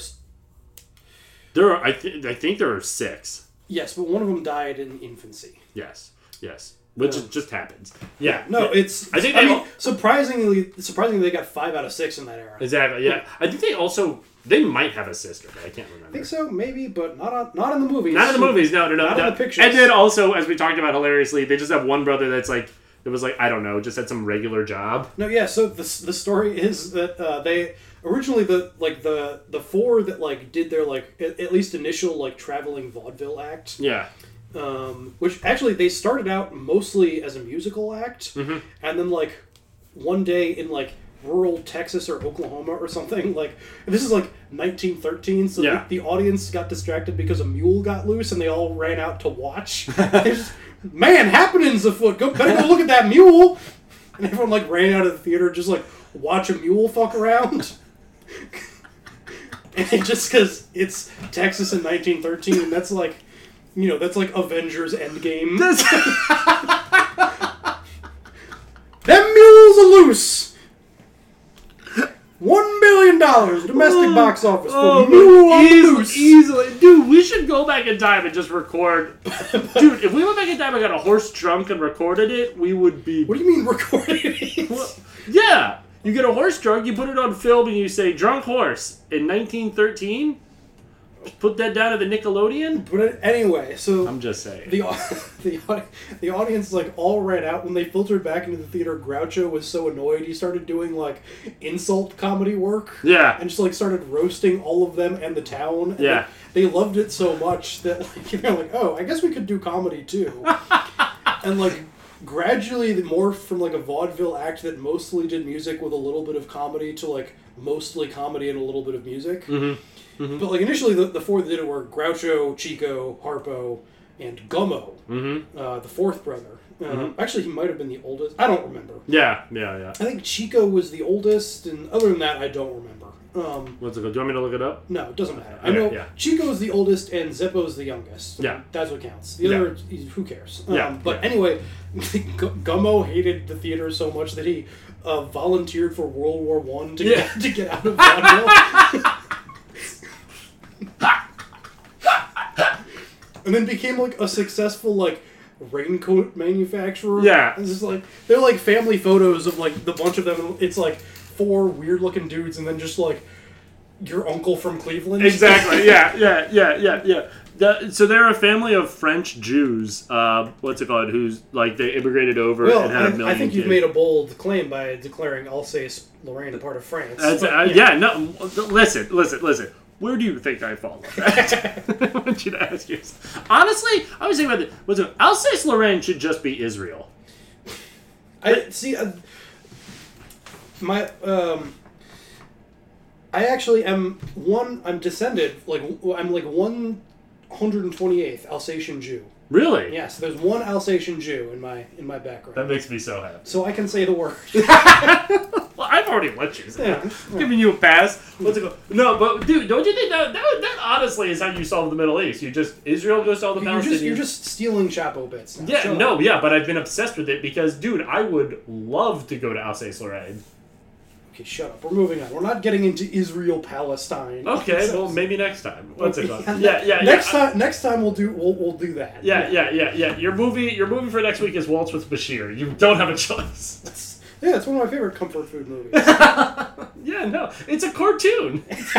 There are. I, th- I think there are six. Yes, but one of them died in infancy. Yes. Yes. Which No. just happens. Yeah. No, it's. I think I mean, all- surprisingly, surprisingly, they got five out of six in that era. exactly. Yeah. I think they also they might have a sister, but I can't remember. I think so, maybe, but not on, not in the movies. Not in the movies, no, no, no. Not no. in the pictures. And then also, as we talked about hilariously, they just have one brother that's like, that was like, I don't know, just had some regular job. No, yeah. So the the story is that uh, they originally the like the the four that like did their like at, at least initial like traveling vaudeville act. Yeah. Um, which actually they started out mostly as a musical act, Mm-hmm. and then like one day in like rural Texas or Oklahoma or something [LAUGHS] like this is like 1913, so Yeah. the, the audience got distracted because a mule got loose and they all ran out to watch. [LAUGHS] There's- Man, happenings afoot! Go better go look at that mule. And everyone like ran out of the theater just like watch a mule fuck around. [LAUGHS] and just because it's Texas in 1913, and that's like, you know, that's like Avengers Endgame. Them mules are loose. One billion dollars domestic oh, box office for Oh, mule on the easily, easily, dude. We should go back in time and just record, [LAUGHS] dude. If we went back in time and got a horse drunk and recorded it, we would be. What do you mean recorded it? Yeah, you get a horse drunk, you put it on film, and you say "drunk horse" in 1913. Put that down to the Nickelodeon. But anyway, so I'm just saying. [LAUGHS] the the the audience like all ran out when they filtered back into the theater. Groucho was so annoyed he started doing like insult comedy work. Yeah. and just like started roasting all of them and the town. And Yeah. they, they loved it so much that like [LAUGHS] they're like, oh, I guess we could do comedy too. [LAUGHS] and like gradually the morphed from like a vaudeville act that mostly did music with a little bit of comedy to like mostly comedy and a little bit of music. Mm-hmm. Mhm. But like initially, the, the four that did it were Groucho, Chico, Harpo, and Gummo, Mhm. uh, the fourth brother. Uh, Mhm. Actually, he might have been the oldest. I don't remember. Yeah, yeah, yeah. I think Chico was the oldest, and other than that, I don't remember. Um, What's it called? Do you want me to look it up? no, it doesn't matter. I know yeah. Chico's the oldest and Zeppo's the youngest. Yeah. That's what counts. The Yeah. other, who cares? Um, Yeah, But yeah. anyway, [LAUGHS] Gummo hated the theater so much that he uh, volunteered for World War One to, Yeah. get, to get out of vaudeville. [LAUGHS] [LAUGHS] and then became like a successful like raincoat manufacturer. Yeah. It's just like they're like family photos of like the bunch of them. It's like four weird looking dudes, and then just like your uncle from Cleveland. Exactly. [LAUGHS] Yeah, yeah, yeah, yeah, yeah. The- so they're a family of French Jews. Uh, what's it called? Who's like they immigrated over Well, and had a I, million. I think you've kids. made a bold claim by declaring Alsace Lorraine a part of France. But, uh, [LAUGHS] yeah. no. Listen, listen, listen. Where do you think I fall? on that? [LAUGHS] I want you to ask yourself. Honestly, I was thinking about this. What's it? Alsace Lorraine should just be Israel. I see. Uh, my um, I actually am one. I'm descended like I'm like one hundred and twenty eighth Alsatian Jew. Really? Yes, there's one Alsatian Jew in my in my background. That makes me so happy. So I can say the word. [LAUGHS] Well, I've already let you say. Yeah. it. Giving you a pass. What's it called? No, but dude, don't you think that, that that honestly is how you solve the Middle East? You just Israel goes to all the You're just you're just stealing Chapo bits. Now. Yeah, Shut no, up. yeah, but I've been obsessed with it because, dude, I would love to go to Alsace Lorraine. Okay, shut up. We're moving on. We're not getting into Israel Palestine. Okay, [LAUGHS] well, maybe next time. What's it called? Yeah, Yeah, yeah, Next yeah. time, next time we'll do we'll, we'll do that. Yeah, yeah, yeah, yeah. Your movie, your movie for next week is Waltz with Bashir. You don't have a choice. [LAUGHS] Yeah, it's one of my favorite comfort food movies. [LAUGHS] yeah, no, it's a cartoon. that's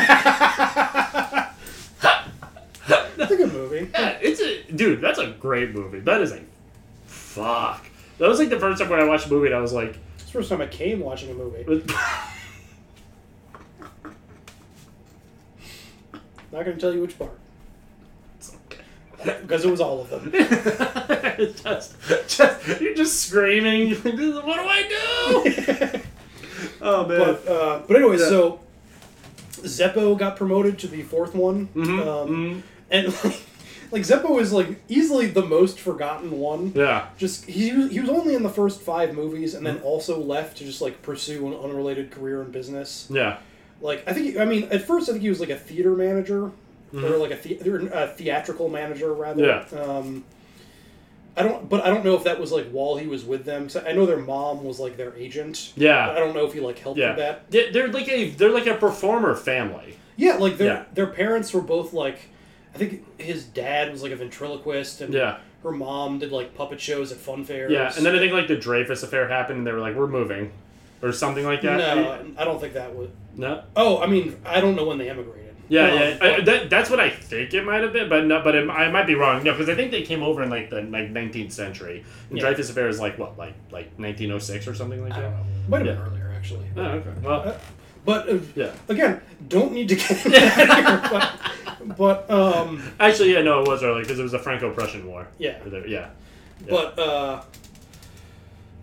a good movie. Yeah, it's a dude. That's a great movie. That is a fuck. That was like the first time when I watched a movie and I was like, first time I came watching a movie. Not gonna tell you which part. Because [LAUGHS] it was all of them. [LAUGHS] just, just you're just screaming. What do I do? [LAUGHS] oh man. But uh, but anyway, Yeah. so Zeppo got promoted to the fourth one, Mhm, um, and like, like Zeppo is like easily the most forgotten one. Yeah. Just he was- he was only in the first five movies, and then also left to just like pursue an unrelated career in business. Yeah. Like I think I mean at first I think he was like a theater manager or Mhm. like a, the- or a theatrical manager rather. Yeah. Um, I don't, but I don't know if that was like while he was with them. I know their mom was like their agent. Yeah. but I don't know if he like helped Yeah. with that. They're like a they're like a performer family. Yeah, like their Yeah. their parents were both like, I think his dad was like a ventriloquist, and Yeah. her mom did like puppet shows at fun fairs. Yeah, and then I think like the Dreyfus affair happened, and they were like, "We're moving," or something like that. no, I don't think that would. No. Oh, I mean, I don't know when they emigrated. Yeah, yeah. I, that, that's what I think it might have been, but no, but it, I might be wrong. No, because I think they came over in like the like 19th century. And Yeah. Dreyfus affair is like what, like like 1906 or something like that. Might have yeah. been earlier actually. Oh, okay. Well, uh, But uh, yeah. again, don't need to get into that here, but, but um, Actually, yeah, no, it was early because it was the Franco-Prussian War. Yeah. Yeah. Yeah. But uh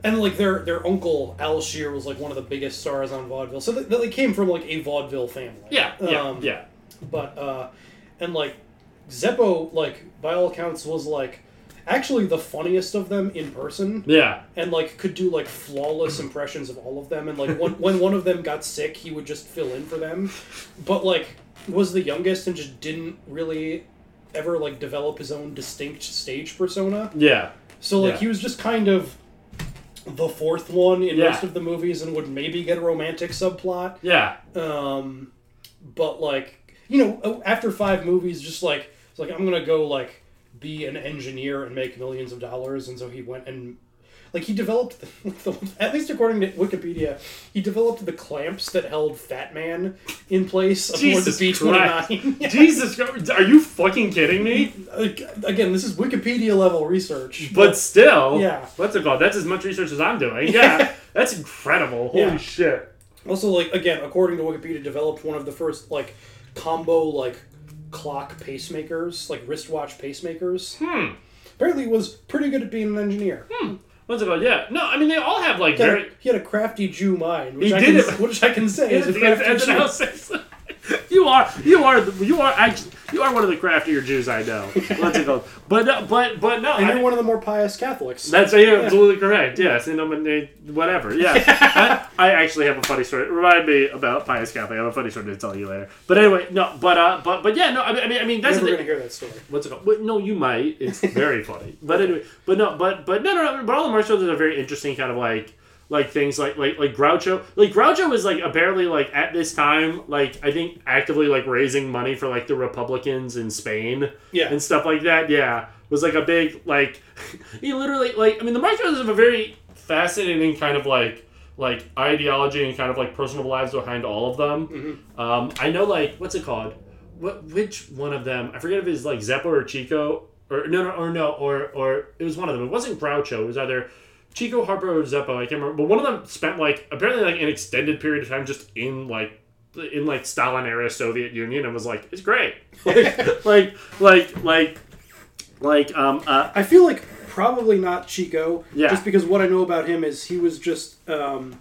and like their their uncle Al Shean was like one of the biggest stars on vaudeville. So they, they came from like a vaudeville family. Yeah, yeah, Um, yeah. But uh and like Zeppo like by all accounts was like actually the funniest of them in person. Yeah. And like could do like flawless [CLEARS THROAT] impressions of all of them and like when when one of them got sick, he would just fill in for them. But like was the youngest and just didn't really ever like develop his own distinct stage persona. Yeah. So like Yeah. he was just kind of the fourth one in Yeah. most of the movies and would maybe get a romantic subplot. Yeah. Um but like you know after 5 movies just like it's like I'm going to go like be an engineer and make millions of dollars and so he went and like he developed [LAUGHS] the, at least according to Wikipedia, he developed the clamps that held Fat Man in place aboard Jesus the B twenty Christ. [LAUGHS] Jesus Christ. Are you fucking kidding me? Again, this is Wikipedia level research. But still, Yeah. What's it called? That's as much research as I'm doing. [LAUGHS] Yeah, that's incredible. Holy Yeah. shit. Also, like again, according to Wikipedia, developed one of the first like combo like clock pacemakers, like wristwatch pacemakers. Hmm. Apparently, was pretty good at being an engineer. Hmm. What's it called? Yeah. No, I mean they all have like He had, very. a, he had a crafty Jew mind, which He I did can, it. which I can say [LAUGHS] is a crafty Jew. I'll say so. You are, you are, you are actually, you are one of the craftier Jews I know. What's it called? But, no, but, but no. And I- you're one of the more pious Catholics. That's you're absolutely correct. Yes, know, but they- whatever. Yeah, [LAUGHS] I, I actually have a funny story. Remind me about Pious Catholic. I have a funny story to tell you later. But anyway, no, but uh, but but yeah, no. I mean, I mean, I mean that's Never the gonna hear that story. What's it called? Well, no, you might. It's very [LAUGHS] funny. But anyway, but no, but but no, no, no. But all the Marx Brothers are very interesting, kind of like like things like like like Groucho. Like Groucho is like apparently like at this time, like I think actively like raising money for like the Republicans in Spain, Yeah. and stuff like that. Yeah, was like a big like [LAUGHS] he literally like I mean the Marx have a very fascinating kind of like like ideology and kind of like personal lives behind all of them. Um, I know like what's it called? What which one of them? I forget if it's like Zeppo or Chico or no no or no or or it was one of them. It wasn't Groucho. It was either Chico Harpo or Zeppo. I can't remember. But one of them spent like apparently like an extended period of time just in like in like Stalin era Soviet Union and was like it's great. [LAUGHS] Like like like like like um uh I feel like probably not Chico. Yeah. Just because what I know about him is he was just um,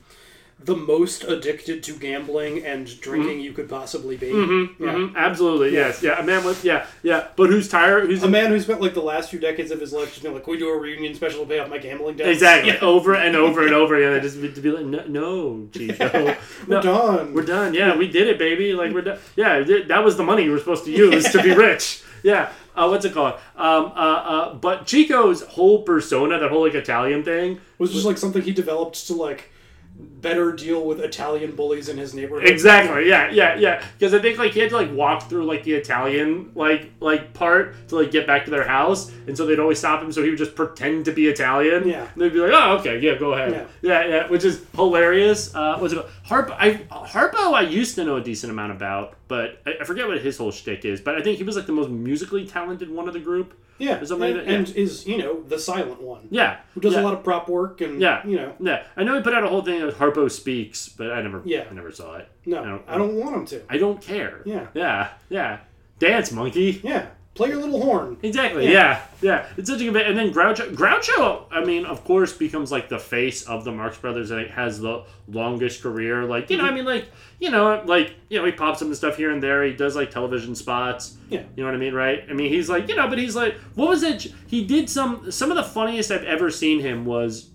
the most addicted to gambling and drinking you could possibly be. Mm-hmm, yeah. mhm, absolutely, yes, yeah. A man with, yeah, yeah. But who's tired? Who's A man who spent like the last few decades of his life just being like, "Can we do a reunion special to pay off my gambling debt?" Exactly, Yeah. over and over and [LAUGHS] over again. Just be- to be like, no, no Chico, [LAUGHS] We're done. We're done. Yeah, we did it, baby. Like we're done. Yeah, that was the money you were supposed to use to be [LAUGHS] rich. Yeah. Uh, what's it called? Um, uh, uh, but Chico's whole persona, that whole like Italian thing, was just like something he developed to like better deal with Italian bullies in his neighborhood. Exactly. Yeah, yeah, yeah. Because I think like he had to like walk through like the Italian like like part to like get back to their house, and so they'd always stop him. So he would just pretend to be Italian. Yeah. And they'd be like, "Oh, okay, yeah, go ahead." Yeah, yeah, which is hilarious. Uh, what's it called? Harpo. I Harpo. I used to know a decent amount about, but I, I forget what his whole shtick is. But I think he was like the most musically talented one of the group. Yeah, something and, that. Yeah. and is you know the silent one. Yeah, who does yeah. a lot of prop work and Yeah, you know. Yeah, I know he put out a whole thing of Harpo speaks, but I never. Yeah. I never saw it. No, I don't want him to. I don't care. Yeah. Yeah. Yeah. Dance, monkey. Yeah. Play your little horn. Exactly. Yeah. Yeah. Yeah. It's such a good bit. And then Groucho, Groucho, I mean, of course, becomes like the face of the Marx Brothers and it has the longest career. Like, you know, I mean, like, you know, like, you know, he pops up and stuff here and there. He does like television spots. Yeah. You know what I mean, right? I mean, he's like, you know, but he's like, what was it? He did some, some of the funniest I've ever seen him was,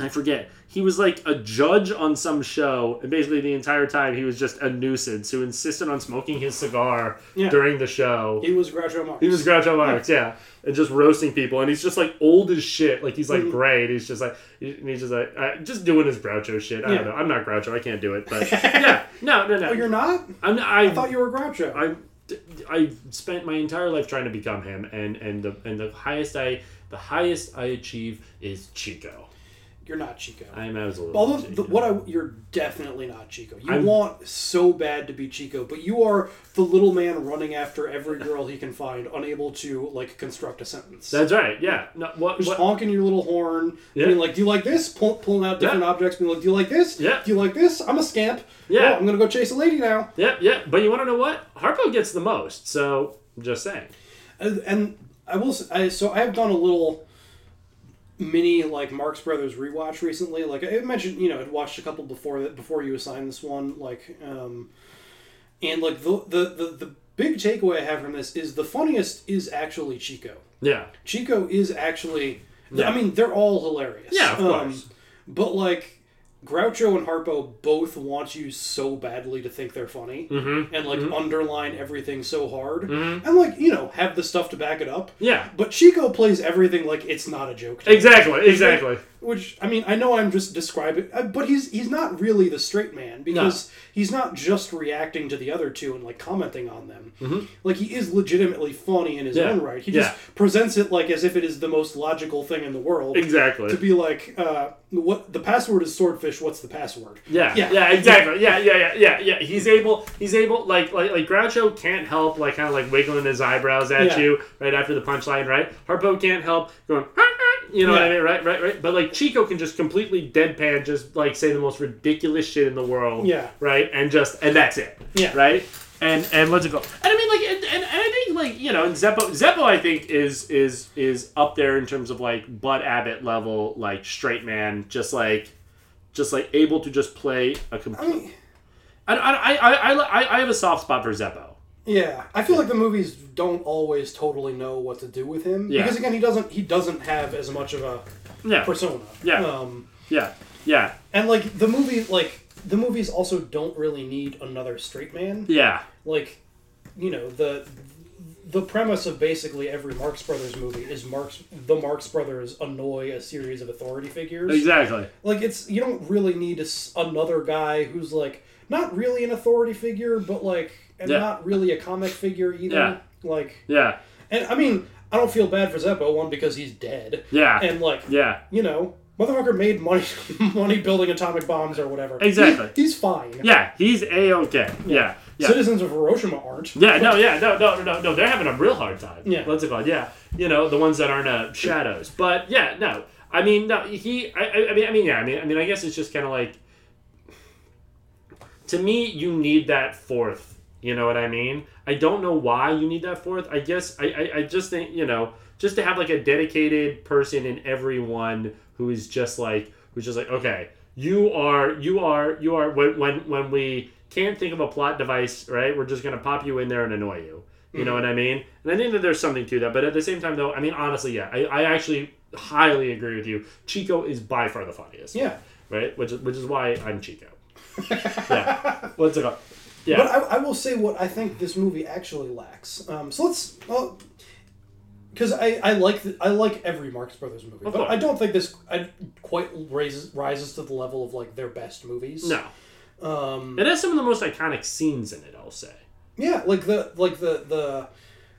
I forget. He was like a judge on some show, and basically the entire time he was just a nuisance who insisted on smoking his cigar Yeah. during the show. He was Groucho Marx. He was Groucho Marx, yeah, and just roasting people, and he's just like old as shit. Like he's like Mhm. gray, and he's just like and he's just like uh, just doing his Groucho shit. I Yeah. don't know. I'm not Groucho. I can't do it, but [LAUGHS] yeah, no, no, no. Oh, you're not? I'm. I, I thought you were Groucho. I I spent my entire life trying to become him, and and the and the highest I the highest I achieve is Chico. You're not Chico. I'm absolutely. Although the, what I you're definitely not Chico. You I'm- want so bad to be Chico, but you are the little man running after every girl he can find, unable to like construct a sentence. That's right. Yeah. No. What? Just what honking your little horn, Yeah. being like, "Do you like this?" Pull, pulling out different objects, being like, "Do you like this? Yeah. Do you like this? I'm a scamp. Yeah. Oh, I'm gonna go chase a lady now." yeah. Yeah. But you want to know what? Harpo gets the most. So I'm just saying. And, and I will. I, so I have done a little mini like Marx Brothers rewatch recently. Like I mentioned, you know, I'd watched a couple before that before you assigned this one. Like, um, and like the, the the the big takeaway I have from this is the funniest is actually Chico. Yeah. Chico is actually. Yeah. I mean, they're all hilarious. Yeah, of Um, course. But like. Groucho and Harpo both want you so badly to think they're funny Mhm, and like mhm. underline everything so hard Mhm. and like you know have the stuff to back it up. Yeah. But Chico plays everything like it's not a joke. Exactly, exactly. Which I mean, I know I'm just describing, uh, but he's he's not really the straight man because he's not just reacting to the other two and like commenting on them. Mhm. Like he is legitimately funny in his Yeah. own right. He Yeah. just presents it like as if it is the most logical thing in the world. Exactly. To be like, uh, what the password is swordfish. What's the password? Yeah, yeah, exactly. Yeah, yeah, yeah, yeah, yeah. He's able. He's able. Like, like, like Groucho can't help, like, kind of like wiggling his eyebrows at Yeah. you right after the punchline, right? Harpo can't help going, you know what I mean, right, right, right. But like Chico can just completely deadpan, just like say the most ridiculous shit in the world, Yeah. right, and just and that's it, Yeah. right. And and what's it called? And I mean, like, and, and, and I think like you know, and Zeppo, Zeppo, I think is is is up there in terms of like Bud Abbott level, like straight man, just like just like able to just play a complete. I, I, I, I, I, I have a soft spot for Zeppo. Yeah, I feel like the movies don't always totally know what to do with him Yeah. because again, he doesn't he doesn't have as much of a Yeah. persona. Yeah. Um, Yeah, yeah, and like the movie, like the movies also don't really need another straight man. yeah, Like, you know the the premise of basically every Marx Brothers movie is Marx the Marx Brothers annoy a series of authority figures. exactly. Like it's you don't really need a s another guy who's like not really an authority figure, but like and Yeah. not really a comic figure either. Yeah. Like Yeah, and I mean, I don't feel bad for Zeppo one because he's dead. Yeah. And like yeah, you know, motherfucker made money [LAUGHS] money building atomic bombs or whatever. Exactly. He- he's fine. yeah. He's a okay. Yeah, yeah. Citizens of Hiroshima aren't. Yeah, no, yeah, no, no, no, no. They're having a real hard time. Yeah. What's it called? Yeah, you know, the ones that aren't uh, shadows. But yeah, no. I mean, no. He. I, I- I mean. I mean. Yeah. I mean. I mean. I guess it's just kind of like. To me, you need that fourth. You know what I mean? I don't know why you need that fourth. I guess I. I, I just think you know just to have like a dedicated person in everyone who is just like who's just like okay you are you are you are when when when we can't think of a plot device right we're just gonna pop you in there and annoy you you know Mhm. what i mean and i think that there's something to that but at the same time though i mean honestly yeah i, I actually highly agree with you chico is by far the funniest Yeah. right which is which is why i'm chico [LAUGHS] yeah what's it called yeah But I, I will say what I think this movie actually lacks. Um, so let's, because I, I like the, I like every Marx Brothers movie, Of but course. I don't think this I, quite raises rises to the level of like their best movies. no Um, it has some of the most iconic scenes in it i'll say yeah, like the like the the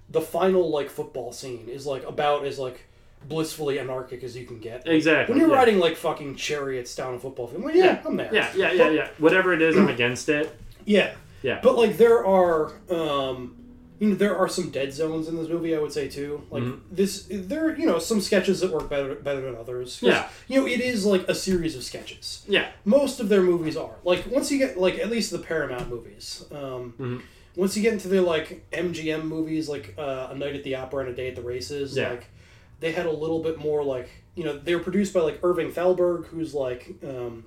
the final like football scene is like about as like blissfully anarchic as you can get. Like, Exactly, When you're yeah. riding like fucking chariots down a football field, like, yeah, I'm there. yeah yeah yeah yeah whatever it is i'm [CLEARS THROAT] against it Yeah. Yeah. But like there are um you know there are some dead zones in this movie I would say too. Like Mhm. this there are, you know some sketches that work better better than others. Yeah. You know it is like a series of sketches. Yeah. Most of their movies are. Like once you get like at least the Paramount movies. Um Mhm. once you get into the like MGM movies like uh, A Night at the Opera and A Day at the Races Yeah. like they had a little bit more like you know they were produced by like Irving Thalberg who's like um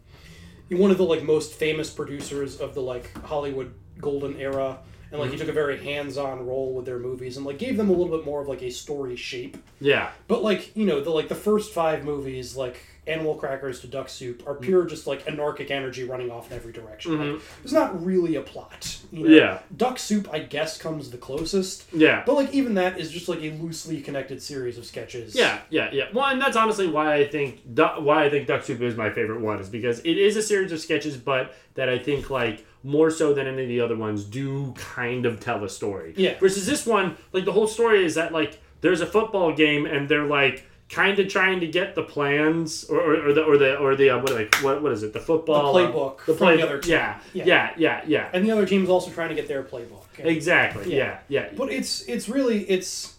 one of the like most famous producers of the like Hollywood golden era and like he Mhm. took a very hands-on role with their movies and like gave them a little bit more of like a story shape yeah but like you know the like the first five movies like animal crackers to duck soup are pure just like anarchic energy running off in every direction Mhm. like, there's not really a plot you know? Yeah. duck soup i guess comes the closest Yeah. but like even that is just like a loosely connected series of sketches Yeah, yeah, yeah. Well, and that's honestly why I think Du- why I think Duck Soup is my favorite one is because it is a series of sketches, but that I think like more so than any of the other ones do kind of tell a story. Yeah. Versus this one, like the whole story is that like there's a football game and they're like kind of trying to get the plans or, or, or the or the or the uh, what, they, what what is it the football the uh, playbook the from play the other team. yeah yeah. yeah yeah and the other team's also trying to get their playbook. Exactly yeah. yeah but it's it's really it's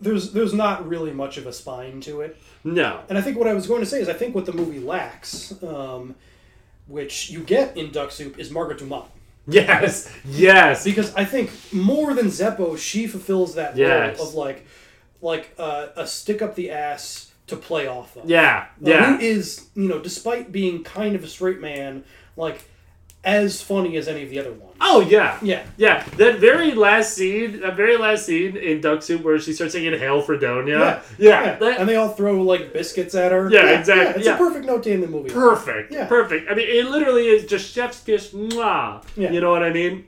there's there's not really much of a spine to it. No. And i think what i was going to say is i think what the movie lacks um, which you get in duck soup is margaret dumont. Yes yes. Because i think more than zeppo she fulfills that Yes. role of like like uh, a stick up the ass to play off of Yeah, yeah. who is you know despite being kind of a straight man like as funny as any of the other ones Oh yeah, Yeah. yeah. That very last scene, that very last scene in Duck Soup where she starts singing "Hail Fredonia." Yeah, that- and they all throw like biscuits at her. Yeah, exactly, it's yeah. a perfect note to end the movie. perfect, Yeah. perfect. I mean, it literally is just chef's kiss. Mwah. Yeah. You know what I mean?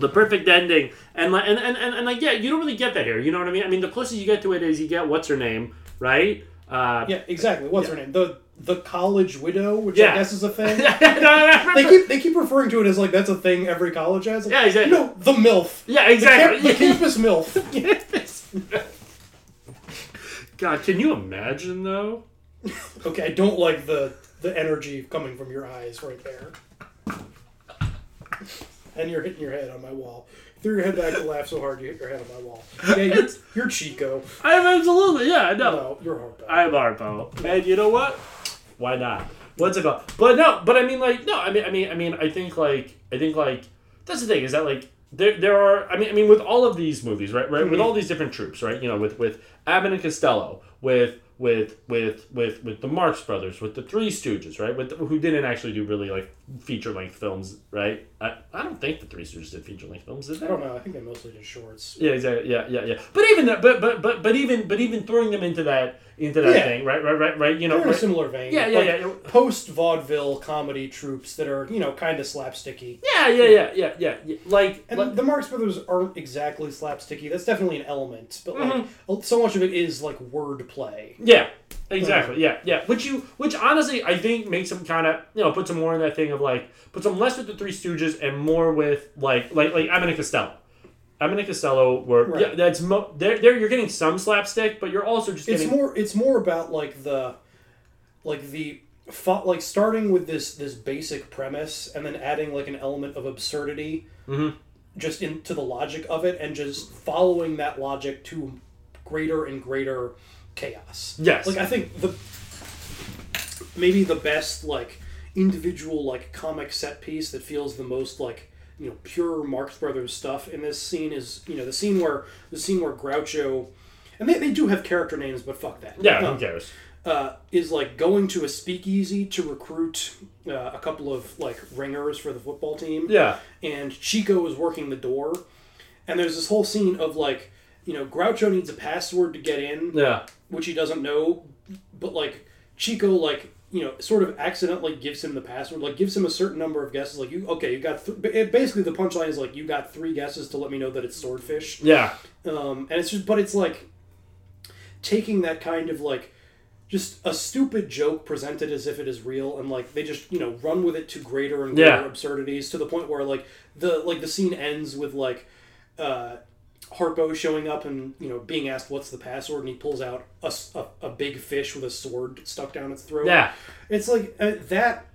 The perfect ending, and like, and, and and and like, yeah, you don't really get that here. You know what I mean? I mean, the closest you get to it is you get what's her name, right? Uh, Yeah, exactly. What's Yeah. her name? The the college widow, which Yeah. I guess is a thing. [LAUGHS] They keep they keep referring to it as like that's a thing every college has. Like, Yeah, exactly. No, the milf. Yeah, The, exactly. camp- [LAUGHS] the campus milf. God, can you imagine though? Okay, I don't like the the energy coming from your eyes right there. And you're hitting your head on my wall. You threw your head back to laugh so hard you hit your head on my wall. Yeah, you're, you're Chico. I am absolutely yeah. I know. No, you're Harpo. I am Harpo, and you know what? Why not? What's it called? But no, but I mean, like, no, I mean, I mean, I mean, I think like, I think like, that's the thing is that like, there, there are, I mean, I mean, with all of these movies, right, right, with Mhm. all these different troupes, right, you know, with with Abbott and Costello, with with with with with the Marx Brothers, with the Three Stooges, right, with the, who didn't actually do really like feature length films, right? I, I don't think the Three Stooges did feature length films, did they? I don't know. I think they mostly did shorts. Yeah, exactly. Yeah, yeah, yeah. But even that, but but but but even but even throwing them into that into that Yeah. thing, right, right, right, right. You know, a right- similar vein. Yeah, yeah, like yeah. Post vaudeville comedy troupes that are you know kind of slapsticky. Yeah, yeah, yeah, yeah, yeah. yeah. Like, And like- the Marx Brothers aren't exactly slapsticky. That's definitely an element, but like Mhm. so much of it is like word play. yeah, exactly. Yeah, yeah. Which you, which honestly, I think makes them kind of, you know, put some more in that thing of like, put some less with the Three Stooges and more with like, like, like Abbott and Costello. Abbott and Costello were, Right. yeah, that's mo- there. There, you're getting some slapstick, but you're also just It's getting more. It's more about like the, like the, like starting with this this basic premise and then adding like an element of absurdity, Mhm. just into the logic of it, and just following that logic to greater and greater chaos. Yes. Like I think the maybe the best like individual like comic set piece that feels the most like you know pure Marx Brothers stuff And this scene is you know the scene where the scene where Groucho and they, they do have character names but fuck that Yeah, who Um, cares? uh, is like going to a speakeasy to recruit uh, a couple of like ringers for the football team Yeah. and Chico is working the door and there's this whole scene of like you know Groucho needs a password to get in Yeah. which he doesn't know but like Chico like you know sort of accidentally gives him the password like gives him a certain number of guesses like you okay you got th- basically the punchline is like you got three guesses to let me know that it's swordfish Yeah. um, and it's just but it's like taking that kind of like just a stupid joke presented as if it is real and like they just you know run with it to greater and greater Yeah. absurdities to the point where like the like the scene ends with like uh Harpo showing up and you know being asked what's the password and he pulls out a a big fish with a sword stuck down its throat Yeah. it's like uh, that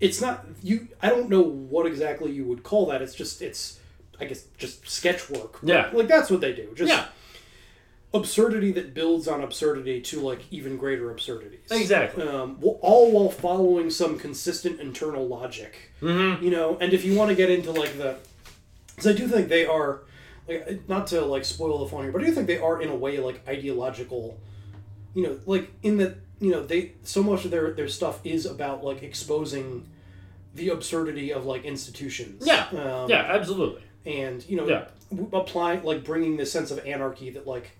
it's not you i don't know what exactly you would call that it's just it's i guess just sketch work Yeah. like that's what they do just Yeah. absurdity that builds on absurdity to like even greater absurdities Exactly. um, all while following some consistent internal logic Mhm. you know and if you want to get into like the because i do think they are like not to like spoil the fun here but i do think they are in a way like ideological you know like in that you know they so much of their their stuff is about like exposing the absurdity of like institutions Yeah. um, yeah, absolutely. and you know Yeah. applying like bringing this sense of anarchy that like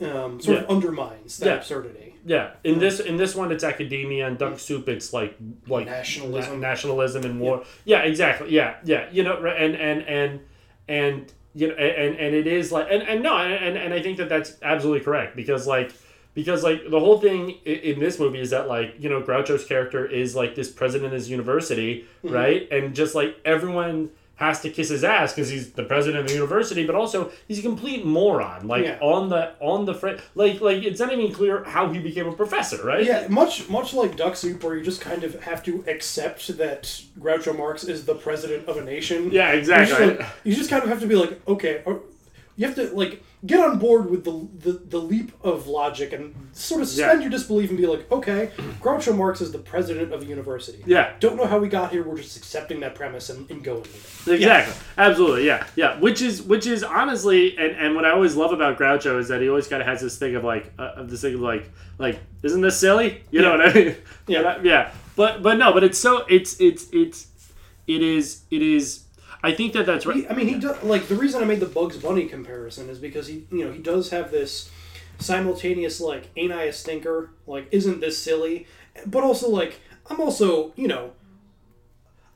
um, sort of undermines that Yeah. absurdity Yeah, in this in this one, it's academia, and Duck Soup, it's like like Nationalism. na- nationalism and war. Yeah. exactly. Yeah, yeah. You know, and and and and you know, and and it is like, and and no, and and I think that that's absolutely correct because like because like the whole thing in this movie is that like you know Groucho's character is like this president of his university, Mhm. right, and just like everyone has to kiss his ass because he's the president of the university, but also he's a complete moron. Like Yeah. on the on the fr- like like it's not even clear how he became a professor, right? yeah much much like duck soup where you just kind of have to accept that groucho marx is the president of a nation Yeah, You just, exactly. like- you just kind of have to be like okay or, you have to like get on board with the, the the leap of logic and sort of suspend Yeah. your disbelief and be like okay groucho marx is the president of a university Yeah. don't know how we got here we're just accepting that premise and, and going with it Exactly. Absolutely. Yeah. Yeah. Which is which is honestly, and, and what I always love about Groucho is that he always kind of has this thing of like uh, of this thing of like like isn't this silly? You know Yeah. what I mean? Yeah. [LAUGHS] Yeah. But but no. But it's so it's it's it's it is it is. I think that that's right. He- I mean, he does like the reason I made the Bugs Bunny comparison is because he, you know, he does have this simultaneous like, ain't I a stinker? Like, isn't this silly? But also like, I'm also, you know,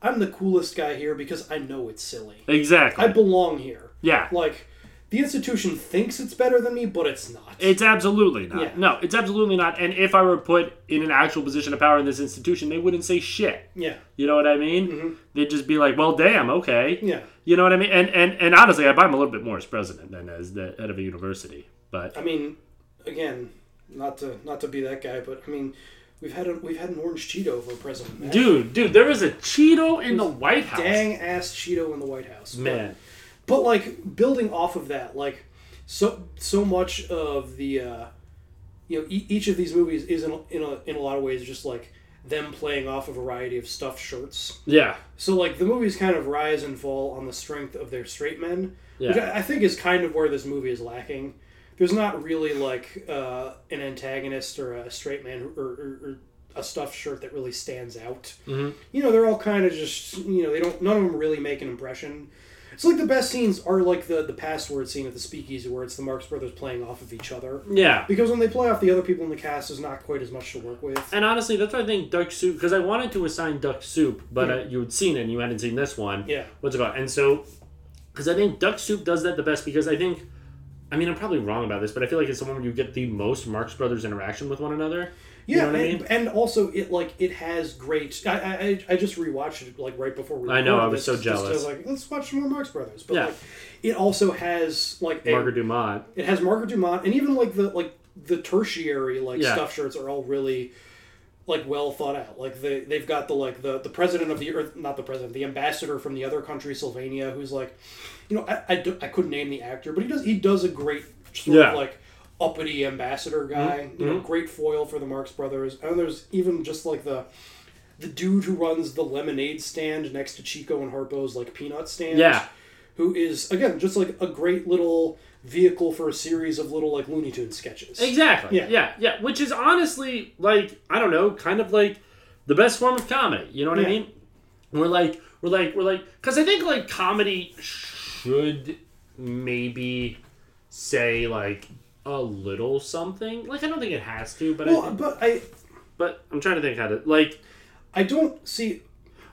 I'm the coolest guy here because I know it's silly. Exactly. I belong here. Yeah. Like, the institution thinks it's better than me, but it's not. It's absolutely not. Yeah. No, it's absolutely not. And if I were put in an actual position of power in this institution, they wouldn't say shit. Yeah. You know what I mean? Mm-hmm. They'd just be like, "Well, damn, okay." Yeah. You know what I mean? And and and honestly, I buy him a little bit more as president than as the head of a university. But I mean, again, not to not to be that guy, but I mean, we've had a, we've had an orange Cheeto for president. man. dude, dude, there was a Cheeto in the White House. Dang ass Cheeto in the White House, Man. But, like building off of that, like so so much of the uh, you know e- each of these movies is in a, in a in a lot of ways just like them playing off a variety of stuffed shirts. Yeah. So like the movies kind of rise and fall on the strength of their straight men, which Yeah. I, I think is kind of where this movie is lacking. There's not really like uh, an antagonist or a straight man or, or, or a stuffed shirt that really stands out. Mhm. You know, they're all kind of just you know they don't none of them really make an impression. It's like the best scenes are like the the password scene at the speakeasy where it's the Marx Brothers playing off of each other. Yeah. Because when they play off the other people in the cast, there's not quite as much to work with. And honestly, that's why I think Duck Soup because I wanted to assign Duck Soup, but Yeah. uh, you had seen it and you hadn't seen this one. Yeah. What's it called? And so, because I think Duck Soup does that the best because I think, I mean, I'm probably wrong about this, but I feel like it's the one where you get the most Marx Brothers interaction with one another. Yeah, You know what I and, mean? and also it like it has great. I, I I- I just rewatched it like right before we. I know, I was so just to, jealous. like let's watch some more Marx Brothers, but Yeah. like it also has like a, Margaret Dumont. It has Margaret Dumont, and even like the like the tertiary like Yeah. stuff shirts are all really like well thought out. Like they they've got the like the the president of the earth, not the president, the ambassador from the other country, Sylvania, who's like, you know, I I, do, I couldn't name the actor, but he does he does a great sort Yeah. of like uppity ambassador guy. Mhm, You know, mhm. great foil for the Marx Brothers. And there's even just like the the dude who runs the lemonade stand next to Chico and Harpo's like peanut stand. Yeah. Who is again just like a great little vehicle for a series of little like Looney Tunes sketches. Exactly. Yeah. Yeah. yeah, Which is honestly like I don't know, kind of like the best form of comedy. You know what I mean? We're like we're like we're like because I think like comedy should maybe say like a little something. Like I don't think it has to, but Well, I, but I but I'm trying to think how to like. I don't see.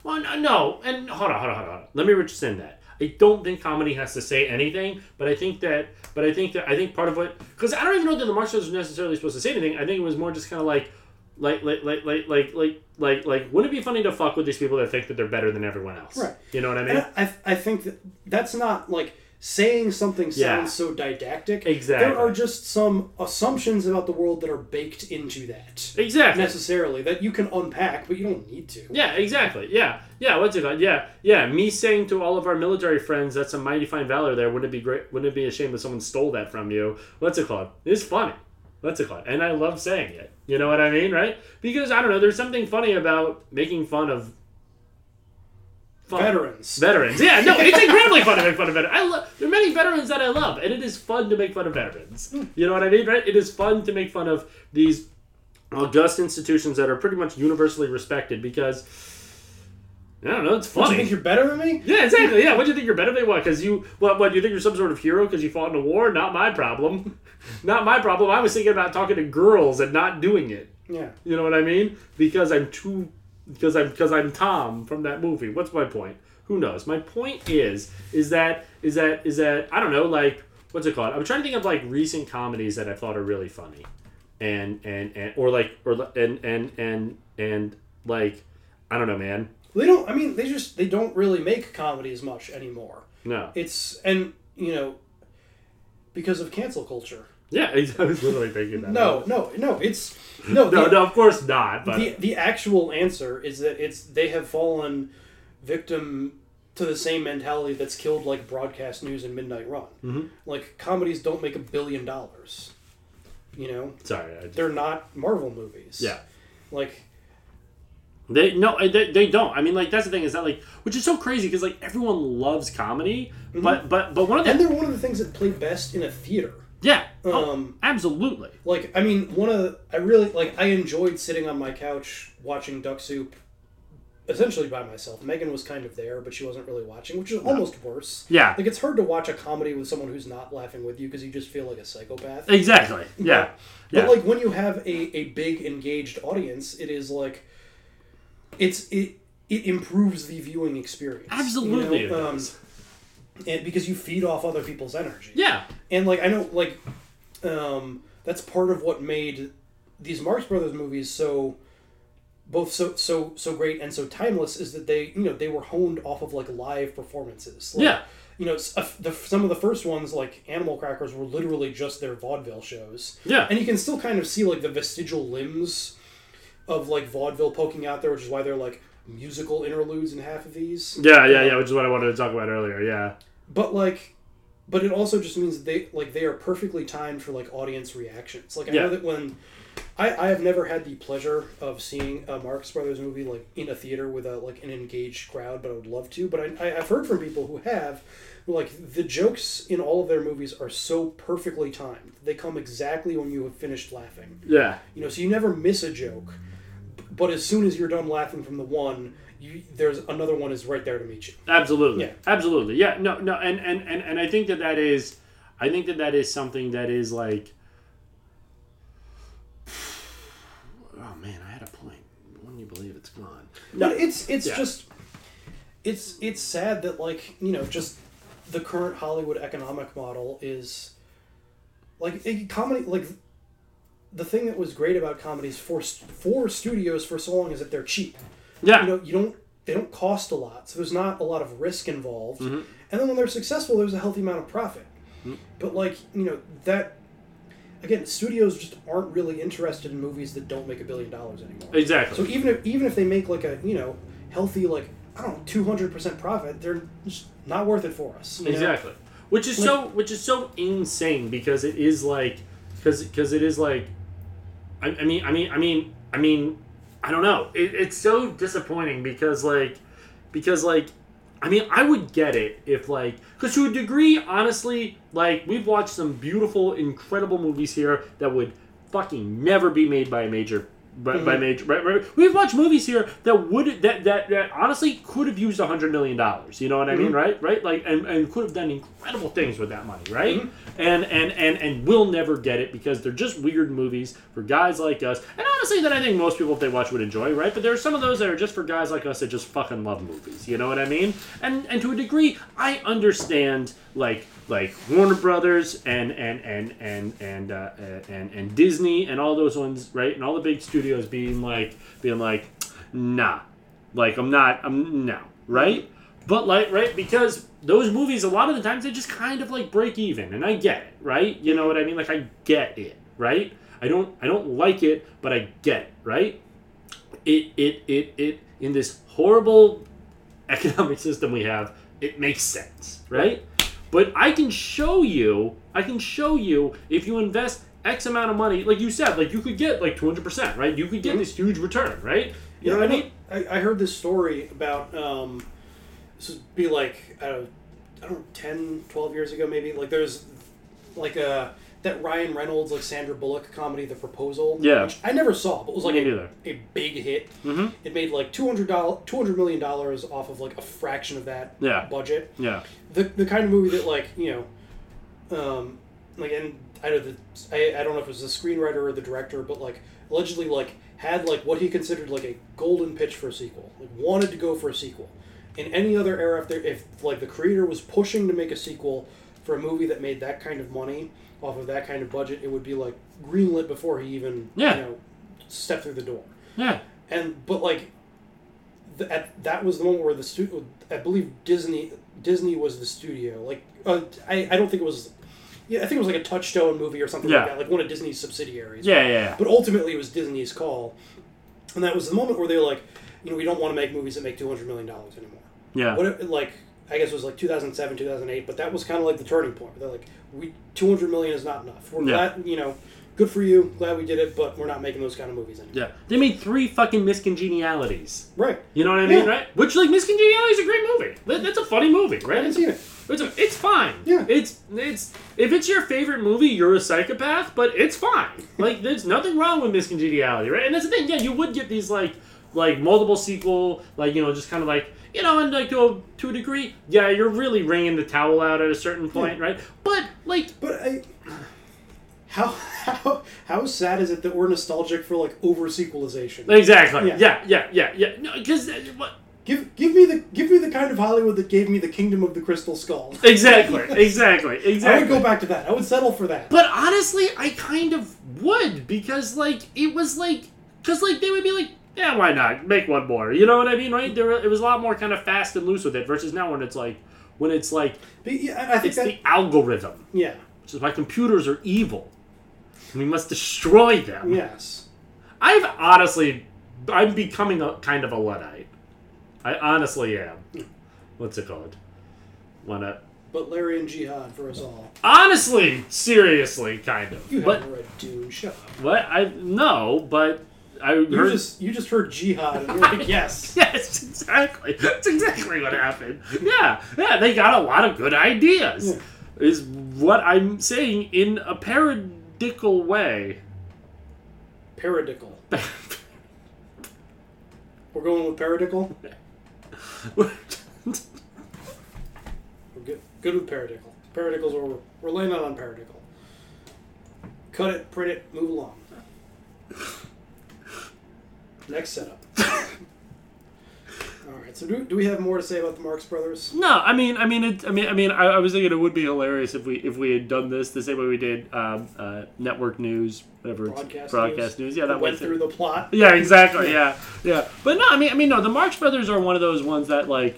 Well, no, no, and hold on, hold on, hold on. Let me rescind that. I don't think comedy has to say anything, but I think that, but I think that, I think part of what, because I don't even know that the Brothers were necessarily supposed to say anything. I think it was more just kind of like, like, like, like, like, like, like, like, like, wouldn't it be funny to fuck with these people that think that they're better than everyone else? Right. You know what I mean? I, I think that that's not like saying something sounds Yeah. so didactic. Exactly. There are just some assumptions about the world that are baked into that. Exactly. Necessarily that you can unpack, but you don't need to. Yeah, exactly. Yeah, yeah. What's it called? Yeah, yeah. Me saying to all of our military friends, "That's a mighty fine valor there." Wouldn't it be great? Wouldn't it be a shame if someone stole that from you? What's it called? It's funny. What's it called? And I love saying it. You know what I mean, right? Because I don't know. There's something funny about making fun of fun- Veterans. Veterans. Yeah, no, it's incredibly fun to make fun of veterans. I love. There are many veterans that I love, and it is fun to make fun of veterans. Hmm. You know what I mean, right? It is fun to make fun of these august institutions that are pretty much universally respected because I don't know, it's What, funny. you think you're better than me? yeah, exactly. Yeah, what do you think you're better than what? Because you what? What do you think you're some sort of hero because you fought in a war? Not my problem. [LAUGHS] not my problem. I was thinking about talking to girls and not doing it. Yeah. You know what I mean? Because I'm too because I'm because I'm Tom from that movie. What's my point? Who knows? My point is is that is that is that I don't know like what's it called? I'm trying to think of like recent comedies that I thought are really funny, and and and or like or and and and and like I don't know, man. They don't. I mean, they just they don't really make comedy as much anymore. No. It's and you know because of cancel culture. Yeah, [LAUGHS] I was literally thinking that. No, no, no. It's no, no, the- no. Of course not. But the the actual answer is that it's they have fallen victim to the same mentality that's killed like broadcast news and midnight run. Mhm. Like comedies don't make a billion dollars. You know, sorry, I just, they're not Marvel movies. Yeah. like They no, they, they don't. I mean, like that's the thing is that like, which is so crazy because like everyone loves comedy, but but but one of the and they're one of the things that play best in a theater. yeah, oh, Um, absolutely. Like, I mean, one of the, I really like. I enjoyed sitting on my couch watching Duck Soup, essentially by myself. Megan was kind of there, but she wasn't really watching, which is almost worse. Yeah. like it's hard to watch a comedy with someone who's not laughing with you because you just feel like a psychopath. Exactly. Yeah. But Yeah. like when you have a, a big engaged audience, it is like, it's it it improves the viewing experience. you Absolutely know? it Um, and because you feed off other people's energy. Yeah. And like I know like um that's part of what made these Marx Brothers movies so both so so so great and so timeless is that they you know they were honed off of like live performances. Like, Yeah. You know, the, some of the first ones, like Animal Crackers, were literally just their vaudeville shows. Yeah. And you can still kind of see like the vestigial limbs of like vaudeville poking out there, which is why they're like musical interludes in half of these. Yeah, yeah, yeah, which is what I wanted to talk about earlier. Yeah. But like, but it also just means they like they are perfectly timed for like audience reactions. Like I Yeah. know that when I I have never had the pleasure of seeing a Marx Brothers movie like in a theater with a like an engaged crowd, but I would love to. But I, I I've heard from people who have. Like the jokes in all of their movies are so perfectly timed; they come exactly when you have finished laughing. Yeah. You know, so you never miss a joke. But as soon as you're done laughing from the one, you, there's another one is right there to meet you. Absolutely. Yeah. Absolutely. Yeah. No. No. And, and and and I think that that is, I think that that is something that is like. [SIGHS] Oh man, I had a point. Wouldn't you believe it's gone? No, it's it's Yeah. just it's it's sad that like you know just the current Hollywood economic model is like a comedy like the thing that was great about comedies for for studios for so long is that they're cheap. Yeah. you know you don't they don't cost a lot, so there's not a lot of risk involved. Mhm. And then when they're successful, there's a healthy amount of profit. Mhm. But like you know that again, studios just aren't really interested in movies that don't make a billion dollars anymore. Exactly. So even if even if they make like a you know healthy like I don't know two hundred percent profit, they're just not worth it for us. you know? Exactly. Which is Like- so which is so insane because it is like because because it is like I, I mean I mean I mean I mean I don't know. It, it's so disappointing because like because like I mean I would get it if like because to a degree honestly like we've watched some beautiful incredible movies here that would fucking never be made by a major by, by Mhm. major right, right. we've watched movies here that would that that, that honestly could have used a hundred million dollars you know what I mean Mhm. right right like and, and could have done incredible things with that money right Mhm. and and and and we'll never get it because they're just weird movies for guys like us and honestly that I think most people if they watch would enjoy right but there are some of those that are just for guys like us that just fucking love movies you know what I mean and and to a degree I understand like like Warner Brothers and and and and and uh, and and Disney and all those ones right? And all the big studios being like being like nah. Like I'm not I'm no right? But like right because those movies a lot of the times they just kind of like break even and I get it right? You know what I mean? Like I get it right? I don't I don't like it but I get it right? It it it it in this horrible [LAUGHS] economic system we have it makes sense right but I can show you I can show you if you invest X amount of money like you said like you could get like 200% right? You could get this huge return right? You know what I mean? I, I heard this story about um, this would be like I don't, know, I don't know 10, 12 years ago maybe. Like there's like a that Ryan Reynolds like Sandra Bullock comedy, The Proposal. Yeah. which I never saw, but was like a, a big hit. Mhm. It made like two hundred dollars, two hundred million dollars off of like a fraction of that Yeah. budget. yeah The the kind of movie that like you know, um, like and I know the I, I don't know if it was the screenwriter or the director, but like allegedly like had like what he considered like a golden pitch for a sequel, like wanted to go for a sequel. In any other era, if there if like the creator was pushing to make a sequel for a movie that made that kind of money off of that kind of budget, it would be like greenlit before he even Yeah. you know stepped through the door. yeah And but like, the, at, that was the moment where the studio, I believe Disney Disney was the studio. Like, uh, I I don't think it was. Yeah, I think it was like a Touchstone movie or something Yeah. like that, like one of Disney's subsidiaries. Yeah, yeah, yeah. But ultimately, it was Disney's call, and that was the moment where they were like, you know, we don't want to make movies that make two hundred million dollars anymore. Yeah. What it, like I guess it was like two thousand seven, two thousand eight, but that was kind of like the turning point. They're like, we two hundred million is not enough. We're Yeah. glad, you know, good for you, glad we did it, but we're not making those kind of movies anymore. yeah they made three fucking Miss Congenialities Right. you know what I mean Yeah. right which like Miss Congeniality is a great movie that's a funny movie right I haven't seen it. It's, a, it's fine. Yeah. It's it's if it's your favorite movie, you're a psychopath, but it's fine. Like there's nothing wrong with Miss Congeniality, right? And that's the thing. Yeah, you would get these like like multiple sequel, like you know, just kind of like you know, and like to a, to a degree, yeah, you're really wringing the towel out at a certain point, right? But like, But I, how how how sad is it that we're nostalgic for like over sequelization? exactly, Yeah. yeah, yeah, yeah, yeah. No, because uh, what Give give me the give me the kind of Hollywood that gave me the Kingdom of the Crystal Skull. [LAUGHS] Exactly, exactly, exactly. [LAUGHS] I would go back to that. I would settle for that. But honestly, I kind of would because like it was like because like they would be like, yeah, why not make one more? You know what I mean, right? There, it was a lot more kind of fast and loose with it versus now when it's like when it's like But yeah, I- think it's that the algorithm, yeah. which is why computers are evil. And we must destroy them. Yes. I've honestly, I'm becoming a kind of a luddite. I honestly am. Hmm. What's it called? Wanna Butlerian Jihad for us all. honestly, seriously, kind of. You but haven't read Dune. Shut up. what I no, but I You heard. just you just heard Jihad and you're like, [LAUGHS] yes. [LAUGHS] yes, exactly. That's exactly what happened. Yeah, yeah, they got a lot of good ideas. Is what I'm saying in a paradical way. Paradical. [LAUGHS] We're going with paradical. We're good. Good with paradical. Paradical's where we're, we're laying it on paradical. Cut it, print it, move along. Next setup. [LAUGHS] All right. So do, do we have more to say about the Marx Brothers? No, I mean, I mean, it, I mean, I mean, I, I was thinking it would be hilarious if we if we had done this the same way we did um, uh, network news, whatever it's Broadcast broadcast news. Yeah, that went through the plot. [LAUGHS] Yeah, exactly. Yeah, yeah. But no, I mean, I mean, no. The Marx Brothers are one of those ones that like,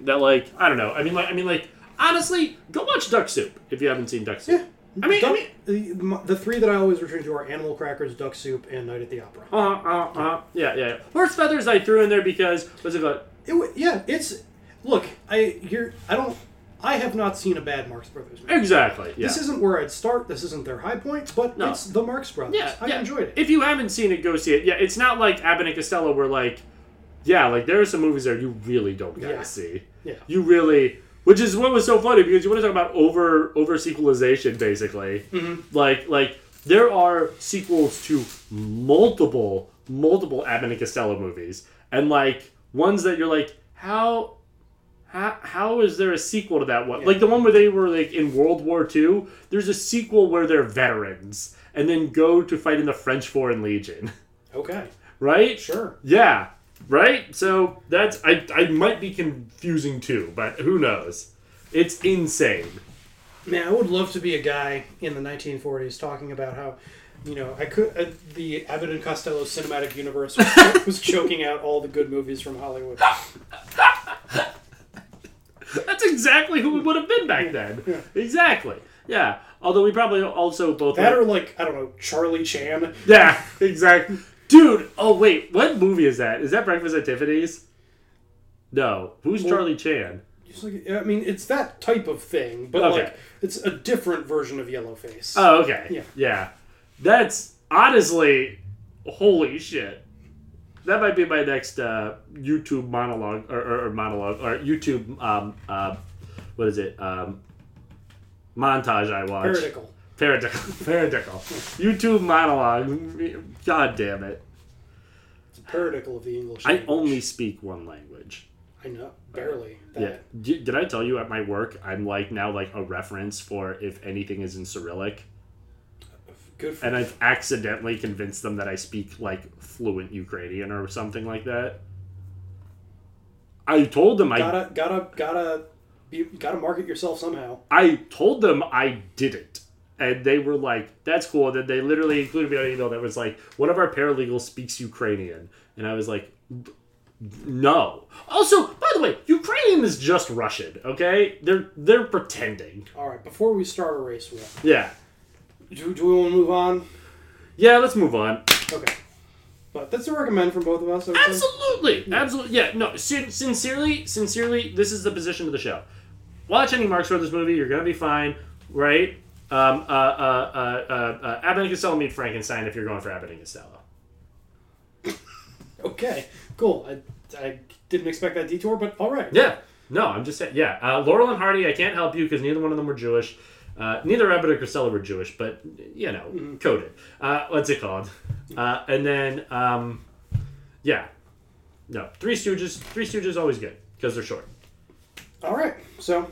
that like, I don't know. I mean, like, I mean, like, honestly, go watch Duck Soup if you haven't seen Duck Soup. I mean, I mean, the, the three that I always return to are Animal Crackers, Duck Soup, and Night at the Opera. uh, uh, uh, yeah, yeah. yeah. Horse feathers I threw in there because was it called? It, yeah, it's look. I you're I don't. I have not seen a bad Marx Brothers movie. Exactly. Yeah. This isn't where I'd start. This isn't their high point, but No. it's the Marx Brothers. Yeah, I yeah. enjoyed it. If you haven't seen it, go see it. Yeah, it's not like Abbott and Costello where like, yeah, like there are some movies there you really don't gotta Yeah. see. Yeah. You really, which is what was so funny because you want to talk about over over sequelization, basically. Mhm. Like like there are sequels to multiple multiple Abbott and Costello movies, and like ones that you're like, how. How, how is there a sequel to that one? Like the one where they were like in World War II. There's a sequel where they're veterans and then go to fight in the French Foreign Legion. Okay. [LAUGHS] Right? Sure. Yeah. Right? So that's I I might be confusing too, but who knows? It's insane. Man, I would love to be a guy in the 1940s talking about how, you know, I could uh, the Abbott and Costello cinematic universe was, [LAUGHS] was choking out all the good movies from Hollywood. That's exactly who we would have been back then. Exactly. Yeah. Although we probably also both That or like I don't know Charlie Chan. Yeah, [LAUGHS] exactly. Dude, oh wait, what movie is that? Is that Breakfast at Tiffany's? No. Who's Well- Charlie Chan? Like, I mean, it's that type of thing, but Okay. like it's a different version of Yellowface. Oh, okay. Yeah. Yeah. That's honestly holy shit. That might be my next uh, YouTube monologue or, or, or monologue or YouTube um uh, what is it? Um montage I watch. Paradical. Paradical. [LAUGHS] Paradical. YouTube monologue. God damn it. It's a paradical of the English. I language. only speak one language. I know barely. That. Yeah. D- Did I tell you at my work I'm like now like a reference for if anything is in Cyrillic? Good for And I've accidentally convinced them that I speak like fluent Ukrainian or something like that. I told them I gotta gotta gotta be, gotta market yourself somehow. I told them I didn't. And they were like, that's cool. And then they literally included me on an email that was like, one of our paralegals speaks Ukrainian. And I was like, no. Also, by the way, Ukrainian is just Russian, okay? They're they're pretending. All right, before we start a race war, Yeah. do, do we want to move on? Yeah, let's move on. Okay, but that's a recommend from both of us. I would say. Absolutely. Absolutely. Yeah, no, sin- sincerely, sincerely, this is the position of the show. Watch any Marx Brothers movie, you're going to be fine, right? Um, uh, uh, uh, uh, uh, Abbott and Costello meet Frankenstein if you're going for Abbott and Costello. [LAUGHS] Okay, cool. I, I didn't expect that detour, but all right. Yeah. No, I'm just saying. Yeah. Uh, Laurel and Hardy, I can't help you because neither one of them were Jewish. Uh, neither Abbott or Costello were Jewish, but, you know, coded. Uh, what's it called? Uh, and then, um, yeah. No, Three Stooges. Three Stooges always good because they're short. All right. So,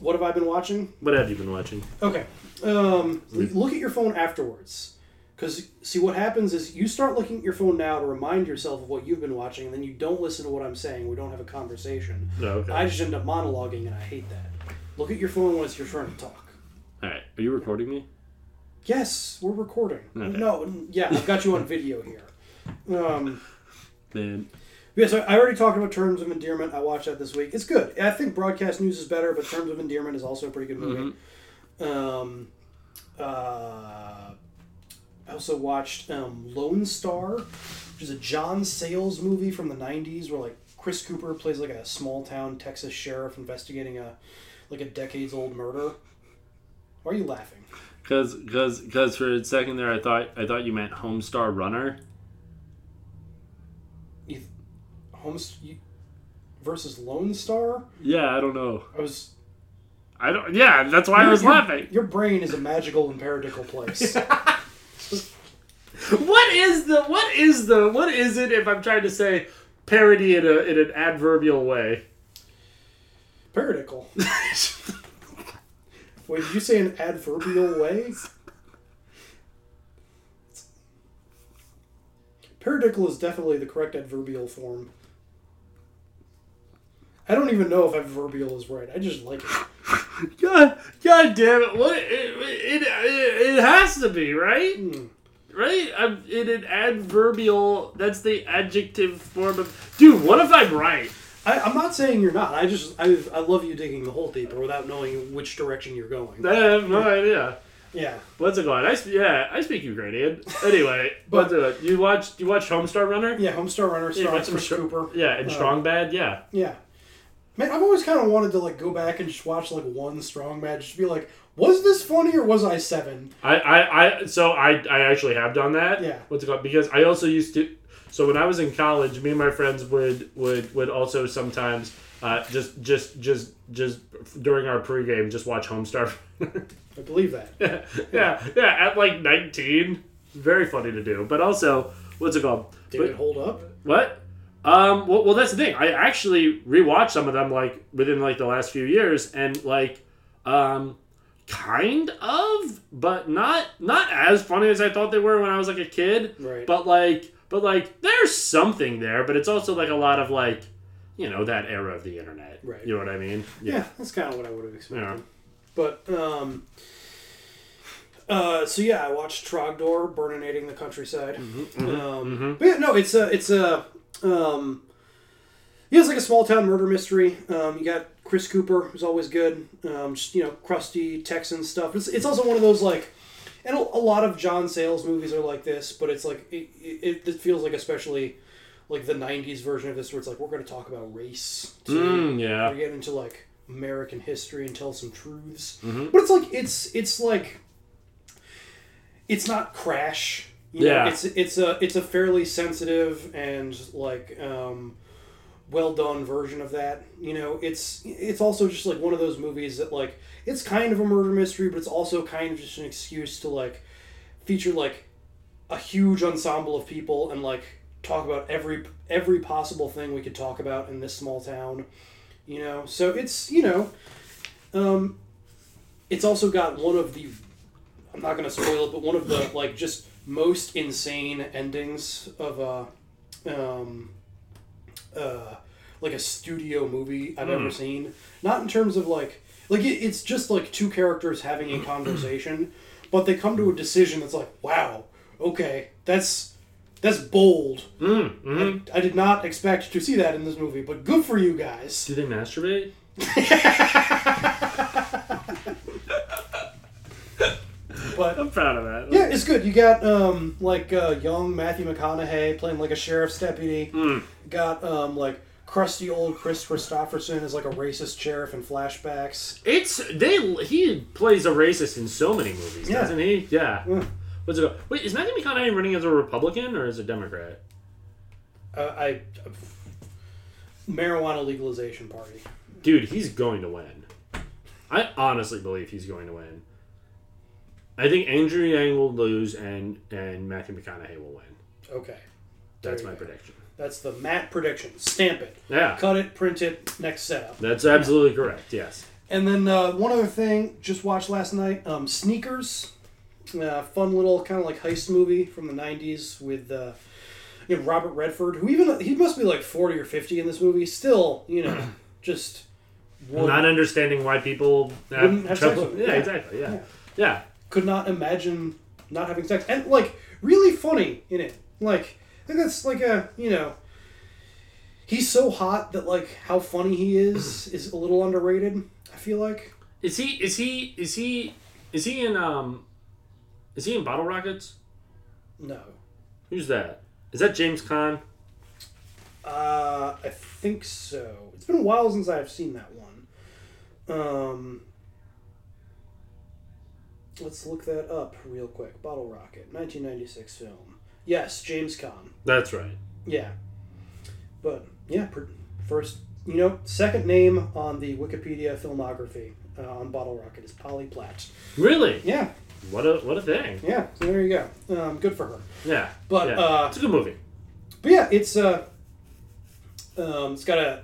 what have I been watching? What have you been watching? Okay. Um, look at your phone afterwards, Because see, what happens is you start looking at your phone now to remind yourself of what you've been watching, and then you don't listen to what I'm saying. We don't have a conversation. Oh, okay. I just end up monologuing, and I hate that. Look at your phone when it's your turn to talk. All right, are you recording me? Yes, we're recording. Okay. No, yeah, I've got you on video here. Um, Man, yeah, so I already talked about Terms of Endearment. I watched that this week. It's good. I think Broadcast News is better, but Terms of Endearment is also a pretty good movie. Um, uh, I also watched um, Lone Star, which is a John Sayles movie from the '90s, where like Chris Cooper plays like a small town Texas sheriff investigating a like a decades old murder. Why are you laughing? because because because for a second there, I thought I thought you meant Homestar Runner. You, Holmes you, versus Lone Star. Yeah, I don't know. I was. I don't. Yeah, that's why I was your- laughing. Your brain is a magical and paradical place. [LAUGHS] What is the what is the what is it if I'm trying to say parody in a in an adverbial way? Paradical. Wait, did you say an adverbial way? Paradical is definitely the correct adverbial form. I don't even know if adverbial is right. I just like it. God, God damn it! What it it, it, it has to be right, hmm. Right? I'm in an adverbial. That's the adjective form of. Dude, what if I'm right? I, I'm not saying you're not. I just I, I love you digging the hole deeper without knowing which direction you're going. I have no idea. Yeah. What's it called? I sp- yeah, I speak Ukrainian. Anyway, [LAUGHS] but uh, you watch you watch Homestar Runner? Yeah, Homestar Runner, Yeah, starring Str- Cooper. Yeah, and Uh, Strong Bad. Yeah. Yeah. Man, I've always kind of wanted to like go back and just watch like one strong Bad, just be like, was this funny or was I seven? I, I, I so I, I actually have done that. Yeah. What's it called? Because I also used to. So when I was in college, me and my friends would would would also sometimes uh, just just just just during our pregame just watch Homestar. [LAUGHS] I believe that. yeah, yeah, yeah. At like nineteen, very funny to do. But also, what's it called? Did But- it hold up? what? Um. Well, well, that's the thing. I actually rewatched some of them like within like the last few years, and like, um, kind of, but not not as funny as I thought they were when I was like a kid. Right. But like, but like, there's something there. But it's also like a lot of like, you know, that era of the internet. Right. You know what I mean? Yeah, that's kind of what I would have expected. Yeah. But um, uh, so yeah, I watched Trogdor burninating the countryside. mhm, um, mhm. But yeah, no, it's a it's a um, yeah, it's like a small town murder mystery. Um, you got Chris Cooper, who's always good. Um, just you know, crusty Texan stuff. It's it's also one of those like. And a, a lot of John Sayles movies are like this, but it's like it, it, it feels like especially like the '90s version of this, where it's like we're going to talk about race. too. Mm, yeah. We're getting into like American history and tell some truths. Mhm. But it's like it's it's like it's not Crash. You know? Yeah. It's it's a it's a fairly sensitive and like um, well done version of that. You know, it's it's also just like one of those movies that like it's kind of a murder mystery, but it's also kind of just an excuse to like feature like a huge ensemble of people and like talk about every every possible thing we could talk about in this small town you know so it's you know um it's also got one of the i'm not to spoil it but one of the like just most insane endings of a um uh like a studio movie i've ever Mm. seen not in terms of like like it, it's just like two characters having a [CLEARS THROAT] conversation but they come to a decision that's like wow okay that's that's bold Mm, mhm. I, I did not expect to see that in this movie but good for you guys Do they masturbate? [LAUGHS] but I'm proud of that. yeah it's good you got um like uh, young matthew mcconaughey playing like a sheriff's deputy Mm. got um like crusty old Kris Kristofferson as like a racist sheriff in flashbacks It's they. He plays a racist in so many movies, Yeah. doesn't he? Yeah. What's it? called? Wait, is Matthew McConaughey running as a Republican or as a Democrat? uh, i marijuana legalization party Dude, he's going to win. I honestly believe he's going to win. I think Andrew Yang will lose and and Matthew McConaughey will win. okay That's There my go. prediction. that's the matt prediction stamp it Yeah. cut it print it next setup That's absolutely correct. Yes. And then uh, one other thing, just watched last night, um, Sneakers. Uh, fun little kind of like heist movie from the '90s with uh, you know Robert Redford, who even he must be like 40 or 50 in this movie. Still, you know, [CLEARS THROAT] just Not understanding why people have, have trouble. yeah, yeah. exactly. Yeah. yeah. Could not imagine not having sex and like really funny in it like i think that's like a you know he's so hot that like how funny he is [CLEARS THROAT] is a little underrated i feel like Is he? Is he? Is he? Is he in? Um, is he in Bottle Rockets? no Who's that? Is that James Caan? uh i think so it's been a while since i've seen that one um let's look that up real quick bottle rocket 1996 film yes james Caan. That's right. Yeah. But yeah, first, you know, second name on the Wikipedia filmography uh, on Bottle Rocket is Polly Platt. Really? Yeah. What a what a thing. Yeah. So there you go. Um, good for her. Yeah. But yeah. uh, it's a good movie. but yeah, it's uh, um, it's got a,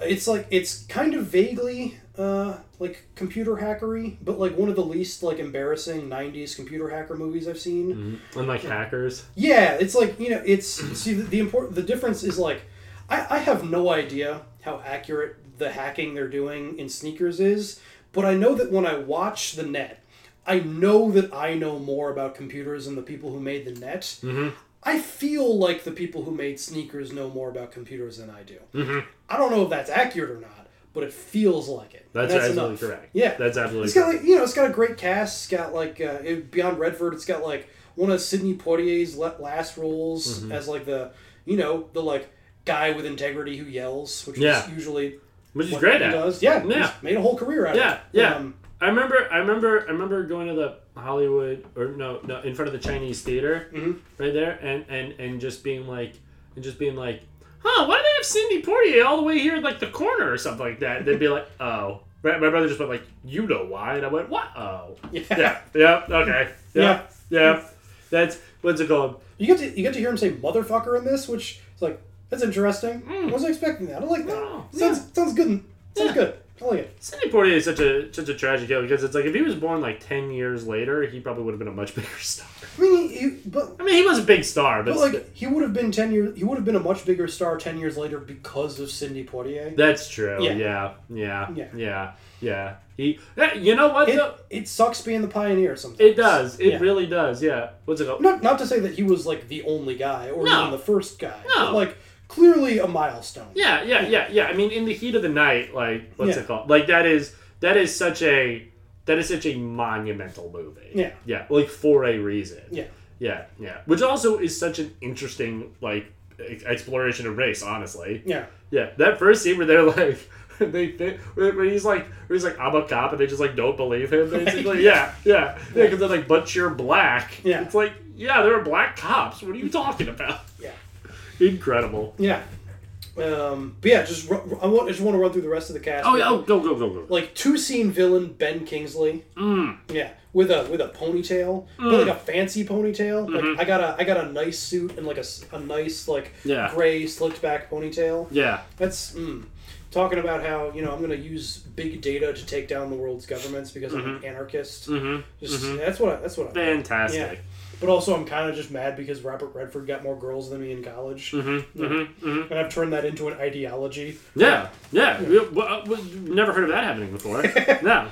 it's like it's kind of vaguely uh like computer hackery, but like one of the least like embarrassing '90s computer hacker movies I've seen. Mm-hmm. Unlike hackers. Yeah, it's like you know, it's see the, the important the difference is like I, I have no idea how accurate the hacking they're doing in sneakers is, but I know that when I watch the net, I know that I know more about computers than the people who made the net. Mm-hmm. I feel like the people who made sneakers know more about computers than I do. Mm-hmm. I don't know if that's accurate or not, but it feels like it. That's, And absolutely enough. correct. Yeah, That's absolutely it's got correct. like you know, it's got a great cast. It's got like uh, it, beyond Redford. It's got like one of Sidney Poitier's last roles Mhm. as like the you know the like guy with integrity who yells, which Yeah. is usually Which is what great he at. does. Yeah, Yeah. made a whole career out Yeah, of it. yeah. Um, I remember, I remember, I remember going to the Hollywood or no, no, in front of the Chinese theater, Mm-hmm. right there, and and and just being like, and just being like, huh, why do they have Sidney Poitier all the way here, in, like the corner or something like that? And they'd be like, [LAUGHS] oh, my, my brother just went like, you know why? And I went, what? Oh, Yeah. yeah, yeah, okay, yeah, yeah. That's what's it called? you get to you get to hear him say motherfucker in this, which is like that's interesting. Hmm. I wasn't expecting that. I like that. Sounds sounds good. Sounds good. I yeah. Sidney Poitier is such a such a tragic kill because it's like if he was born like ten years later, he probably would have been a much [LAUGHS] bigger star. I mean, he, he- but I mean, he was a big star, but, but like he would have been ten years. He would have been a much bigger star ten years later because of Sidney Poitier. That's true. Yeah. Yeah. Yeah. Yeah. Yeah. Yeah. He. yeah, You know what? It, though? it sucks being the pioneer sometimes. It does. It Yeah. really does. Yeah. What's it called? Not not to say that he was like the only guy or No. even the first guy. No. But, like clearly a milestone. Yeah. Yeah. Yeah. Yeah. I mean, in the heat of the night, like what's Yeah. it called? Like that is that is such a that is such a monumental movie. Yeah. Yeah. Like for a reason. Yeah. Yeah. Yeah. Which also is such an interesting like exploration of race. Honestly. Yeah. Yeah, that first scene where they're like, [LAUGHS] they, they where he's like, where he's like, I'm a cop, and they just like don't believe him. Basically, yeah, yeah, yeah, because they're like, but you're black. Yeah. it's like, yeah, there are black cops. What are you talking about? Yeah. Incredible. Yeah. Um, but yeah, just ru- I want I just want to run through the rest of the cast. Oh yeah, oh, go go go go. Like two scene villain Ben Kingsley. Mm. Yeah, with a with a ponytail, but Mm. like a fancy ponytail. Mhm. Like I got a I got a nice suit and like a, a nice like Yeah. gray slicked back ponytail. Yeah. That's mm, talking about how you know I'm going to use big data to take down the world's governments because I'm an Mhm. anarchist. Mhm. Just Mhm. that's what I, that's what I Fantastic. Yeah. But also, I'm kind of just mad because Robert Redford got more girls than me in college. Mhm, Yeah. mhm, mhm. And I've turned that into an ideology. Yeah, yeah. We, we, uh, we- never heard of that happening before. [LAUGHS] no.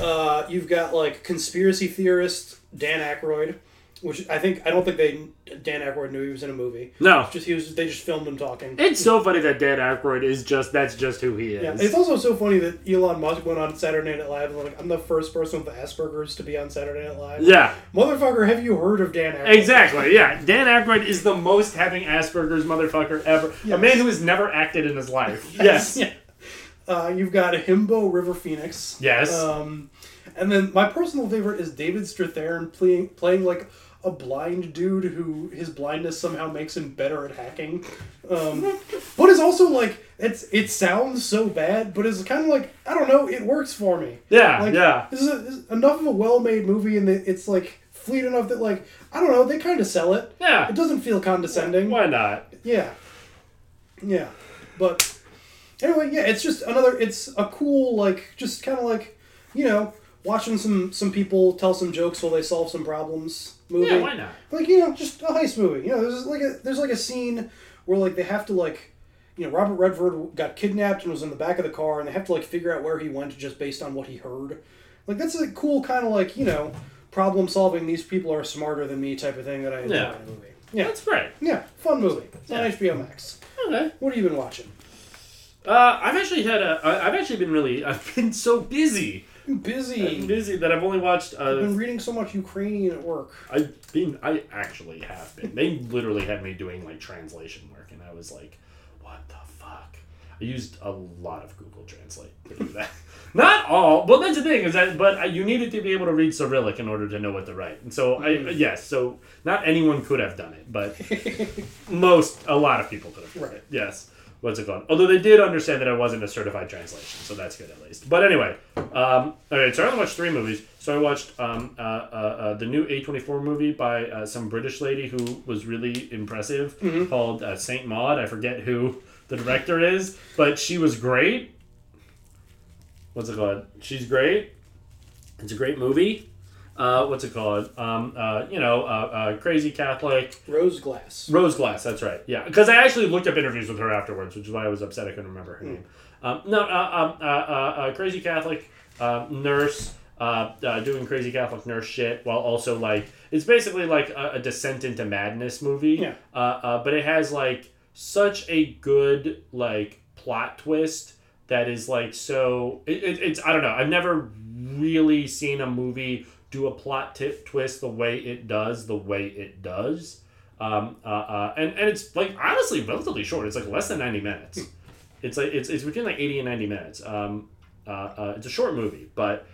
Uh, you've got like conspiracy theorist Dan Aykroyd, which I think I don't think they Dan Aykroyd knew he was in a movie. No. just he was. They just filmed him talking. It's so funny that Dan Aykroyd is just that's just who he is. Yeah, it's also so funny that Elon Musk went on Saturday Night Live and like, I'm the first person with Asperger's to be on Saturday Night Live. Yeah. motherfucker, have you heard of Dan Aykroyd? Exactly, yeah. Dan Aykroyd is the most having Asperger's motherfucker ever. A man who has never acted in his life. [LAUGHS] Yes. Yeah. Uh, you've got Himbo River Phoenix. Yes. Um, and then my personal favorite is David Strathairn playing playing like a blind dude who his blindness somehow makes him better at hacking. Um, [LAUGHS] but it's also like it's it sounds so bad, but it's kind of like I don't know, it works for me. Yeah, Like, yeah. This is, a, this is enough of a well-made movie, and it's like fleet enough that like I don't know, they kind of sell it. Yeah. It doesn't feel condescending. Why not? Yeah. Yeah. But anyway, yeah, it's just another it's a cool like just kind of like, you know, watching some some people tell some jokes while they solve some problems movie. Yeah, why not? Like you know, just a heist movie. You know, there's like a there's like a scene where like they have to like. You know, Robert Redford got kidnapped and was in the back of the car, and they have to like figure out where he went just based on what he heard. Like that's a cool kind of like you know problem solving. These people are smarter than me type of thing that I enjoy Yeah. in a movie. Yeah, That's great. Yeah, fun movie. It's on HBO Max. Okay. What have you been watching? Uh, I've actually had a. I've actually been really. [LAUGHS] I've been so busy. Busy. I'm busy that I've only watched. Uh, I've been reading so much Ukrainian at work. I've been. I actually have been. They literally had me doing like translation work, and I was like, "What the fuck?" I used a lot of Google Translate to do that. [LAUGHS] Not all, but that's the thing is that. But I- you needed to be able to read Cyrillic in order to know what to write, and so I yes. So not anyone could have done it, but [LAUGHS] most a lot of people could have done it. Yes. What's it called? Although they did understand that I wasn't a certified translation, so that's good at least. But anyway, um, all right. So I only watched three movies. So I watched um, uh, uh, uh, the new A twenty four movie by uh, some British lady who was really impressive, Mhm. called uh, Saint Maud. I forget who the director is, but she was great. What's it called? She's great. It's a great movie. Uh, what's it called? Um, uh, you know, uh, uh, crazy Catholic. Rose Glass. Rose Glass, that's right. Yeah, because I actually looked up interviews with her afterwards, which is why I was upset I couldn't remember her name. Um, no, uh, um, uh, uh, uh, crazy Catholic uh, nurse uh, uh, doing crazy Catholic nurse shit, while also like it's basically like a, a descent into madness movie. Yeah. Uh, uh, but it has like such a good like plot twist that is like so. It, it, it's I don't know. I've never really seen a movie do a plot t- twist the way it does, the way it does. Um, uh, uh, and and it's like honestly relatively short. It's like less than ninety minutes. [LAUGHS] It's like it's, it's between like eighty and ninety minutes. Um, uh, uh, it's a short movie, but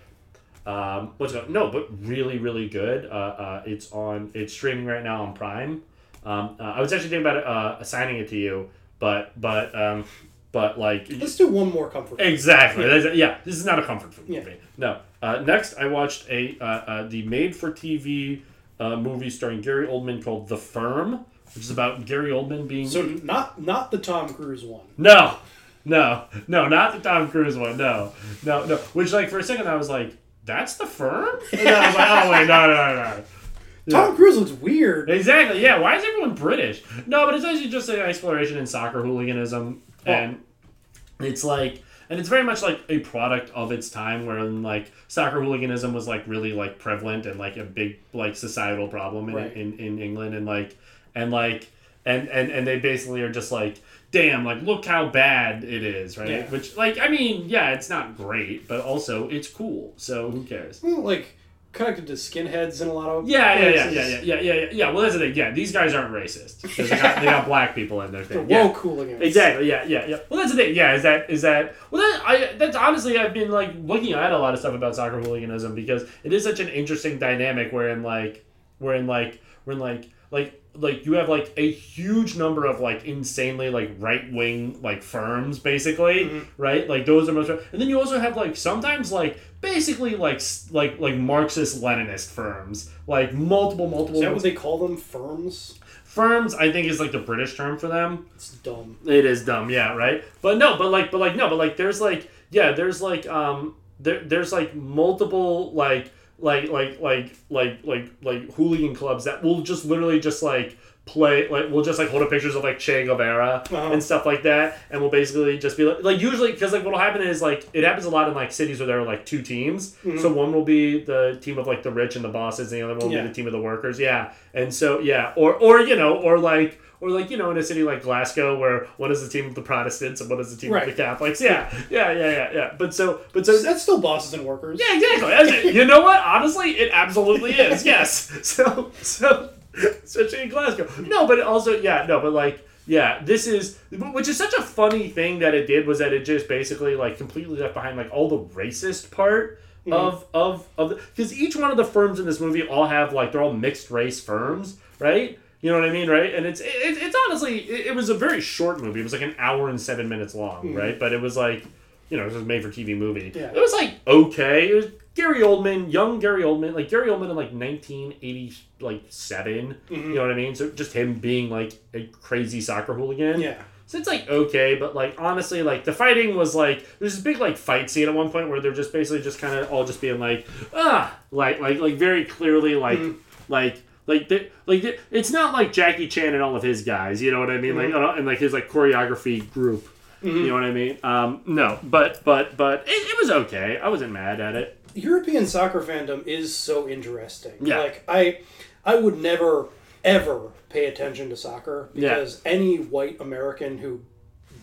um, what's it? No, but really really good. Uh, uh, it's on. It's streaming right now on Prime. Um, uh, I was actually thinking about uh, assigning it to you, but but um, but like Let's do one more comfort. Exactly. Yeah. Yeah. this is not a comfort food Yeah. movie. No. Uh, next, I watched a uh, uh, the made-for-TV uh, movie starring Gary Oldman called The Firm, which is about Gary Oldman being. So not not the Tom Cruise one. no, no, no, not the Tom Cruise one. No, no, no. Which, like, for a second, I was like, "That's the Firm," and I was like, "Oh wait, no, no, no, no." [LAUGHS] Tom Cruise looks weird. Exactly. Yeah. Why is everyone British? No, but it's actually just an exploration in soccer hooliganism, and it's like, and it's very much like a product of its time, where like soccer hooliganism was like really like prevalent and like a big like societal problem in, Right. in, in England, and like, and like, and and and they basically are just like. Damn! Like, look how bad it is, right? Yeah. Which, like, I mean, yeah, it's not great, but also it's cool. So who cares? Well, like connected to skinheads in a lot of Yeah, yeah, yeah, yeah, yeah, yeah, yeah, yeah, yeah. Well, that's the thing. Yeah, these guys aren't racist because they got, they got black people in their [LAUGHS] thing. They're yeah. woke hooligans. Exactly. Yeah, yeah, yeah. Well, that's the thing. Yeah, is that is that? Well, that I that's honestly I've been like looking at a lot of stuff about soccer hooliganism because it is such an interesting dynamic wherein like wherein like wherein like like like you have like a huge number of like insanely like right wing like firms basically Mm-hmm. right like those are most and then you also have like sometimes like basically like like like Marxist Leninist firms like multiple multiple Is that what they call them? Firms? firms I think is like the British term for them It's dumb. it is dumb, yeah, right. But no, but like, but like, no, but like, there's like, yeah, there's like, um, there, there's like multiple like, like, like, like, like, like, like hooligan clubs that will just literally just like play, like, we'll just like hold up pictures of like Che Guevara Uh-huh. and stuff like that, and we'll basically just be like, like usually because like what'll happen is like it happens a lot in like cities where there are like two teams. Mhm. So one will be the team of like the rich and the bosses, and the other one will Yeah. be the team of the workers. Yeah, and so yeah, or or you know, or like. Or like you know, in a city like Glasgow, where one is the team of the Protestants and one is the team Right. of the Catholics. Yeah, yeah, yeah, yeah, yeah. But so, but so That's still bosses and workers. yeah, exactly. You know what? Honestly, it absolutely [LAUGHS] is. Yes. So, so, especially in Glasgow. No, but also, yeah, no, but like, yeah, this is, which is such a funny thing that it did was that it just basically like completely left behind like all the racist part Mhm. of of of because each one of the firms in this movie all have like they're all mixed race firms, right? You know what I mean, right? And it's it, it's honestly it, it was a very short movie. It was like an hour and seven minutes long, Mhm. right? But it was like you know it was a made for TV movie. Yeah. It was like okay. It was Gary Oldman, young Gary Oldman, like Gary Oldman in like nineteen eighty like 7 Mhm. You know what I mean? So just him being like a crazy soccer hooligan. Yeah. So it's like okay, but like honestly, like the fighting was like there's this big like fight scene at one point where they're just basically just kind of all just being like ah like like like very clearly like like like the, like the, it's not like Jackie Chan and all of his guys, you know what I mean? Like Mhm. uh, and like his like choreography group, Mhm. you know what I mean? Um, no, but but but it, it was okay. I wasn't mad at it. European soccer fandom is so interesting. Yeah. Like I I would never ever pay attention to soccer Yeah. because any white American who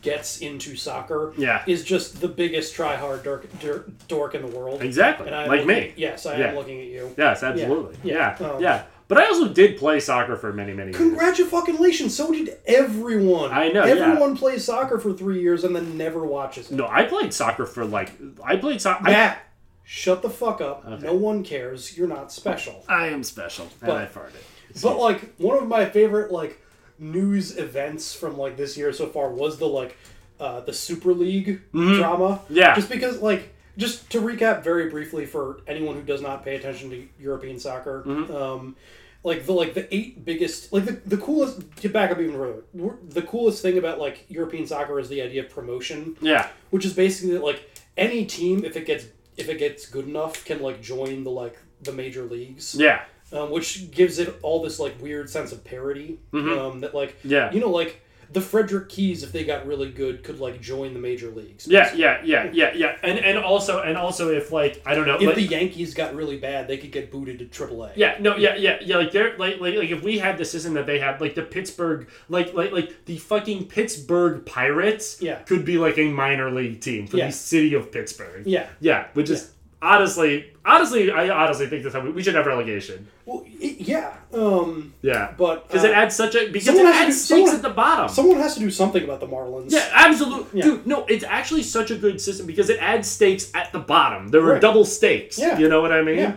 gets into soccer Yeah. is just the biggest try hard dork, dork, dork in the world. Exactly, And I'm like looking- me. Yes, I Yeah. am looking at you. Yes, Yeah. absolutely. Yeah, Um, yeah. But I also did play soccer for many many years. Congratulations! So did everyone. I know, yeah. Everyone plays soccer for three years and then never watches it. No, I played soccer for like I played soccer. Matt, shut the fuck up. No one cares. You're not special. I am special, and But- I farted. But like one of my favorite like news events from like this year so far was the like uh, the Super League Mhm. drama. Yeah. Just because like just to recap very briefly for anyone who does not pay attention to European soccer, Mhm. um, like the like the eight biggest like the, the coolest to back up even further the coolest thing about like European soccer is the idea of promotion. Yeah. Which is basically that, like any team if it gets if it gets good enough can like join the like the major leagues. Yeah. Um, which gives it all this like weird sense of parody. Mhm. Um, that like Yeah. you know like the Frederick Keys if they got really good could like join the major leagues. Yeah, yeah, yeah, yeah, yeah. And and also and also if like I don't know If like, the Yankees got really bad, they could get booted to AAA. Yeah, no, yeah, yeah, yeah. Like they're like, like, like if we had the system that they had, like the Pittsburgh, like, like, like the fucking Pittsburgh Pirates, Yeah. could be like a minor league team for Yeah. the city of Pittsburgh. Yeah. yeah, which is honestly, honestly, I honestly think that's how we, should have relegation. Well, it, yeah. Um, Yeah, but because it uh, adds such a because it adds do- stakes someone- at the bottom. Someone has to do something about the Marlins. Yeah, absolutely, Yeah. dude. No, it's actually such a good system because it adds stakes at the bottom. There are Right. double stakes. Yeah. you know what I mean? Yeah.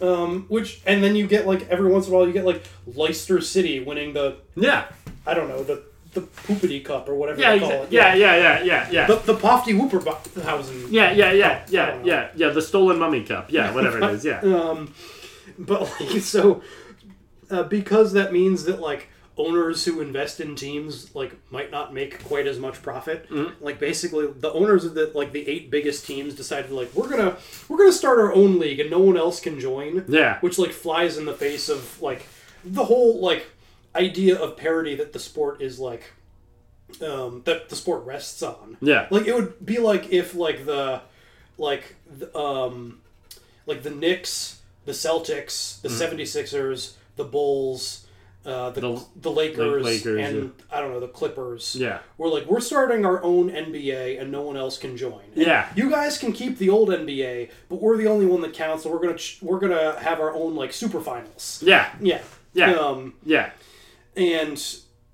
Um, which and then you get like every once in a while you get like Leicester City winning the Yeah. I don't know the the Poopity Cup or whatever Yeah, they call it. yeah, yeah, yeah, yeah, yeah. The the Pofty Whooperhausen. Yeah, yeah, yeah, Cup. Yeah, yeah, yeah. The stolen mummy cup. Yeah, whatever it is. Yeah. [LAUGHS] um, but like [LAUGHS] so, uh, because that means that like owners who invest in teams like might not make quite as much profit. Mm-hmm. Like basically, the owners of the like the eight biggest teams decided like we're gonna we're gonna start our own league and no one else can join. Yeah. which like flies in the face of like the whole like idea of parity that the sport is like um, that the sport rests on. Yeah. Like it would be like if like the like the, um like the Knicks, the Celtics, the Mhm. 76ers, the Bulls, uh, the, The- the, Lakers, Lakers, and I don't know the Clippers. Yeah. we're like we're starting our own NBA and no one else can join. And Yeah. you guys can keep the old NBA, but we're the only one that counts. So we're gonna ch- we're gonna have our own like super finals. Yeah. Yeah, Yeah. Um, Yeah. And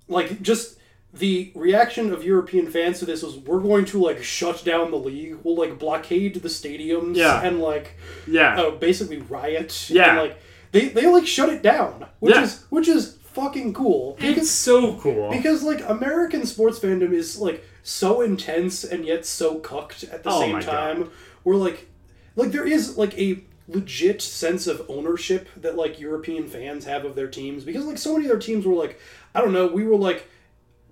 like just the reaction of European fans to this was we're going to like shut down the league. We'll like blockade the stadiums Yeah. and like Yeah. uh, basically riot. Yeah. and, like they they like shut it down, which Yeah. is which is fucking cool. It's so cool. because like American sports fandom is like so intense and yet so cucked at the Oh same time. We're like like there is like a legit sense of ownership that like European fans have of their teams because like so many of their teams were like I don't know we were like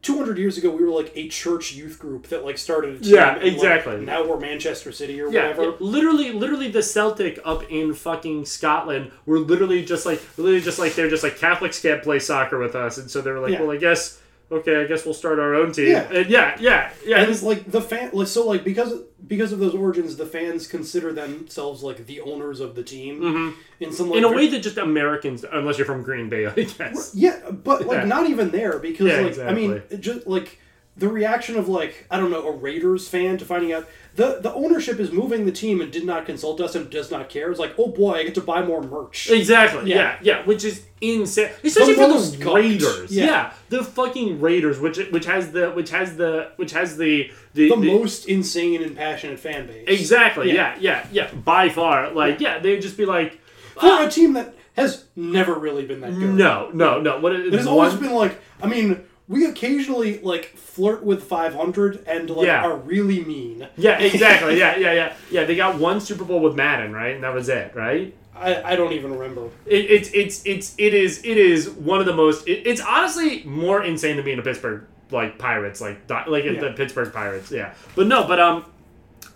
200 years ago we were like a church youth group that like started Yeah, and, like, exactly. now we're Manchester City or Yeah, whatever yeah, literally, literally, the Celtic up in fucking Scotland were literally just like, literally just like they're just like Catholics can't play soccer with us, and so they were like, Yeah. well, I guess, okay, I guess we'll start our own team. Yeah. and yeah, yeah, yeah. and it's like the fan like, so like because because of those origins the fans consider themselves like the owners of the team Mhm. in some like, in a way that just Americans, unless you're from Green Bay, I guess. Yeah, but like Yeah. not even there because Yeah, like I mean just like the reaction of like I don't know a Raiders fan to finding out the the ownership is moving the team and did not consult us and does not care. It's like oh boy, I get to buy more merch. Exactly. Yeah. yeah, which is insane, especially for the cucked. Raiders. Yeah. Yeah. the fucking Raiders, which which has the which has the which has the the, The most insane and passionate fan base. exactly. Yeah. yeah, yeah, By far, like yeah, they'd just be like, For ah. a team that has never really been that good. no, no, no. What It it has is always been like I mean we occasionally like flirt with 500 and like Yeah. are really mean. Yeah, [LAUGHS] exactly. Yeah, yeah, yeah, yeah. They got one Super Bowl with Madden, right, and that was it, right? I, I don't even remember. It, it's it's it's it is it is one of the most. It, it's honestly more insane than being a Pittsburgh like pirates, like like Yeah. the Pittsburgh Pirates. Yeah, but no, but um.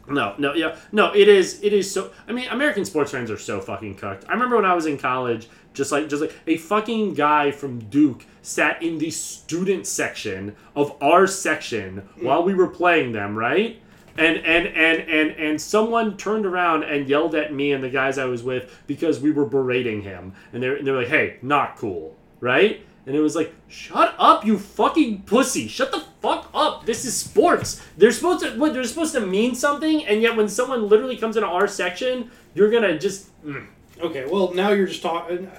No, no, yeah, no. It is, it is so. I mean, American sports fans are so fucking cooked. I remember when I was in college, just like, just like a fucking guy from Duke sat in the student section of our section while we were playing them, right? And and and and and someone turned around and yelled at me and the guys I was with because we were berating him, and they're they're like, "Hey, not cool, right?" And it was like, "Shut up, you fucking pussy! Shut the fuck up! This is sports. They're supposed to what? They're supposed to mean something, and yet when someone literally comes into our section, you're gonna just." mm. Okay, well now you're just talking.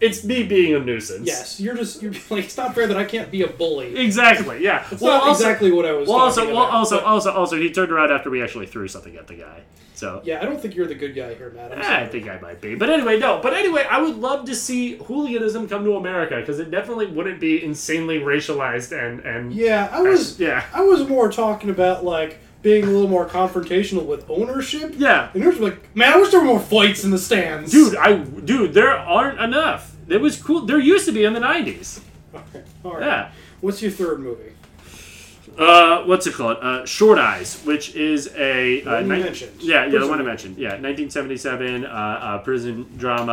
It's me being a nuisance. Yes, you're just you're [LAUGHS] like it's not fair that I can't be a bully. Exactly. Yeah. Well, not exactly what I was Well, also, talking well, also, but- also, also, he turned around after we actually threw something at the guy. So Yeah, I don't think you're the good guy here, Matt. I'm Eh, sorry. I think I might be. But anyway, no. But anyway, I would love to see hooliganism come to America because it definitely wouldn't be insanely racialized and and Yeah, I was. yeah. I was more talking about like being a little more confrontational with ownership. Yeah. and there's like, man, I wish there were more fights in the stands. Dude, I dude, there aren't enough. It was cool. There used to be in the '90s. Okay, all right. Yeah. What's your third movie? Uh, what's it called? Uh, Short Eyes, which is a uh, you mentioned. Yeah, yeah, the one I mentioned. Yeah, 1977 uh, uh, prison drama,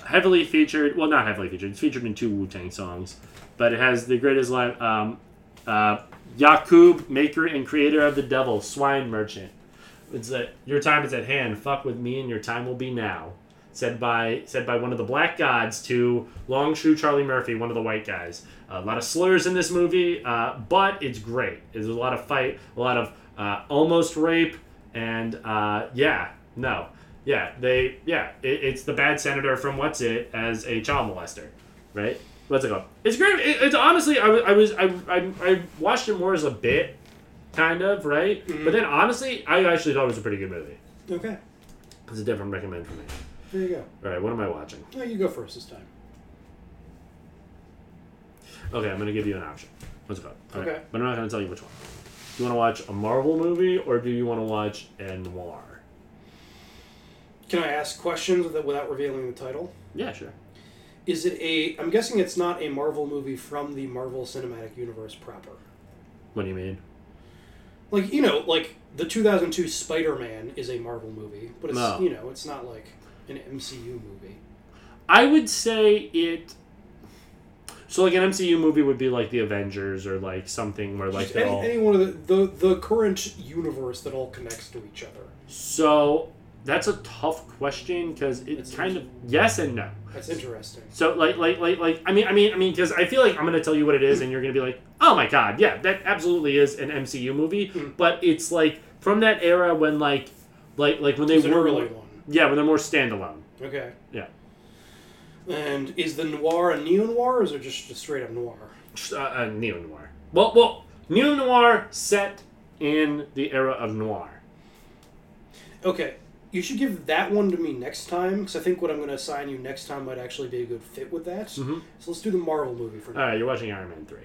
uh, heavily featured. Well, not heavily featured. It's featured in two Wu Tang songs, but it has the greatest line. Um, uh, Yakub, maker and creator of the devil, swine merchant. It's that your time is at hand. Fuck with me, and your time will be now. Said by said by one of the black gods to Long Shoe Charlie Murphy, one of the white guys. a lot of slurs in this movie, uh, but it's great. There's a lot of fight, a lot of uh, almost rape, and uh, yeah, no, yeah, they yeah, it, it's the bad senator from What's It as a child molester, right? What's it called? It's great. It, it's honestly, I, was- I was I, I I watched it more as a bit, kind of right, mm-hmm. but then honestly, I actually thought it was a pretty good movie. Okay, It's a different recommend for me. there you go. All right, what am I watching? No, you go first this time. Okay, I'm gonna give you an option. What's it called? All right, Okay. But I'm not gonna tell you which one. Do you want to watch a Marvel movie or do you want to watch a noir? Can I ask questions without revealing the title? Yeah, sure. Is it a? I'm guessing it's not a Marvel movie from the Marvel Cinematic Universe proper. What do you mean? Like you know, like the 2002 Spider-Man is a Marvel movie, but it's No. you know, it's not like an MCU movie. I would say it. So like an MCU movie would be like the Avengers or like something where like any, all. any one of the, the the current universe that all connects to each other. So that's a tough question because it's kind of yes and no. That's interesting. So like like like like I mean I mean I mean because I feel like I'm gonna tell you what it is and you're gonna be like oh my god yeah that absolutely is an MCU movie Hmm. but it's like from that era when like like like when they an were more- one. yeah when they're more standalone Okay. yeah And is the noir a neo noir, or is it just a straight up noir? uh, uh, neo noir well well neo noir set in the era of noir Okay, you should give that one to me next time because I think what I'm going to assign you next time might actually be a good fit with that. Mhm. So let's do the Marvel movie for now. right you're watching Iron Man three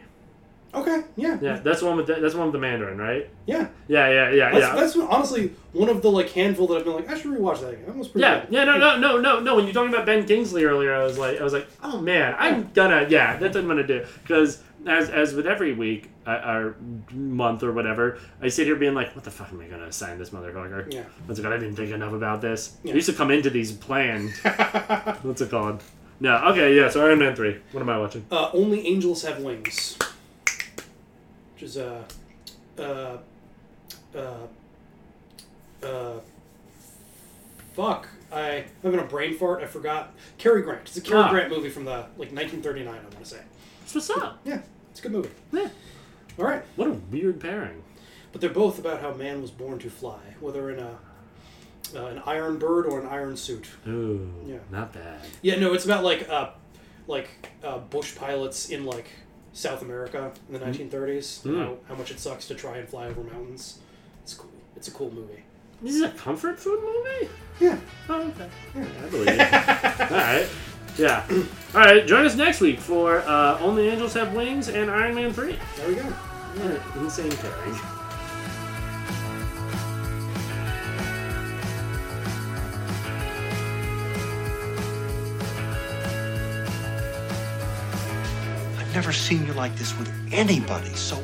Okay, yeah, yeah that's one with the, that's one with the Mandarin right yeah. yeah yeah yeah That's, yeah that's honestly one of the like handful that I've been like I should rewatch that again. That was pretty Yeah, good. yeah, no, no, no, no, no. When you're talking about Ben Kingsley earlier, I was like, I was like, oh man, I'm gonna, yeah, that's what I'm gonna do. Because as as with every week uh, or month or whatever, I sit here being like, what the fuck am I gonna assign this motherfucker? Yeah. What's it called? I didn't think enough about this. Yeah. I used to come into these planned. [LAUGHS] What's it called? No, okay, yeah. So Iron Man three. What am I watching? Uh, Only Angels Have Wings, which is uh, uh, uh, uh, fuck. I I'm having a brain fart. I forgot. Cary Grant. It's a Cary Ah. Grant movie from the like 1939. I want to say. What's up? Yeah, it's a good movie. Yeah. All right. What a weird pairing. But they're both about how man was born to fly, whether in a uh, an iron bird or an iron suit. Ooh, Yeah. not bad. Yeah, no, it's about like uh, like uh, bush pilots in like South America in the 1930s. and Mm. How, how much it sucks to try and fly over mountains. It's cool. It's a cool movie. This is a comfort food movie. Yeah. Oh, okay. Yeah, I believe it. [LAUGHS] All right. Yeah. All right. Join us next week for uh, Only Angels Have Wings and Iron Man 3. There we go. All right. Insane pairing. I've never seen you like this with anybody, so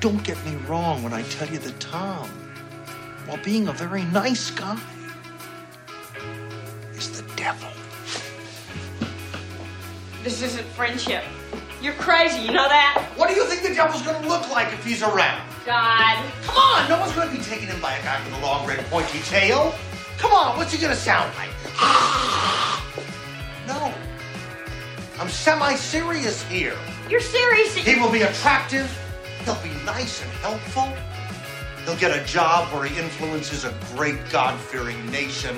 don't get me wrong when I tell you that Tom, while being a very nice guy, is the devil. This isn't friendship. You're crazy, you know that? What do you think the devil's gonna look like if he's around? God. Come on, no one's gonna be taken in by a guy with a long red pointy tail. Come on, what's he gonna sound like? [SIGHS] No. I'm semi-serious here. You're serious? He will be attractive. He'll be nice and helpful. He'll get a job where he influences a great God-fearing nation.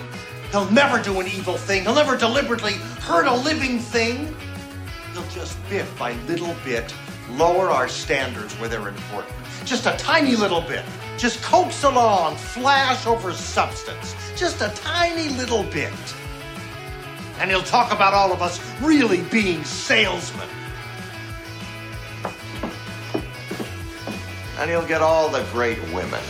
He'll never do an evil thing. He'll never deliberately hurt a living thing. He'll just bit by little bit lower our standards where they're important. Just a tiny little bit. Just coax along, flash over substance. Just a tiny little bit. And he'll talk about all of us really being salesmen. And he'll get all the great women.